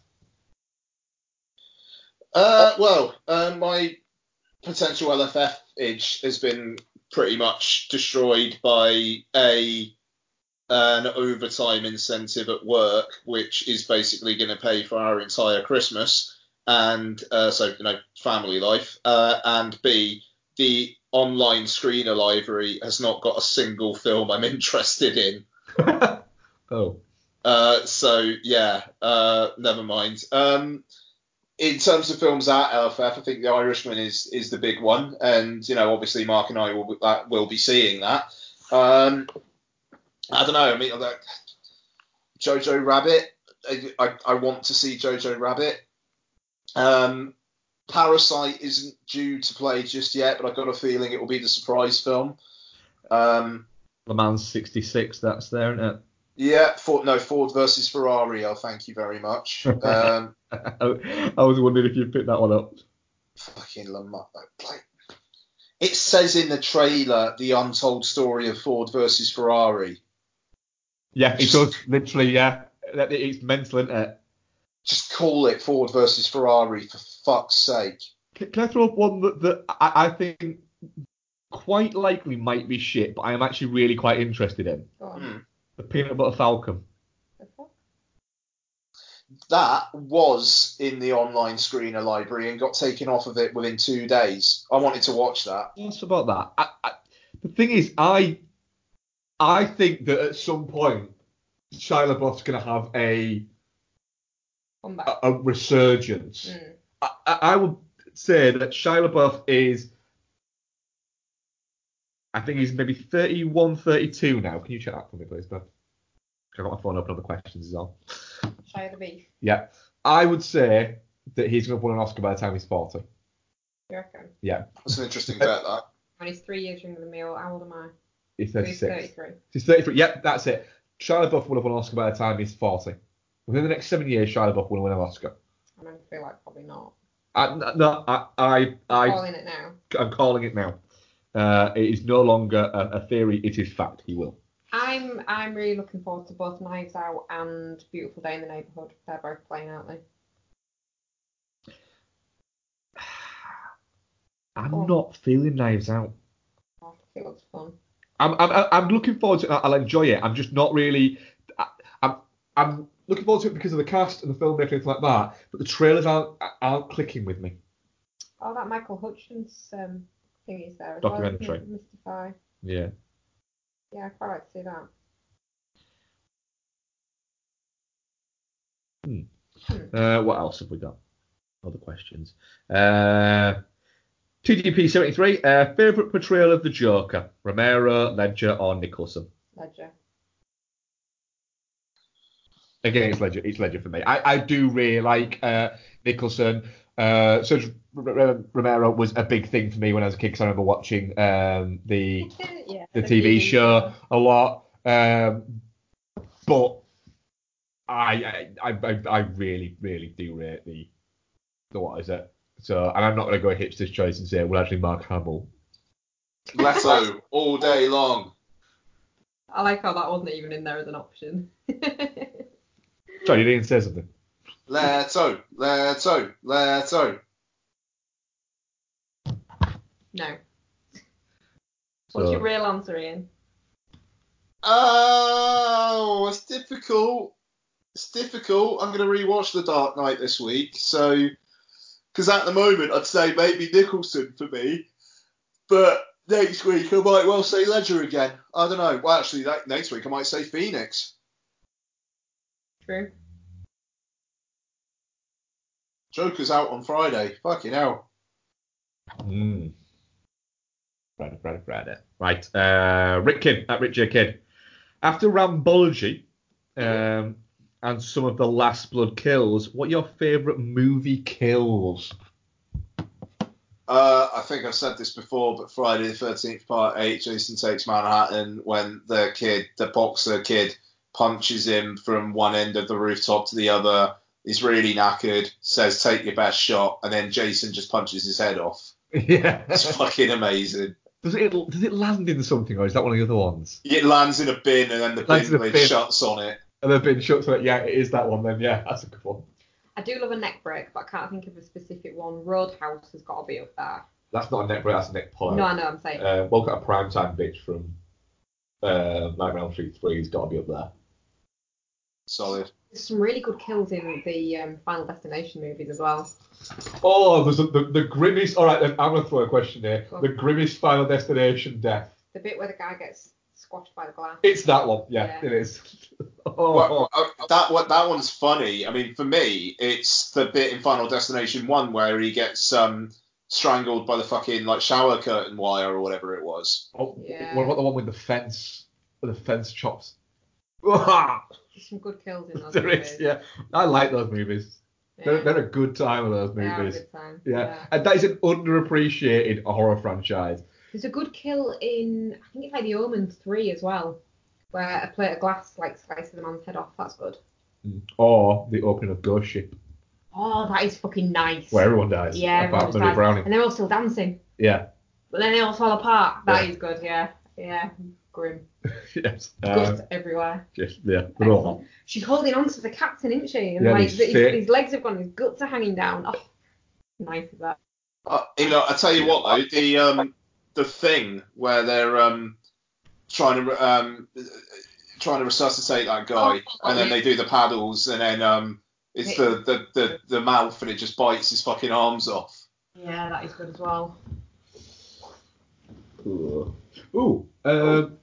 Uh, well, uh, my potential LFF itch has been pretty much destroyed by a an overtime incentive at work, which is basically going to pay for our entire Christmas, and uh, so you know family life, uh, and B the online screener library has not got a single film I'm interested in. Oh. Uh, so yeah, uh, never mind. Um, in terms of films at LFF, I think The Irishman is is the big one, and you know, obviously Mark and I will uh, will be seeing that. Um, I don't know. I mean, like, Jojo Rabbit. I, I, I want to see Jojo Rabbit. Um, Parasite isn't due to play just yet, but I've got a feeling it will be the surprise film. Um, Le Mans 66, that's there, isn't it? yeah, Ford, no Ford versus Ferrari. Oh, thank you very much. Um, I, I was wondering if you'd pick that one up. fucking Lamar. Like, it says in the trailer the untold story of Ford versus Ferrari. Yeah, it does, literally, yeah. That- It's mental, isn't it? Just call it Ford versus Ferrari for fuck's sake. Can, can I throw up one that, that I, I think quite likely might be shit, but I am actually really quite interested in? Go. Hmm. The Peanut Butter Falcon. That was in the online screener library and got taken off of it within two days. I wanted to watch that. What's about that? I, I, the thing is, I I think that at some point Shia LaBeouf's going to have a a, a resurgence. Mm. I, I I would say that Shia LaBeouf is. I think he's maybe 31, 32 now. Can you check that for me, please, Beth? I've got my phone open on the questions as well. Shia the Beef. Yeah. I would say that he's going to win an Oscar by the time he's 40. You reckon? Yeah. That's an interesting bet, that. And he's three years younger than me. Or how old am I? He's thirty-six. He's 36. 33. He's 33. Yep, that's it. Shia LaBeouf will have won an Oscar by the time he's 40. Within the next seven years, Shia LaBeouf will win an Oscar. I mean, I feel like probably not. I, no, I, I, I, Calling it now. I'm calling it now. Uh, it is no longer a, a theory; it is fact. He will. I'm I'm really looking forward to both Knives Out and Beautiful Day in the Neighborhood. They're both playing, aren't they? I'm oh. not feeling Knives Out. Oh, it looks fun. I'm, I'm I'm looking forward to it. I'll enjoy it. I'm just not really. I, I'm I'm looking forward to it because of the cast and the filmmaking and like that. But the trailers aren't aren't clicking with me. Oh, that Michael Hutchence um, is there as Documentary. well. Mystify. Yeah. Yeah, I quite like to see that. Hmm. Uh, what else have we got? Other questions. Uh, TGP73. Uh, favorite portrayal of the Joker: Romero, Ledger, or Nicholson? Ledger. Again, it's Ledger. It's Ledger for me. I, I do really like uh, Nicholson. Uh, Sergio R- R- Romero was a big thing for me when I was a kid because I remember watching um, the yeah, the TV show a lot. Um, but I, I I I really really do rate the the what is it? So and I'm not going to go hipster's choice and say well actually Mark Hamill. Leto all day long. I like how that wasn't even in there as an option. Sorry, you didn't say something. Leto, Leto, Leto. no. What's So- your real answer, Ian? Oh, it's difficult. It's difficult. I'm going to rewatch The Dark Knight this week. So, because at the moment I'd say maybe Nicholson for me, but next week I might well say Ledger again. I don't know. Well, actually, that, next week I might say Phoenix. True. Joker's out on Friday. Fucking hell. Mm. Friday, Friday, Friday. Right. Uh, Rick Kidd, at Rich J. Kidd. After Rambology um, and some of the Last Blood kills, what are your favourite movie kills? Uh, I think I've said this before, but Friday the 13th, part 8, Jason Takes Manhattan, when the kid, the boxer kid, punches him from one end of the rooftop to the other. He's really knackered, says, Take your best shot, and then Jason just punches his head off. yeah. It's fucking amazing. Does it does it land in something or is that one of the other ones? It lands in a bin, and then the Lands bin lid bin. shuts on it. And they've been shut to it. Yeah, it is that one then. Yeah, that's a good one. I do love a neck break, but I can't think of a specific one. Roadhouse has got to be up there. That's not a neck break, that's a neck pull No, I know, I'm saying. Uh, welcome to Primetime Bitch from uh, Nightmare on Street 3 has got to be up there. Solid. There's some really good kills in the um, Final Destination movies as well. Oh, there's a, the, the grimmest. All right, then I'm going to throw a question here. Go on. The grimmest Final Destination death. The bit where the guy gets squashed by the glass. It's that one. Yeah, Yeah. it is. oh, Well, uh, that one, that one's funny. I mean, for me, it's the bit in Final Destination One where he gets um strangled by the fucking like shower curtain wire or whatever it was. oh, Yeah. What about the one with the fence? The fence chops. There's some good kills in those there movies. is. Yeah, I like those movies. They're, they're a good time of those They are a movies. good time. Yeah. Yeah. and that is an underappreciated horror franchise. There's a good kill in I think it's like The Omen three as well, where a plate of glass like slices the man's head off. That's good. Mm. Or the opening of Ghost Ship, Oh, that is fucking nice. where everyone dies. yeah, apart from. Browning. and they're all still dancing, Yeah. but then they all fall apart. That is Yeah. good. Yeah, yeah, grim, yes. guts Um, everywhere. just yeah. Raw. She's holding on to the captain, isn't she? And Yeah, like he's his, his legs have gone, his guts are hanging down. Oh, nice is that. Uh, you know, I tell you what though, the um the thing where they're um trying to um trying to resuscitate that guy, Oh, and then yeah. they do the paddles, and then um it's the, the, the, the mouth, and it just bites his fucking arms off. Yeah, that is good as well. Ooh. Ooh. Um,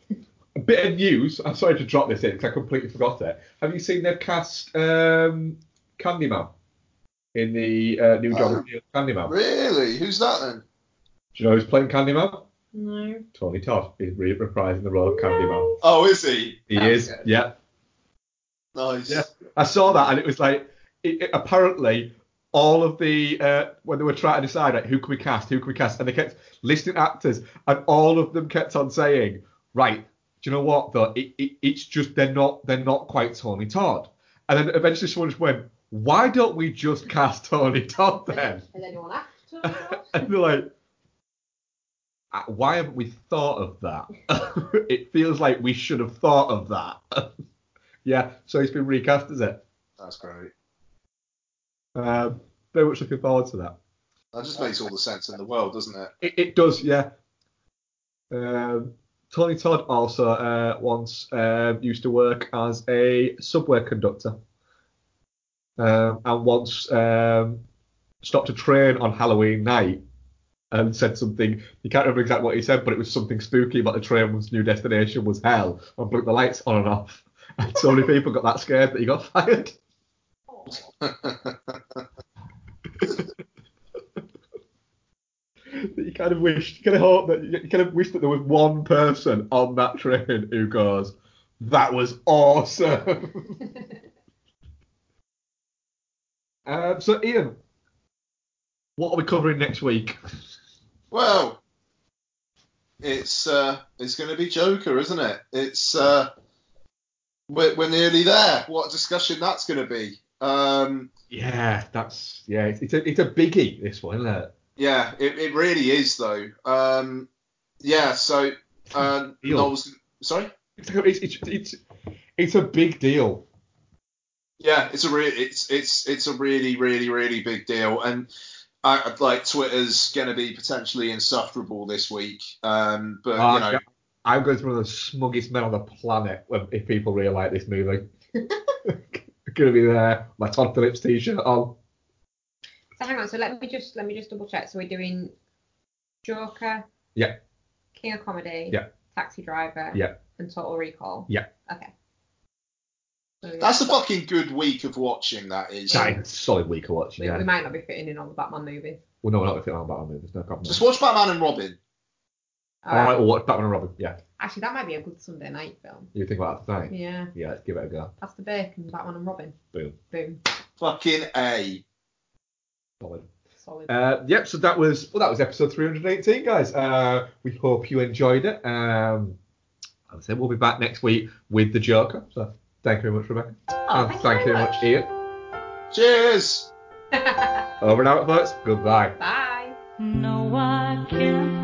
a bit of news. I'm sorry to drop this in because I completely forgot it. Have you seen they've cast um, Candyman in the uh, new John Oh. Field Candyman? Really? Who's that then? Do you know who's playing Candyman? No. Tony Todd is re- reprising the role of Candyman. Oh, is he? He That's is. good. Yeah. Nice. Yeah. I saw that and it was like, it, it- apparently, all of the uh, when they were trying to decide like, who can we cast, who can we cast, and they kept listing actors, and all of them kept on saying, right, do you know what though? It, it, it's just they're not they're not quite Tony Todd, and then eventually someone just went, why don't we just cast Tony Todd then? Has anyone asked? And they're like, "Uh, why haven't we thought of that? it feels like we should have thought of that. yeah, so he's been recast, is it? That's great. Um, very much looking forward to that. That just makes all the sense in the world, doesn't it? It, it does, yeah. Um, Tony Todd also uh, once um, used to work as a subway conductor, um, and once um, stopped a train on Halloween night and said something. You can't remember exactly what he said, but it was something spooky about the train's new destination was hell, and put the lights on and off. And so many people got that scared that he got fired. that you kind of wish, you kind of hope that you kind of wish that there was one person on that train who goes, "That was awesome." um, so Ian, what are we covering next week? Well, it's uh, it's going to be Joker, isn't it? It's uh, we're, we're nearly there. What discussion that's going to be? Um, Yeah, that's yeah, it's, it's a it's a biggie this one, isn't it? Yeah, it, it really is though. Um, yeah, so uh, Noel's, sorry. It's it's, it's it's it's a big deal. Yeah, it's a re- it's it's it's a really really really big deal, and I, like Twitter's going to be potentially insufferable this week. Um, but Uh, you know, I'm going to be one of the smuggest men on the planet when- if people really like this movie. going to be there, my Todd Phillips t-shirt on. So hang on. So let me just let me just double check. So we're doing Joker, Yeah, King of Comedy, Yeah. Taxi Driver, Yeah. and Total Recall. yeah. Okay. So yeah. that's a fucking good week of watching. That is. That is a solid week of watching. we, Yeah. we might not be fitting in on the Batman movies. Well, no, we're not going to about movies. No problem. Just watch Batman and Robin. All right, well, watch Batman and Robin. Yeah. Actually, that might be a good Sunday night film. You think about that tonight? Yeah. Yeah, let's give it a go. Pastor Bacon, Batman and Robin. Boom. Boom. Fucking a. Solid. Solid. Uh, yep, so that was well, that was episode 318, guys. Uh, we hope you enjoyed it. Um, as I said, we'll be back next week with the Joker. So thank you very much, Rebecca. and thank you thank you very very much, Ian. Cheers. Over and out, folks. Goodbye. Bye. No, I can't